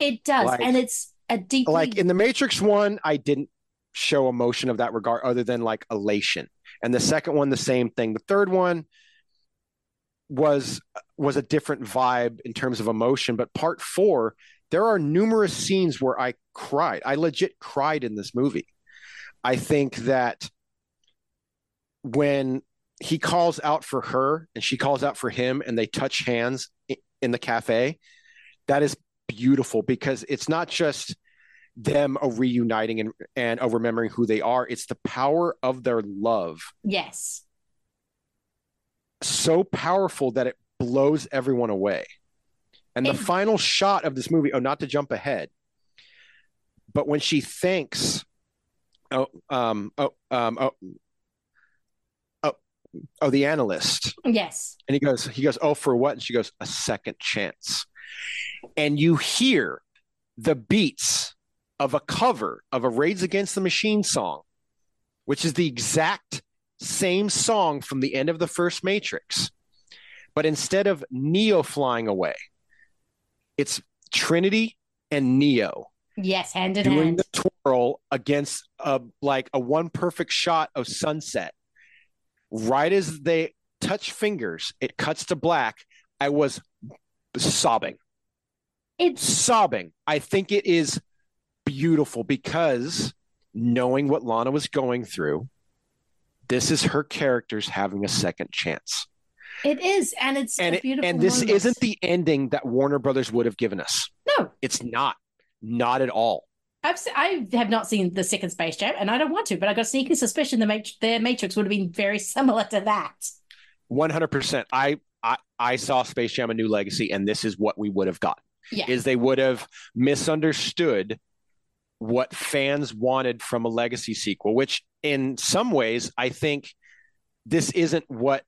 it does, Like- and it's a deeply Like in the Matrix one, I didn't show emotion of that regard other than like elation. And the second one, the same thing. The third one was was a different vibe in terms of emotion. But part four, there are numerous scenes where I cried. I legit cried in this movie. I think that when he calls out for her and she calls out for him and they touch hands in the cafe, that is beautiful because it's not just them reuniting and, and a remembering who they are. It's the power of their love yes, so powerful that it blows everyone away. And the final shot of this movie, oh, not to jump ahead, but when she thanks, oh, um, oh, um, oh, oh, the analyst, yes, and he goes, he goes, oh, for what? And she goes, a second chance. And you hear the beats of a cover of a Rage Against the Machine song, which is the exact same song from the end of the first Matrix. But instead of Neo flying away, it's Trinity and Neo yes, hand in doing hand. the twirl against a like a one perfect shot of sunset. Right as they touch fingers, it cuts to black. I was sobbing. It's sobbing. I think it is beautiful because knowing what Lana was going through, this is her characters having a second chance. It is, and it's And a it, beautiful. and this moment. isn't the ending that Warner Brothers would have given us. No, It's not. Not at all. I've se- I have not seen the second Space Jam, and I don't want to, but I got a sneaking suspicion the Mat- their Matrix would have been very similar to that. One hundred percent. I I I saw Space Jam: A New Legacy, and this is what we would have gotten. Yeah. Is they would have misunderstood what fans wanted from a legacy sequel, which in some ways I think this isn't what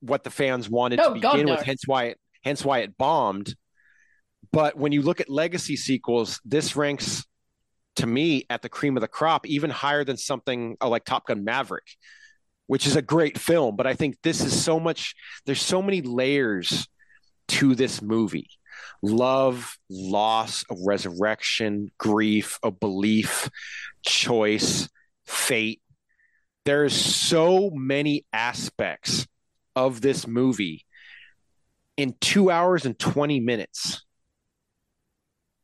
what the fans wanted oh, No, to God, begin no. with. Hence why it hence why it bombed. But when you look at legacy sequels, this ranks to me at the cream of the crop, even higher than something uh, like Top Gun Maverick, which is a great film. But I think this is so much, there's so many layers to this movie. love, loss, a resurrection, grief, a belief, choice, fate. There's so many aspects of this movie in two hours and 20 minutes.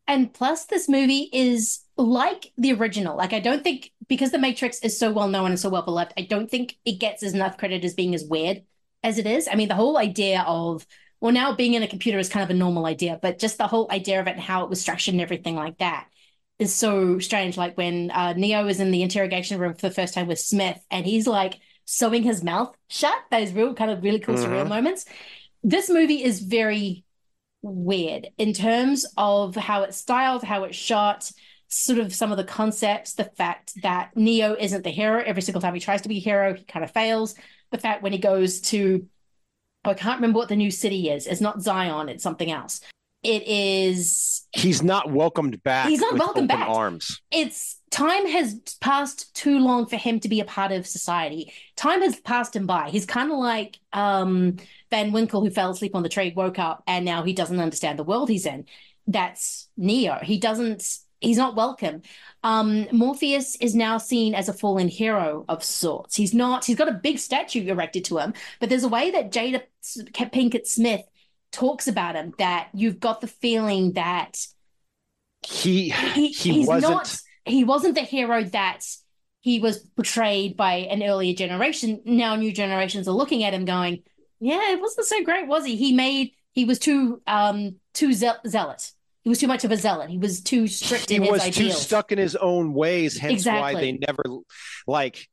And plus, this movie is like the original. Like, I don't think because The Matrix is so well known and so well beloved, I don't think it gets as enough credit as being as weird as it is. I mean, the whole idea of well, now being in a computer is kind of a normal idea, but just the whole idea of it and how it was structured and everything like that is so strange. Like when uh, Neo is in the interrogation room for the first time with Smith, and he's like sewing his mouth shut. Those real kind of really cool mm-hmm. surreal moments. This movie is very weird in terms of how it's styled, how it's shot, sort of some of the concepts, the fact that Neo isn't the hero. Every single time he tries to be a hero, he kind of fails. The fact when he goes to, oh, I can't remember what the new city is. It's not Zion, it's something else. It is. He's not welcomed back. He's not welcomed back. In arms. It's time has passed too long for him to be a part of society. Time has passed him by. He's kind of like um, Van Winkle, who fell asleep on the tree, woke up, and now he doesn't understand the world he's in. That's Neo. He doesn't. He's not welcome. Um, Morpheus is now seen as a fallen hero of sorts. He's not. He's got a big statue erected to him, but there's a way that Jada Pinkett Smith talks about him that you've got the feeling that he he, he he's wasn't not he wasn't the hero that he was portrayed by an earlier generation. Now new generations are looking at him going, yeah, it wasn't so great, was he? He made he was too um too zealot. He was too much of a zealot. He was too strict he in his ideals. He was too stuck in his own ways. Hence exactly. why they never like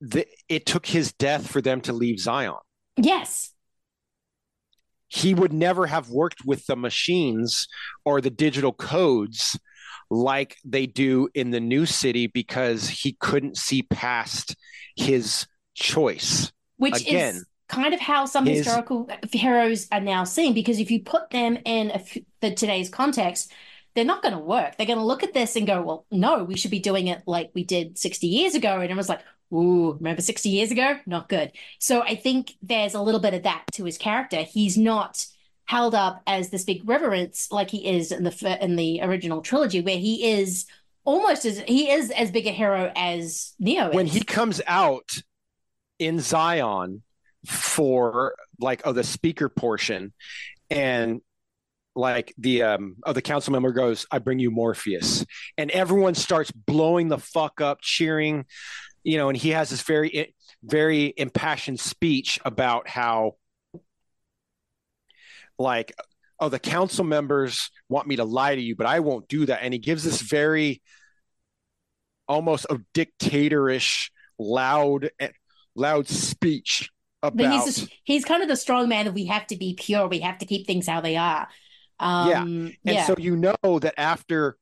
the, it took his death for them to leave Zion. Yes. He would never have worked with the machines or the digital codes like they do in the new city because he couldn't see past his choice. Which Again, is kind of how some his, historical heroes are now seen because if you put them in a, the today's context, they're not going to work. They're going to look at this and go, well, no, we should be doing it like we did 60 years ago. And everyone's like, ooh, remember 60 years ago? Not good. So I think there's a little bit of that to his character. He's not held up as this big reverence like he is in the in the original trilogy where he is almost as he is as big a hero as Neo is. When he comes out in Zion for like oh the speaker portion. And like the um oh the council member goes I bring you Morpheus. And everyone starts blowing the fuck up cheering you know and he has this very very impassioned speech about how like oh the council members want me to lie to you but i won't do that. And he gives this very almost a dictatorish loud eh, loud speech about he's, he's kind of the strong man that we have to be pure we have to keep things how they are um, yeah and yeah. so you know that after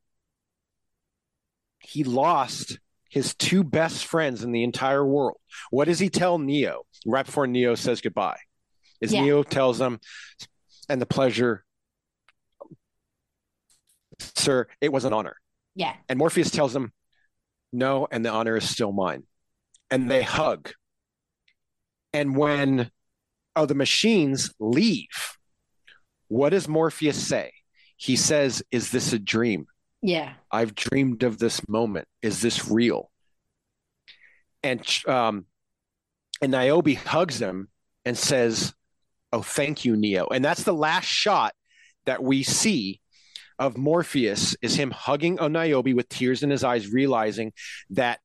he lost his two best friends in the entire world what does he tell neo right before neo says goodbye is yeah. neo tells him and the pleasure. Sir, it was an honor. Yeah. And Morpheus tells him, no, and the honor is still mine. And they hug. And when oh, the machines leave, what does Morpheus say? He says, Is this a dream? Yeah. I've dreamed of this moment. Is this real? And um, and Niobe hugs him and says, oh, thank you, Neo. And that's the last shot that we see of Morpheus is him hugging Niobe with tears in his eyes, realizing that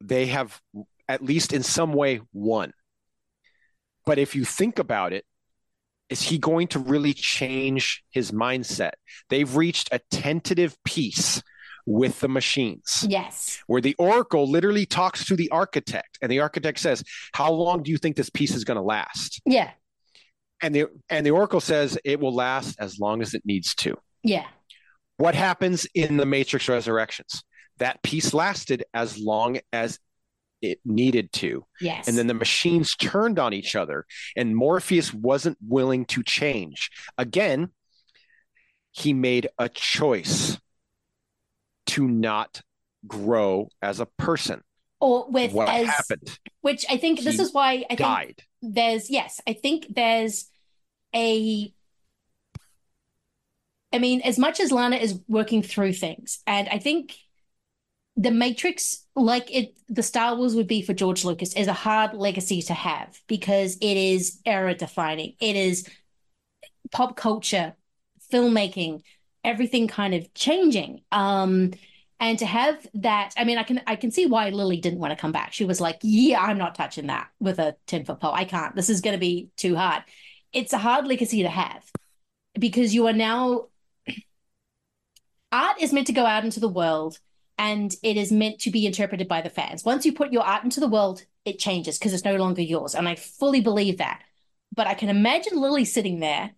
they have at least in some way won. But if you think about it, is he going to really change his mindset? They've reached a tentative peace with the machines. Yes. Where the oracle literally talks to the architect, and the architect says, How long do you think this peace is going to last? Yeah and the and the oracle says it will last as long as it needs to yeah what happens in the matrix resurrections that peace lasted as long as it needed to. Yes. and then the machines turned on each other and morpheus wasn't willing to change. Again he made a choice to not grow as a person. Or with what as, happened? Which i think this is why i died. think there's yes i think there's a I mean, as much as Lana is working through things, and I think the Matrix, like it, the Star Wars would be for George Lucas, is a hard legacy to have because it is era defining. It is pop culture, filmmaking, everything kind of changing. Um, and to have that, I mean, I can I can see why Lily didn't want to come back. She was like, "Yeah, I'm not touching that with a ten foot pole. I can't. This is going to be too hard." It's a hard legacy to have because you are now. Art is meant to go out into the world and it is meant to be interpreted by the fans. Once you put your art into the world, it changes because it's no longer yours. And I fully believe that. But I can imagine Lily sitting there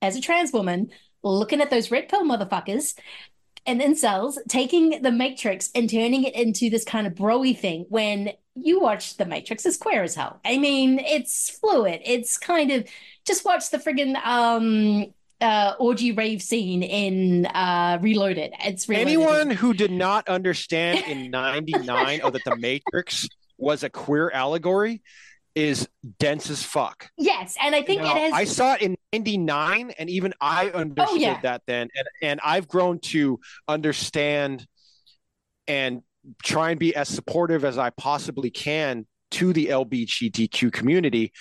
as a trans woman looking at those red pill motherfuckers and incels taking the Matrix and turning it into this kind of broy thing when you watch the Matrix is queer as hell. I mean, it's fluid. It's kind of just watch the friggin' um uh orgy rave scene in uh Reloaded. It's Reloaded. Anyone who did not understand in 99 oh, that the Matrix was a queer allegory is dense as fuck. Yes, and I think Now, it has I saw it in 99 and even I understood Oh, yeah. that then and and I've grown to understand and try and be as supportive as I possibly can to the LGBTQ community.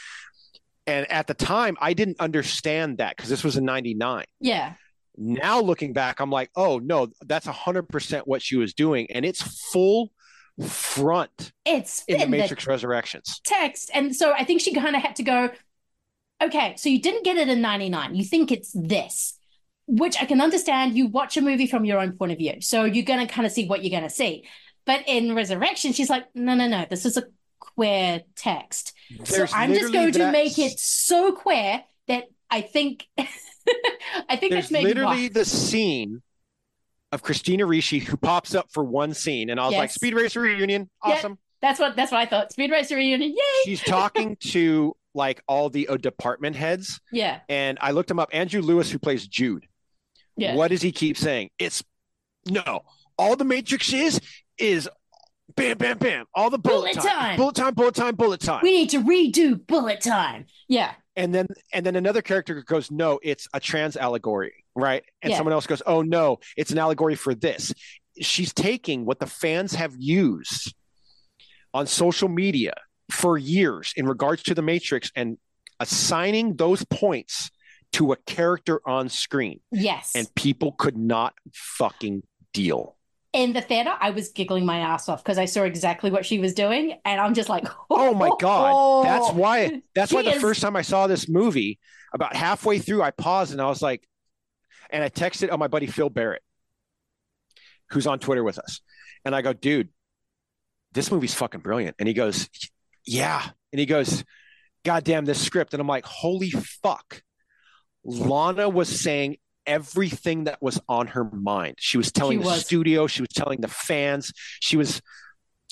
And at the time, I didn't understand that because this was in 99. Yeah. Now looking back, I'm like, oh no, that's 100% what she was doing. And it's full front It's in the in the Matrix Resurrections. text. And so I think she kind of had to go, okay, so you didn't get it in 99. You think it's this, which I can understand. You watch a movie from your own point of view. So you're going to kind of see what you're going to see. But in Resurrection, she's like, no, no, no, this is a queer text. There's so I'm just going to make it so queer that I think, I think There's that's literally the scene of Christina Ricci who pops up for one scene, and I was like, Speed Racer reunion, awesome. that's what that's what I thought. Speed Racer reunion, yay! She's talking to like all the uh, department heads, yeah, and I looked him up. Andrew Lewis, who plays Jude, yeah. what does he keep saying? It's no, all the Matrix is is bam, bam, bam, all the bullet, Bullet time. bullet time, bullet time, bullet time. We need to redo bullet time. Yeah. and then and then another character goes no it's a trans allegory right and Yeah. someone else goes oh no it's an allegory for this she's taking what the fans have used on social media for years in regards to the matrix and assigning those points to a character on screen Yes. and people could not fucking deal in the theater, I was giggling my ass off because I saw exactly what she was doing, and I'm just like, Oh my god, that's why. That's why the is- first time I saw this movie, about halfway through, I paused and I was like, and I texted oh my buddy Phil Barrett, who's on Twitter with us, and I go, dude, this movie's fucking brilliant, and he goes, yeah, and he goes, goddamn this script, and I'm like, holy fuck, Lana was saying everything that was on her mind. She was telling She the was. studio, she was telling the fans, she was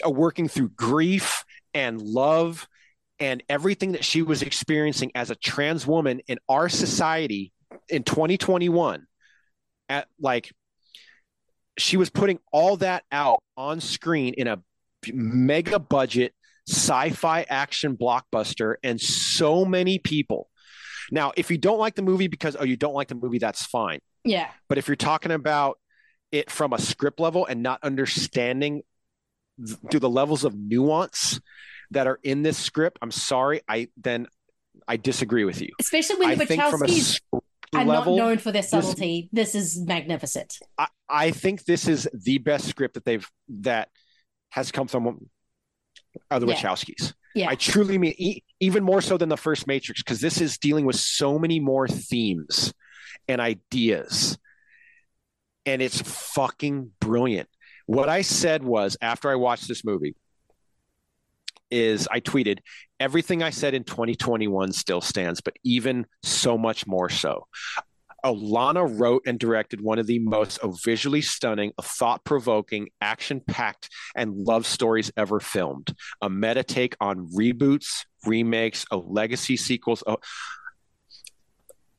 uh, working through grief and love and everything that she was experiencing as a trans woman in our society in 2021 at like she was putting all that out on screen in a mega budget sci-fi action blockbuster and so many people now if you don't like the movie because oh you don't like the movie that's fine yeah, but if you're talking about it from a script level and not understanding th- the levels of nuance that are in this script, I'm sorry. I then I disagree with you. especially when the think from a Wachowskis are level, not known for their subtlety. This, is magnificent. I, I think this is the best script that they've that has come from uh, the Yeah. Wachowskis. Yeah. I truly mean e- even more so than the first Matrix because this is dealing with so many more themes and ideas, and it's fucking brilliant. What I said was after I watched this movie is I tweeted everything I said in 2021 still stands, but even so much more so. Olana wrote and directed one of the most visually stunning, thought provoking, action packed, and love stories ever filmed. A meta take on reboots, remakes, a legacy sequels, a,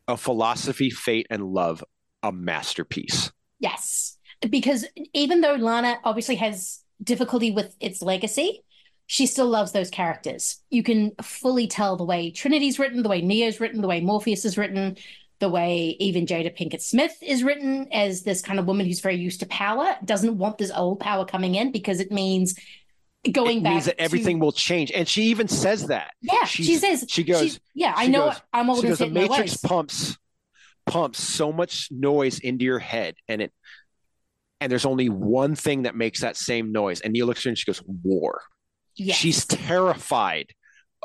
a philosophy, fate, and love. A masterpiece. Yes, because even though Lana obviously has difficulty with its legacy, she still loves those characters. You can fully tell the way Trinity's written, the way Neo's written, the way Morpheus is written. The way even Jada Pinkett Smith is written as this kind of woman who's very used to power, doesn't want this old power coming in because it means going it back means that everything to, will change. And she even says that. Yeah, She's- she says she goes. yeah, I know goes- I'm old she goes, the Matrix pumps pumps so much noise into your head, and it and there's only one thing that makes that same noise. And Neil looks at her and she goes, "War." Yes. She's terrified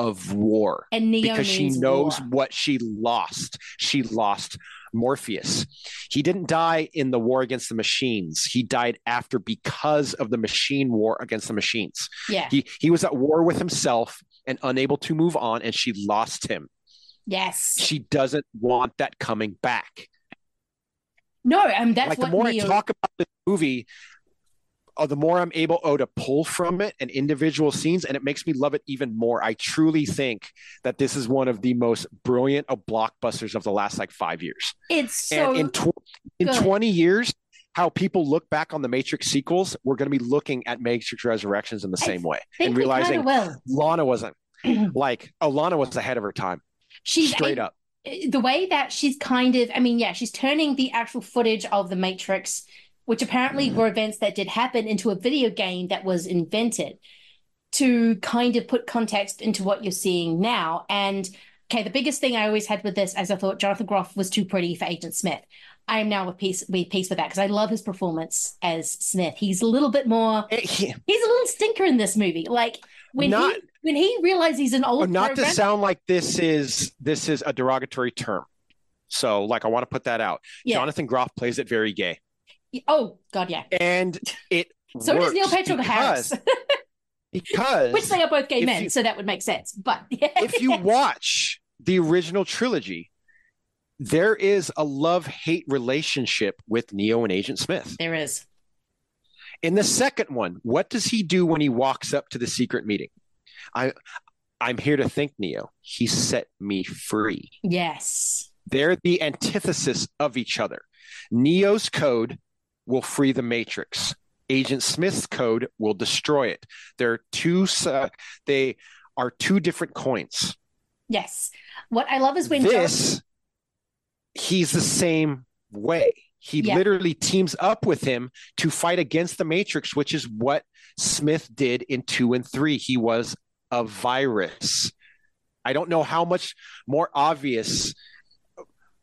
of war And Neo because she knows war. what she lost. She lost Morpheus. He didn't die in the war against the machines. He died after because of the machine war against the machines. Yeah. He he was at war with himself and unable to move on and she lost him. Yes. She doesn't want that coming back. No, and that's like what the more Neo I talk about this movie, oh, the more I'm able oh to pull from it and individual scenes, and it makes me love it even more. I truly think that this is one of the most brilliant of blockbusters of the last like five years. It's so and in tw- in 20 years, how people look back on the Matrix sequels, we're going to be looking at Matrix Resurrections in the same way and realizing. Lana wasn't like oh Lana was ahead of her time. she's straight a- up. Eh, the way that she's kind of i mean yeah she's turning the actual footage of the matrix which apparently mm-hmm. were events that did happen into a video game that was invented to kind of put context into what you're seeing now and okay the biggest thing i always had with this as i thought jonathan groff was too pretty for agent smith i am now with peace with peace with that because i love his performance as smith he's a little bit more eh, he's a little stinker in this movie like when Not- he when he realizes he's an old Oh, not to sound like this is this is a derogatory term. So like I want to put that out. Yeah. Jonathan Groff plays it very gay. Oh god yeah And it So does Neil Patrick Harris, because- which they are both gay men, you- so that would make sense. But yeah, if you watch the original trilogy, there is a love-hate relationship with Neo and Agent Smith. there is. In the second one, what does he do when he walks up to the secret meeting? I I'm here to thank Neo. He set me free. Yes. They're the antithesis of each other. Neo's code will free the Matrix. Agent Smith's code will destroy it. They're two. Uh, they are two different coins. Yes. What I love is when This, he's the same way. He Yeah. literally teams up with him to fight against the Matrix, which is what Smith did in two and three. He was a virus. I don't know how much more obvious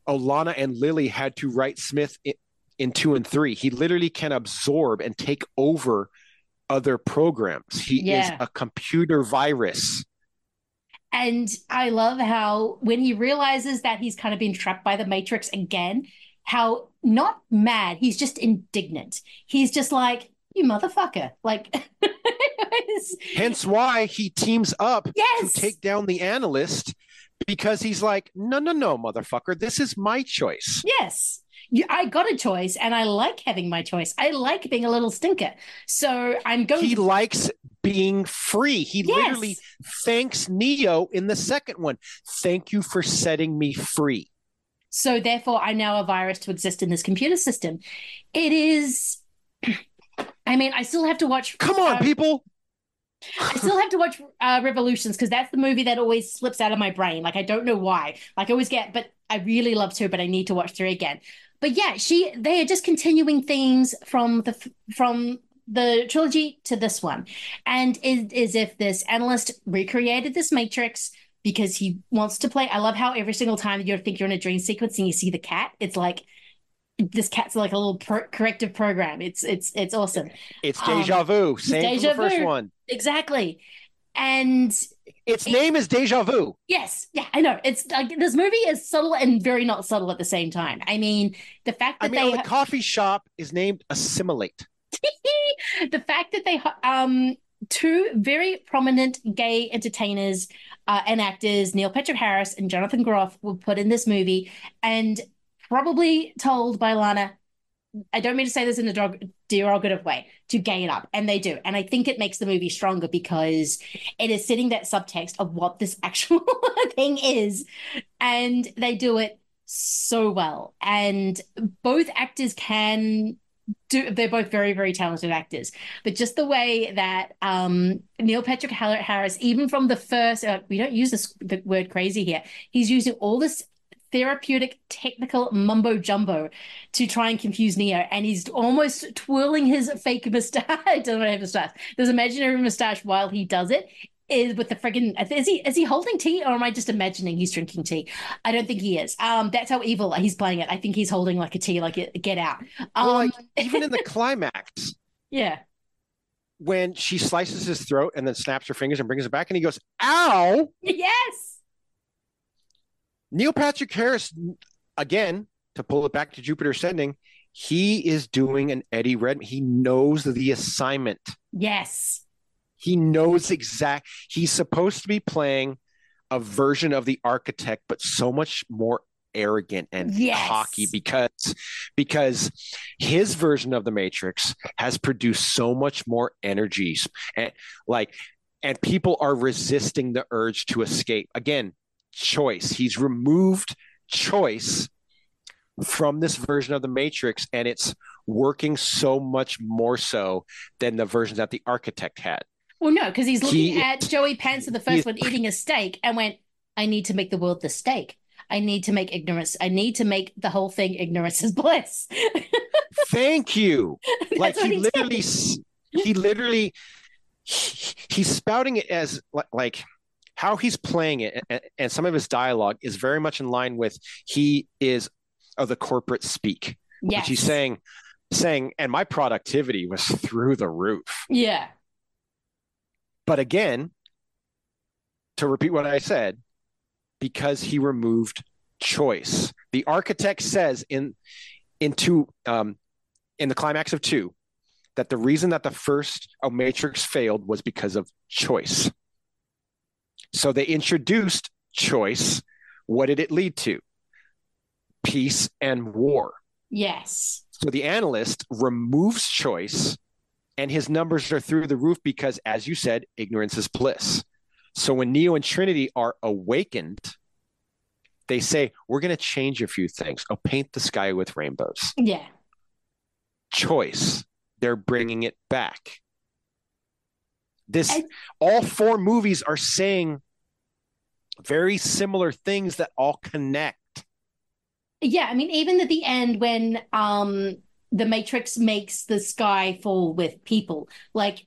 Olana and Lily had to write Smith in, two and three. He literally can absorb and take over other programs. He Yeah. is a computer virus. And I love how when he realizes that he's kind of been trapped by the Matrix again, how not mad, he's just indignant. He's just like, you motherfucker. Like, Hence why he teams up Yes. to take down the analyst because he's like, no, no, no, motherfucker, this is my choice. yes, I got a choice and I like having my choice. I like being a little stinker. So I'm going He to. likes being free. He Yes. literally thanks Neo in the second one. Thank you for setting me free. So therefore, I'm now a virus to exist in this computer system. It is. I mean, I still have to watch. Come on, uh, people. I still have to watch uh, Revolutions because that's the movie that always slips out of my brain. Like I don't know why. Like I always get, but I really love two, but I need to watch three again. But yeah, she they are just continuing themes from the from the trilogy to this one, and it is if this analyst recreated this Matrix because he wants to play. I love how every single time you think you're in a dream sequence and you see the cat, it's like this cat's like a little pro- corrective program. It's it's it's awesome. It's Um, deja vu. Same deja the first vu. one. Exactly. And Its name is deja vu. yes, yeah, I know. It's like this movie is subtle and very not subtle at the same time. I mean, the fact that I mean, they the coffee shop is named Assimilate. the fact that they um two very prominent gay entertainers uh, and actors Neil Patrick Harris and Jonathan Groff were put in this movie and probably told by Lana I don't mean to say this in a derog- derogative way to gay it up and they do. And I think it makes the movie stronger because it is setting that subtext of what this actual thing is and they do it so well. And both actors can do they're both very very talented actors. But just the way that um neil patrick harris even from the first uh, we don't use this the word crazy here. He's using all this therapeutic technical mumbo jumbo to try and confuse Neo, and he's almost twirling his fake mustache. I don't have a mustache. There's imaginary mustache while he does it. Is with the friggin' is he is he holding tea or am I just imagining he's drinking tea? I don't think he is. Um, that's how evil he's playing it. I think he's holding like a tea, like a, get out. Um, well, like, even in the climax, yeah, when she slices his throat and then snaps her fingers and brings it back, and he goes, "Ow!" Yes. Neil Patrick Harris, again, to pull it back to Jupiter Ascending, he is doing an Eddie Red. He knows the assignment. Yes. He knows exact. He's supposed to be playing a version of the architect, but so much more arrogant and yes. cocky because because his version of the Matrix has produced so much more energies and like and people are resisting the urge to escape. Again, choice. He's removed choice from this version of the Matrix, and it's working so much more so than the versions that the architect had. Well, no, because he's looking He- at Joey Pants of the first one eating a steak and went, I need to make the world the steak. I need to make ignorance. I need to make the whole thing ignorance is bliss. Thank you. like he he literally, he literally, he- he's spouting it as li- like how he's playing it, and, and some of his dialogue is very much in line with he is of the corporate speak, which he's saying, saying, and my productivity was through the roof. yeah. But again, to repeat what I said, because he removed choice. The architect says in in two um, in the climax of two that the reason that the first oh, Matrix failed was because of choice. So they introduced choice. What did it lead to? Peace and war. Yes. So the analyst removes choice and his numbers are through the roof because, as you said, ignorance is bliss. So when Neo and Trinity are awakened, they say, We're going to change a few things. Oh, paint the sky with rainbows. Yeah. Choice. They're bringing it back. This, all four movies are saying very similar things that all connect. Yeah, I mean, even at the end when um the Matrix makes the sky fall with people, like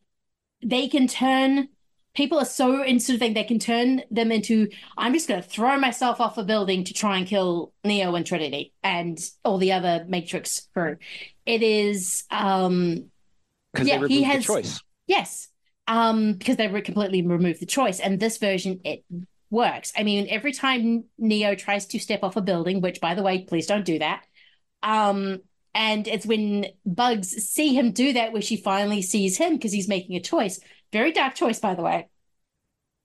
they can turn people are so into thing they can turn them into I'm just gonna throw myself off a building to try and kill Neo and Trinity and all the other Matrix crew. It is um Because yeah, he has choice. Yes, um, because they completely removed the choice, and this version it works. I mean, every time Neo tries to step off a building, which, by the way, please don't do that. Um, and it's when Bugs see him do that, where she finally sees him because he's making a choice. Very dark choice, by the way.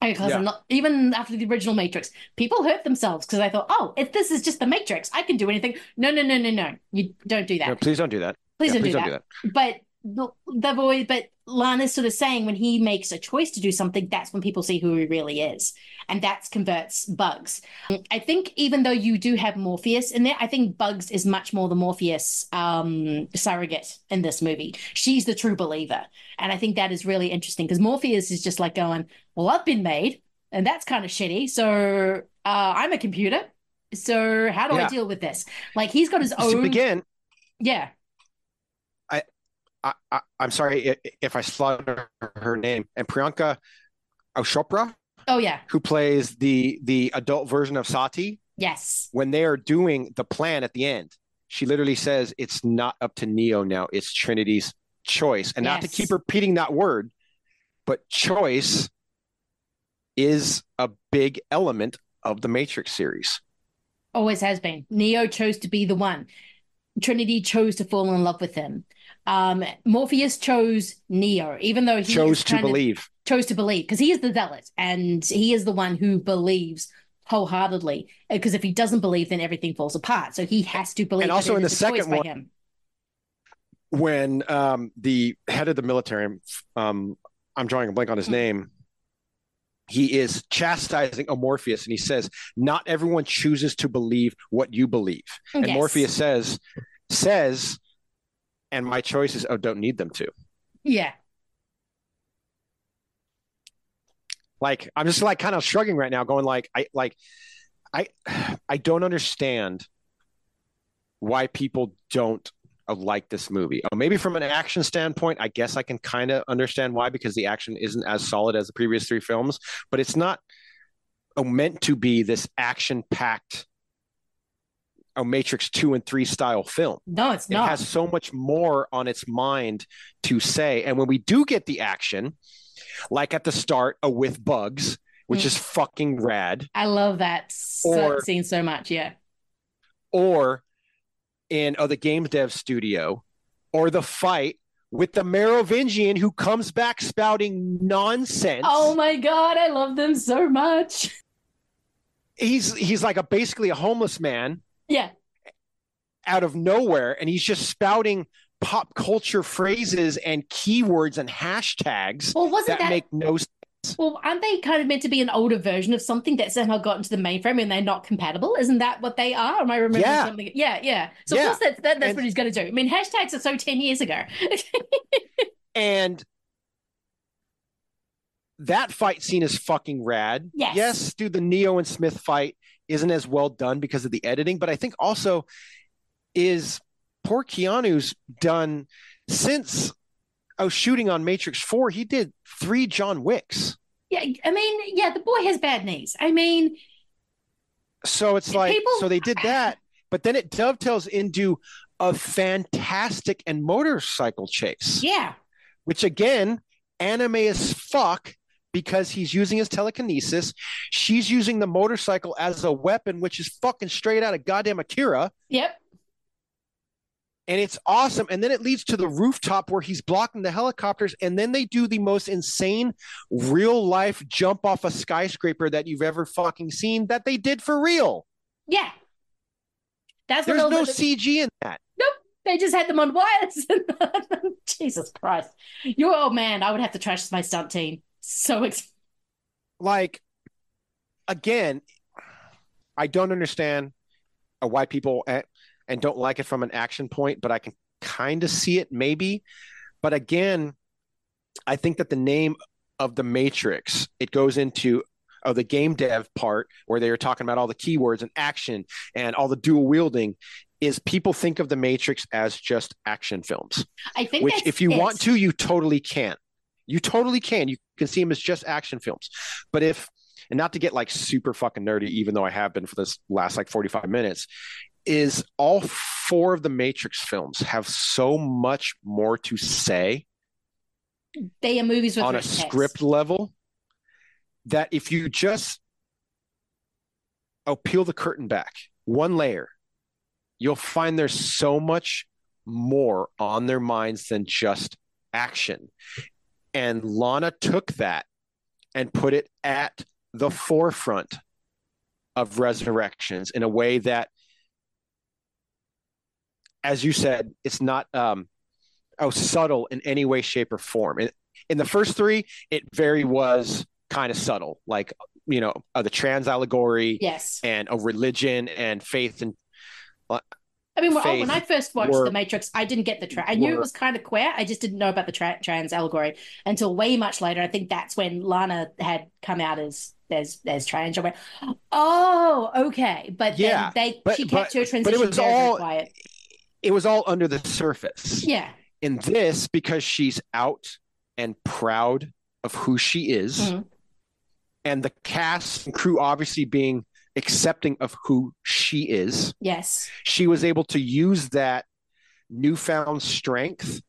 Because Yeah. I'm not even after the original Matrix, people hurt themselves because I thought, oh, if this is just the Matrix, I can do anything. No, no, no, no, no. You don't do that. No, please don't do that. Please Yeah, don't, do, that. But the, the boy, but Lana's sort of saying when he makes a choice to do something, that's when people see who he really is, and that's converts Bugs. I think even though you do have Morpheus in there, I think Bugs is much more the Morpheus um, surrogate in this movie. She's the true believer, and I think that is really interesting because Morpheus is just like going, "Well, I've been made, and that's kind of shitty. So uh, I'm a computer. So how do I deal with this? Like he's got his own. Yeah. I, I, I'm sorry if I slaughter her name. And Priyanka Chopra, Oh yeah. who plays the the adult version of Sati, Yes. when they are doing the plan at the end, she literally says it's not up to Neo now; it's Trinity's choice. And not to keep repeating that word, but choice is a big element of the Matrix series. Always has been. Neo chose to be the one. Trinity chose to fall in love with him. Um, Morpheus chose Neo, even though he Chose to believe. chose to believe because he is the zealot and he is the one who believes wholeheartedly. Because if he doesn't believe, then everything falls apart. So he has to believe. And also in the is a choice second one- when um, the head of the military, um, I'm drawing a blank on his name, he is chastising a Morpheus and he says, Not everyone chooses to believe what you believe. And Yes. Morpheus says, says, and my choice is, oh, don't need them to. Yeah. Like, I'm just like kind of shrugging right now, going like, I like, I I don't understand why people don't like this movie. Uh, maybe from an action standpoint, I guess I can kind of understand why because the action isn't as solid as the previous three films, but it's not uh, meant to be this action packed a Matrix 2 and 3 style film. No, it's not. It has so much more on its mind to say. And when we do get the action, like at the start uh, with Bugs, which Mm. is fucking rad, I love that Or- scene so much. Yeah. or in oh, the game dev studio, or the fight with the Merovingian who comes back spouting nonsense. Oh my god, I love them so much. He's he's like a basically a homeless man Yeah. out of nowhere, and he's just spouting pop culture phrases and keywords and hashtags Well, wasn't that, that- make no sense. Well, aren't they kind of meant to be an older version of something that somehow got into the mainframe and they're not compatible? Isn't that what they are? Am I remembering Yeah. something? Yeah, yeah. So Yeah. of course that's that, that's And- what he's going to do. I mean, hashtags are so ten years ago. And that fight scene is fucking rad. Yes. Yes, dude, the Neo and Smith fight isn't as well done because of the editing, but I think also is poor Keanu's done since I was shooting on Matrix 4, he did three John Wicks. yeah, I mean, yeah, the boy has bad knees. I mean, So it's like, People- so they did that, but then it dovetails into a fantastic and motorcycle chase. yeah, which again, anime as fuck because he's using his telekinesis. She's using the motorcycle as a weapon, which is fucking straight out of goddamn Akira. yep. And it's awesome. And then it leads to the rooftop where he's blocking the helicopters. And then they do the most insane real life jump off a skyscraper that you've ever fucking seen that they did for real. Yeah. That's There's no the- CG in that. Nope. They just had them on wires. Jesus Christ. You're oh man, I would have to trash my stunt team. So ex- like again i don't understand why people and don't like it from an action point but i can kind of see it maybe. But again i think that the name of the matrix it goes into of the game dev part where they are talking about all the keywords and action and all the dual wielding is people think of the matrix as just action films I think which if you want to you totally can. You totally can. You can see them as just action films. But if and not to get like super fucking nerdy even though i have been for this last like 45 minutes is all four of the matrix films have so much more to say they are movies with on a text. script level that if you just oh peel the curtain back one layer you'll find there's so much more on their minds than just action and lana took that and put it at the forefront of resurrections in a way that as you said it's not um oh subtle in any way shape or form in, in the first three it very was kind of subtle like you know uh, the trans allegory Yes. and a religion and faith and uh, I mean, when, oh, when I first watched were- The Matrix, I didn't get the tra- I knew it was kind of queer. I just didn't know about the tra- trans allegory until way much later. I think that's when Lana had come out as as as trans. I went, oh, okay. But Yeah, then they but- she kept but- her but transition it was all- quiet. It was all under the surface Yeah. in this because she's out and proud of who she is Mhm. and the cast and crew obviously being accepting of who she is Yes. she was able to use that newfound strength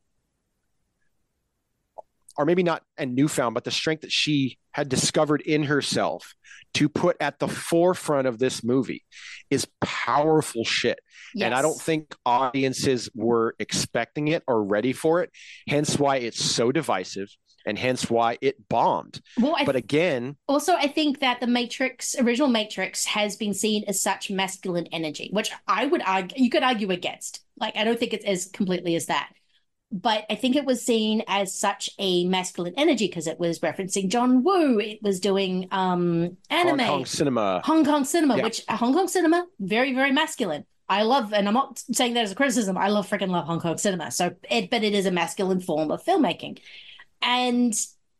or maybe not a newfound but the strength that she had discovered in herself to put at the forefront of this movie is powerful shit and i don't think audiences were expecting it or ready for it hence why it's so divisive and hence why it bombed Well, I but again Also, I think that the Matrix, original Matrix, has been seen as such masculine energy, which I would argue, you could argue against. Like, I don't think it's as completely as that. But I think it was seen as such a masculine energy because it was referencing John Woo. It was doing um anime, hong kong cinema Hong Kong cinema, Yeah. which uh, Hong Kong cinema, very, very masculine. I love, and I'm not saying that as a criticism. I love freaking love Hong Kong cinema. So, it, but it is a masculine form of filmmaking. And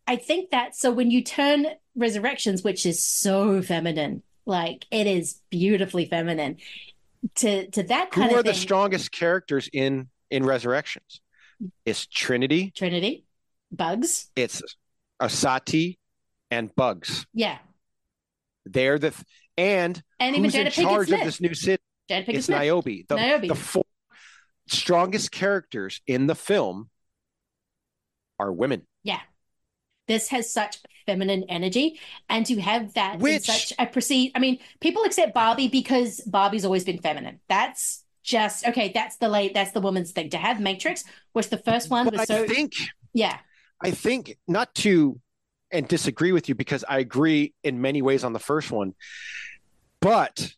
I think that so when you turn Resurrections, which is so feminine, Like it is beautifully feminine. To to that Who kind are of the strongest characters in in Resurrections? It's Trinity, Trinity, Bugs. it's Asati, and Bugs. Yeah. They're the th- and And even who's in charge of this new city? It's Smith. Niobe. The, Niobe. the four strongest characters in the film are women. Yeah. This has such feminine energy. And to have that Which- such a proceed I mean, people accept Barbie because Barbie's always been feminine. That's just okay, that's the late that's the woman's thing. To have Matrix, was the first one was I so think Yeah. I think not to and disagree with you because I agree in many ways on the first one, but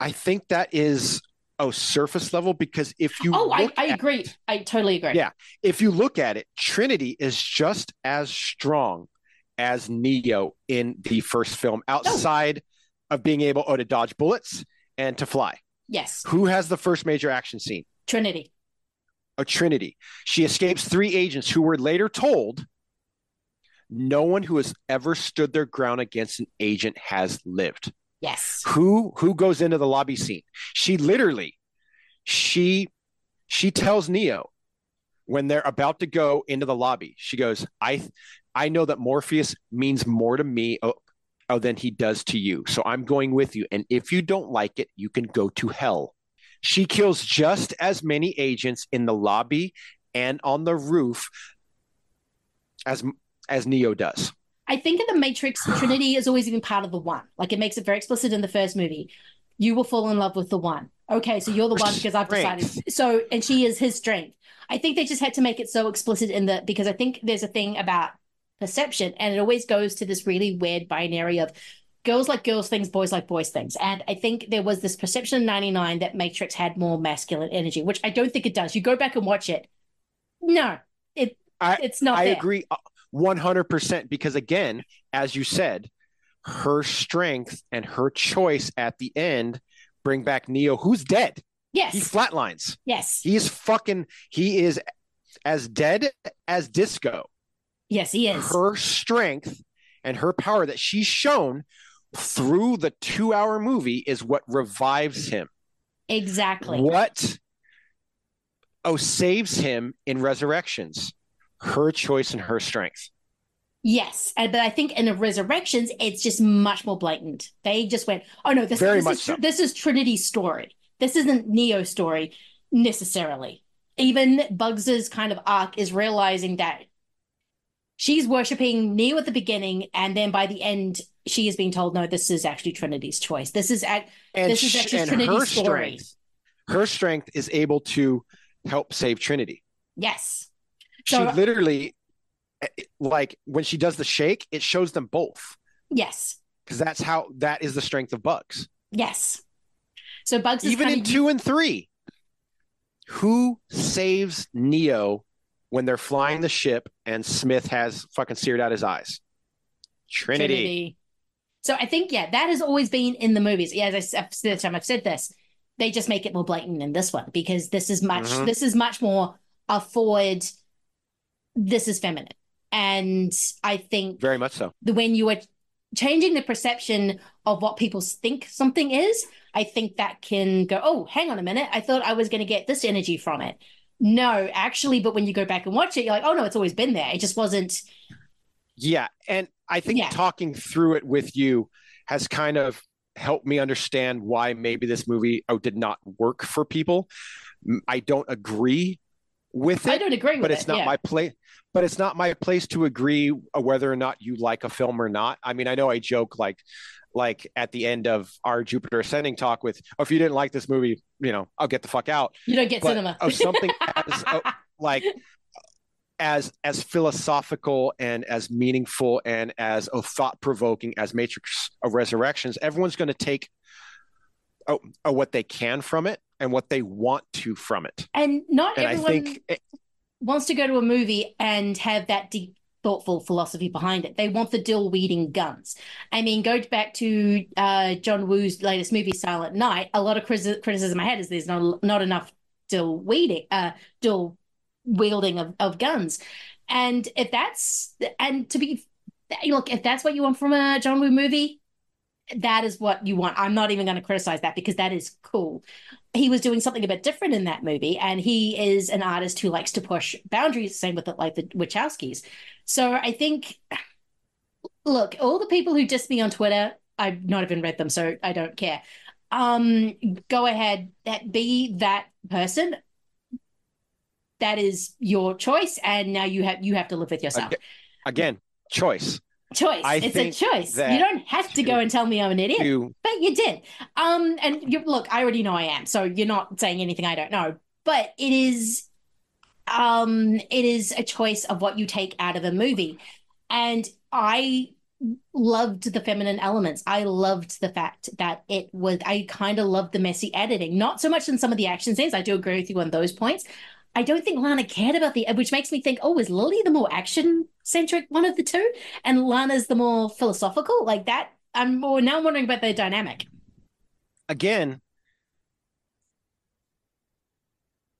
I think that is a surface level because if you Oh, I, I agree. it- I totally agree. yeah, if you look at it, Trinity is just as strong as Neo in the first film, oh. outside of being able oh, to dodge bullets and to fly. Yes. Who has the first major action scene? Trinity. a Trinity. She escapes three agents who were later told no one who has ever stood their ground against an agent has lived. Yes. Who who goes into the lobby scene? She literally she she tells Neo when they're about to go into the lobby. She goes, "I I know that Morpheus means more to me oh, oh, than he does to you. So I'm going with you and if you don't like it, you can go to hell." She kills just as many agents in the lobby and on the roof as as Neo does. I think in the Matrix, Trinity has always been part of the one. Like it makes it very explicit in the first movie. You will fall in love with the one. Okay, so you're the one because I've decided. So, and she is his strength. I think they just had to make it so explicit in the because I think there's a thing about perception, and it always goes to this really weird binary of girls like girls things, boys like boys things. And I think there was this perception in '99 that Matrix had more masculine energy, which I don't think it does. You go back and watch it. No, it I, it's not. I there. agree uh, 100% because again, as you said, her strength and her choice at the end bring back Neo who's dead. Yes. He flatlines. Yes. He's fucking he is as dead as disco. Yes, he is. Her strength and her power that she's shown through the 2-hour movie is what revives him. Exactly. What oh saves him in resurrections? Her choice and her strength. Yes, but I think in the Resurrections, it's just much more blatant. They just went, "Oh no, this, Very this is so. this is Trinity's story. This isn't Neo's story necessarily." Even Bugs's kind of arc is realizing that she's worshiping Neo at the beginning, and then by the end, she is being told, "No, this is actually Trinity's choice. This is at and, this is actually Trinity's her story." strength her strength is able to help save trinity Yes. she So- literally eh, like when she does the shake it shows them both Yes. because that's how that is the strength of bugs Yes. So Bugs is even in two and three who saves neo when they're flying the ship and smith has fucking seared out his eyes trinity, So I think yeah, that has always been in the movies. Yeah, as I, have said this time I've said this, they just make it more blatant in this one because this is much Mhm. this is much more a forward. This is feminine, and I think very much so the when you are changing the perception of what people think something is, I think that can go. Oh, hang on a minute, I thought I was going to get this energy from it. No, actually, but when you go back and watch it, you're like, oh no, it's always been there. It just wasn't. Yeah, and I think talking through it with you has kind of helped me understand why maybe this movie oh did not work for people. I don't agree with it. I don't agree with but it's it, not yeah. my place. But it's not my place to agree uh, whether or not you like a film or not. I mean, I know I joke like like at the end of our Jupiter Ascending talk with, oh, if you didn't like this movie, you know, I'll get the fuck out. You don't get But cinema. of something as uh, like as as philosophical and as meaningful and as oh, thought provoking as Matrix of Resurrections, everyone's going to take oh, oh, what they can from it and what they want to from it. And not And I everyone wants to go to a movie and have that deep, thoughtful philosophy behind it. They want the dual wielding guns. I mean, go back to uh, John Woo's latest movie, Silent Night. A lot of criticism I had is there's not not enough dill weeding, uh, dual wielding of, of guns. And if that's and to be look, if that's what you want from a John Woo movie, that is what you want. I'm not even going to criticize that because that is cool. He was doing something a bit different in that movie, and he is an artist who likes to push boundaries. Same with it, like the Wachowskis. So I think, look, all the people who diss me on Twitter, I've not even read them, so I don't care. Um, go ahead, that be that person. That is your choice, and now you have you have to live with yourself. Again, choice choice. I it's a choice. You don't have to go and tell me I'm an idiot, to- but you did. Um, and you look, I already know I am, so you're not saying anything I don't know. But it is, um, it is a choice of what you take out of a movie, and I loved the feminine elements. I loved the fact that it was. I kind of loved the messy editing, not so much in some of the action scenes. I do agree with you on those points. I don't think Lana cared about the, which makes me think, oh, is Lily the more action centric one of the two, and Lana's the more philosophical? Like that. I'm more now I'm wondering about their dynamic. Again,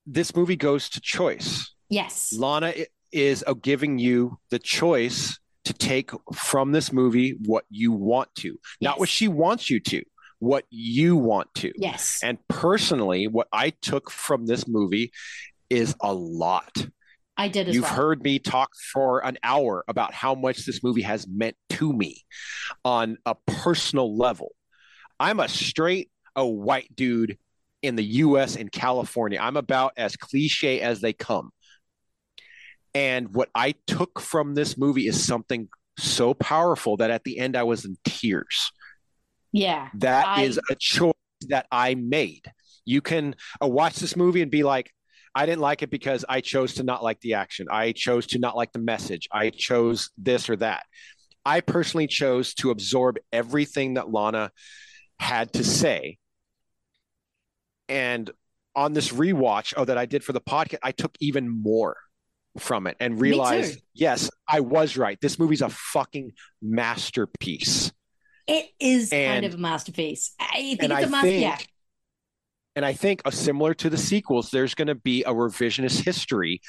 this movie goes to choice. Yes. Lana is uh, giving you the choice to take from this movie what you want to, not what she wants you to, what you want to. Yes. And personally, what I took from this movie is a lot. I did You've well. heard me talk for an hour about how much this movie has meant to me on a personal level. I'm a straight, a white dude in the US and California. I'm about as cliche as they come. And what I took from this movie is something so powerful that at the end I was in tears. Yeah. that is a choice that I made. You can uh, watch this movie and be like, I didn't like it because I chose to not like the action. I chose to not like the message. I chose this or that. I personally chose to absorb everything that Lana had to say. And on this rewatch oh, that I did for the podcast, I took even more from it and realized, yes, I was right. This movie's a fucking masterpiece. It is kind of a masterpiece. I think it's a masterpiece. Yeah. And I think uh, similar to the sequels, there's going to be a revisionist history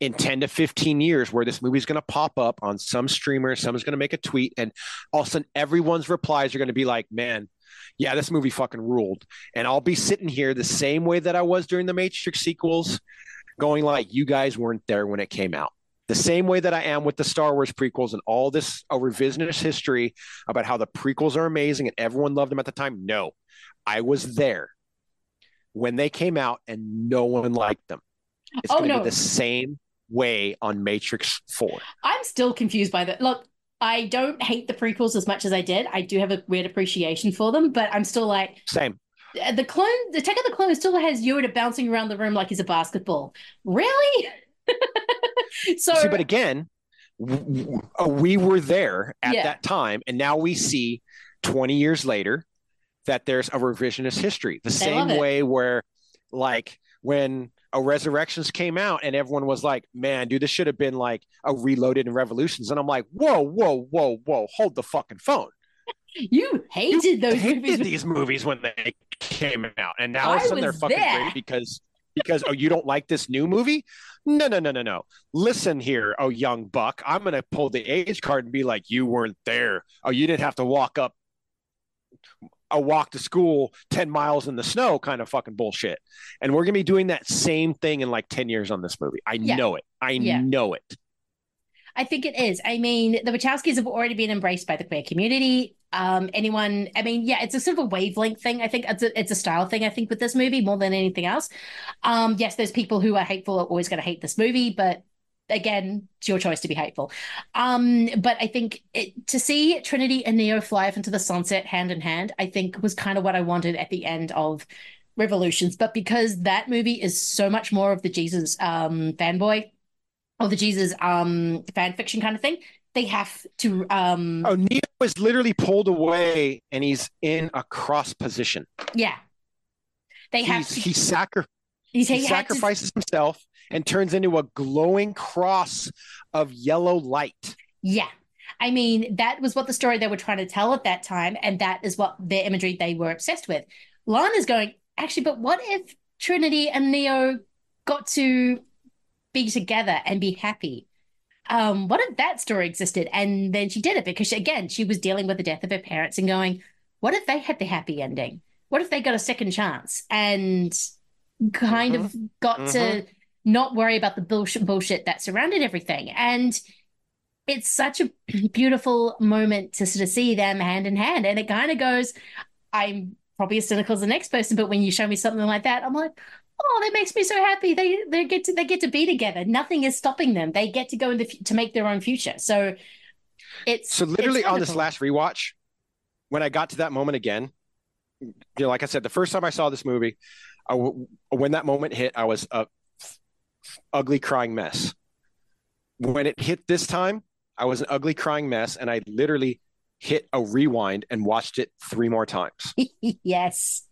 in 10 to 15 years where this movie is going to pop up on some streamer, someone's going to make a tweet, and all of a sudden everyone's replies are going to be like, man, yeah, this movie fucking ruled. And I'll be sitting here the same way that I was during the Matrix sequels, going like, you guys weren't there when it came out. The same way that I am with the Star Wars prequels and all this a revisionist history about how the prequels are amazing and everyone loved them at the time. No, I was there when they came out and no one liked them. It's Oh, going to no. be the same way on Matrix 4. I'm still confused by that. Look, I don't hate the prequels as much as I did. I do have a weird appreciation for them, but I'm still like Same. uh, the clone. The Attack of the Clone still has Yoda bouncing around the room like he's a basketball. Really? so, See, but again, uh, we were there at Yeah. that time, and now we see 20 years later that there's a revisionist history. The same way where, like, when a Resurrections came out and everyone was like, man, dude, this should have been like a Reloaded and Revolutions. And I'm like, whoa, whoa, whoa, whoa, hold the fucking phone. you hated those hated movies. these movies when they came out, and now all of a sudden they're fucking there. great because because oh you don't like this new movie? No, no, no, no, no. Listen here, oh young buck, I'm gonna pull the age card and be like, you weren't there. Oh, you didn't have to walk up a walk to school 10 miles in the snow kind of fucking bullshit. And we're gonna be doing that same thing in like 10 years on this movie. I Yeah. know it. I Yeah. know it. I think it is. I mean, the Wachowskis have already been embraced by the queer community. Um, anyone, I mean, yeah, it's a sort of a wavelength thing. I think it's a, it's a style thing, I think, with this movie more than anything else. Um, yes, there's people who are hateful are always going to hate this movie, but again, it's your choice to be hateful. Um, but I think it, to see Trinity and Neo fly off into the sunset hand in hand, I think was kind of what I wanted at the end of Revolutions. But because that movie is so much more of the Jesus um, fanboy or the Jesus um, fan fiction kind of thing, they have to. Um, Oh, Neo is literally pulled away and he's in a cross position. Yeah, they have. He's, To, he sacri- He's- he he had to- sacrifices himself and turns into a glowing cross of yellow light. Yeah. I mean, that was what the story they were trying to tell at that time, and that is what their imagery they were obsessed with. Lana's going, actually, but what if Trinity and Neo got to be together and be happy? Um, what if that story existed? And then she did it because, she, again, she was dealing with the death of her parents and going, what if they had the happy ending? What if they got a second chance and kind of got to Mhm. not worry about the bullshit bullshit that surrounded everything? And it's such a beautiful moment to sort of see them hand in hand. And it kind of goes, I'm probably as cynical as the next person, but when you show me something like that, I'm like, oh, that makes me so happy. They they get to they get to be together. Nothing is stopping them. They get to go in the to make their own future. So it's So literally it's on this last rewatch, when I got to that moment again, you know, like I said, the first time I saw this movie, I when that moment hit, I was a ugly crying mess. When it hit this time, I was an ugly crying mess, and I literally hit a rewind and watched it three more times. yes.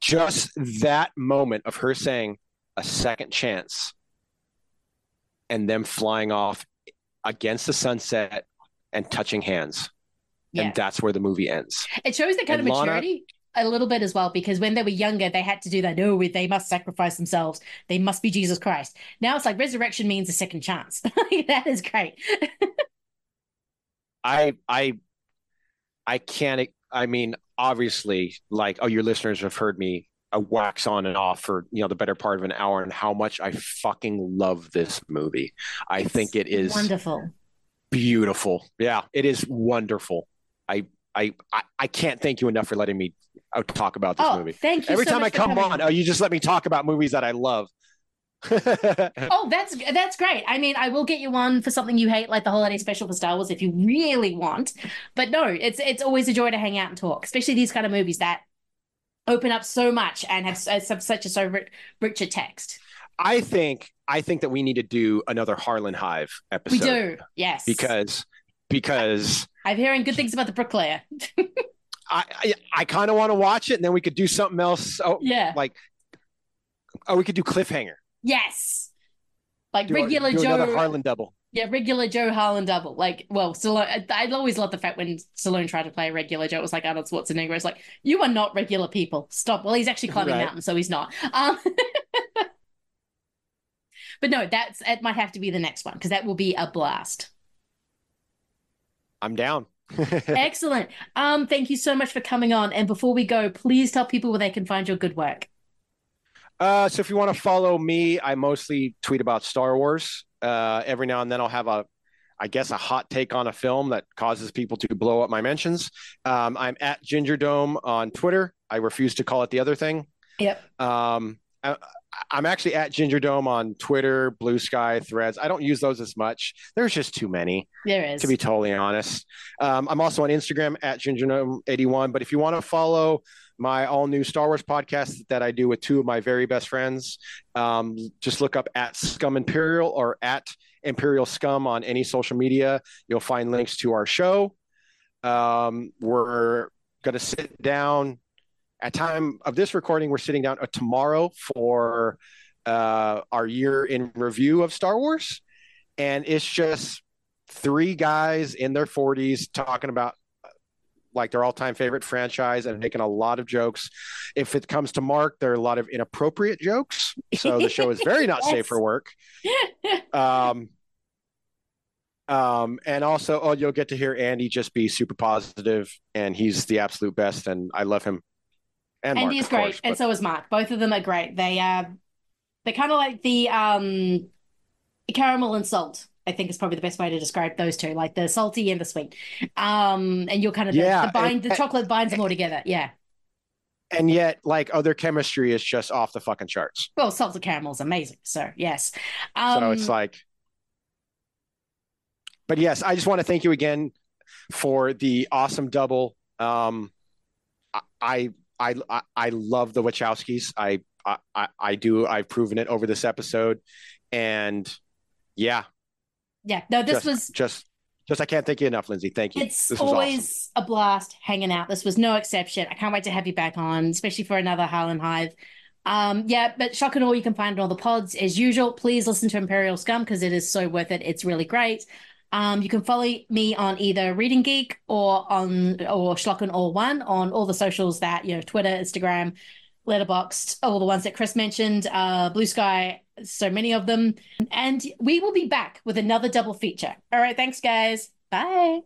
Just that moment of her saying a second chance and them flying off against the sunset and touching hands. Yeah. And that's where the movie ends. It shows that kind And of maturity a little bit as well, because when they were younger, they had to do that. No, they must sacrifice themselves. They must be Jesus Christ. Now it's like resurrection means a second chance. that is great. I I I can't I mean obviously like oh your listeners have heard me I wax on and off for you know the better part of an hour and how much I fucking love this movie. I think it is Wonderful. beautiful. Yeah, it is wonderful. I I I, I can't thank you enough for letting me uh, talk about this Oh, movie. thank you Every so time I come on, on. oh you just let me talk about movies that I love. Oh, that's that's great. I mean, I will get you on for something you hate, like the holiday special for Star Wars, if you really want. But no, it's it's always a joy to hang out and talk, especially these kind of movies that open up so much and have, have such a so rich, richer text. I think I think that we need to do another Harlin Hive episode. We do, yes. because because I'm hearing good things about the bricklayer. I I, I kind of want to watch it, and then we could do something else. Oh, Yeah. like oh, we could do cliffhanger. yes, like Do, a- regular do Joe. Harlin double. Yeah, regular Joe Harlin double. Like, well, Stallone. I, I always love the fact when Stallone tried to play a regular Joe. It was like Arnold Schwarzenegger. It's like you are not regular people. Stop. Well, he's actually climbing Right. mountains, so he's not. Um, but no, that's it. Might have to be the next one because that will be a blast. I'm down. Excellent. Um, thank you so much for coming on. And before we go, please tell people where they can find your good work. Uh, so if you want to follow me, I mostly tweet about Star Wars. Uh, every now and then I'll have a, I guess, a hot take on a film that causes people to blow up my mentions. Um, I'm at Ginger Dome on Twitter. I refuse to call it the other thing. Yep. Um, I, I'm actually at Ginger Dome on Twitter, Blue Sky, Threads. I don't use those as much. There's just too many. There is. To be totally honest. Um, I'm also on Instagram at GingerDome81. But if you want to follow my all new Star Wars podcast that I do with two of my very best friends, um, just look up at Scum Imperial or at Imperial Scum on any social media. You'll find links to our show. Um, we're going to sit down at time of this recording. We're sitting down uh, tomorrow for uh, our year in review of Star Wars, and it's just three guys in their 40s talking about like their all-time favorite franchise and making a lot of jokes. If it comes to Mark, there are a lot of inappropriate jokes. So the show is very not safe for work. Um, um, and also, oh, you'll get to hear Andy just be super positive, and he's the absolute best, and I love him. And Mark, Andy is great, course, and but- so is Mark. Both of them are great. They are they're kind of like the um caramel and salt. I think is probably the best way to describe those two, like the salty and the sweet. Um, and you're kind of Yeah, the bind, and- the chocolate binds them all together. Yeah. and yet, like, other chemistry is just off the fucking charts. Well, salted caramel is amazing. So yes. Um, so it's like, but yes, I just want to thank you again for the awesome double. Um, I I I, I love the Wachowskis. I, I I do. I've proven it over this episode, and yeah, yeah. No, this just, was just just I can't thank you enough, Lindsay. Thank you. It's always a blast hanging out. This was no exception. I can't wait to have you back on, especially for another Harlin Hive. Um, yeah, but Schlock and Awe, you can find on all the pods as usual. Please listen to Imperial Scum because it is so worth it. It's really great. Um, you can follow me on either Reading Geek or on or Schlock and Awe One on all the socials that you know Twitter, Instagram, Letterboxd, all the ones that Chris mentioned, uh, Blue Sky, so many of them. And we will be back with another double feature. All right, thanks guys. Bye.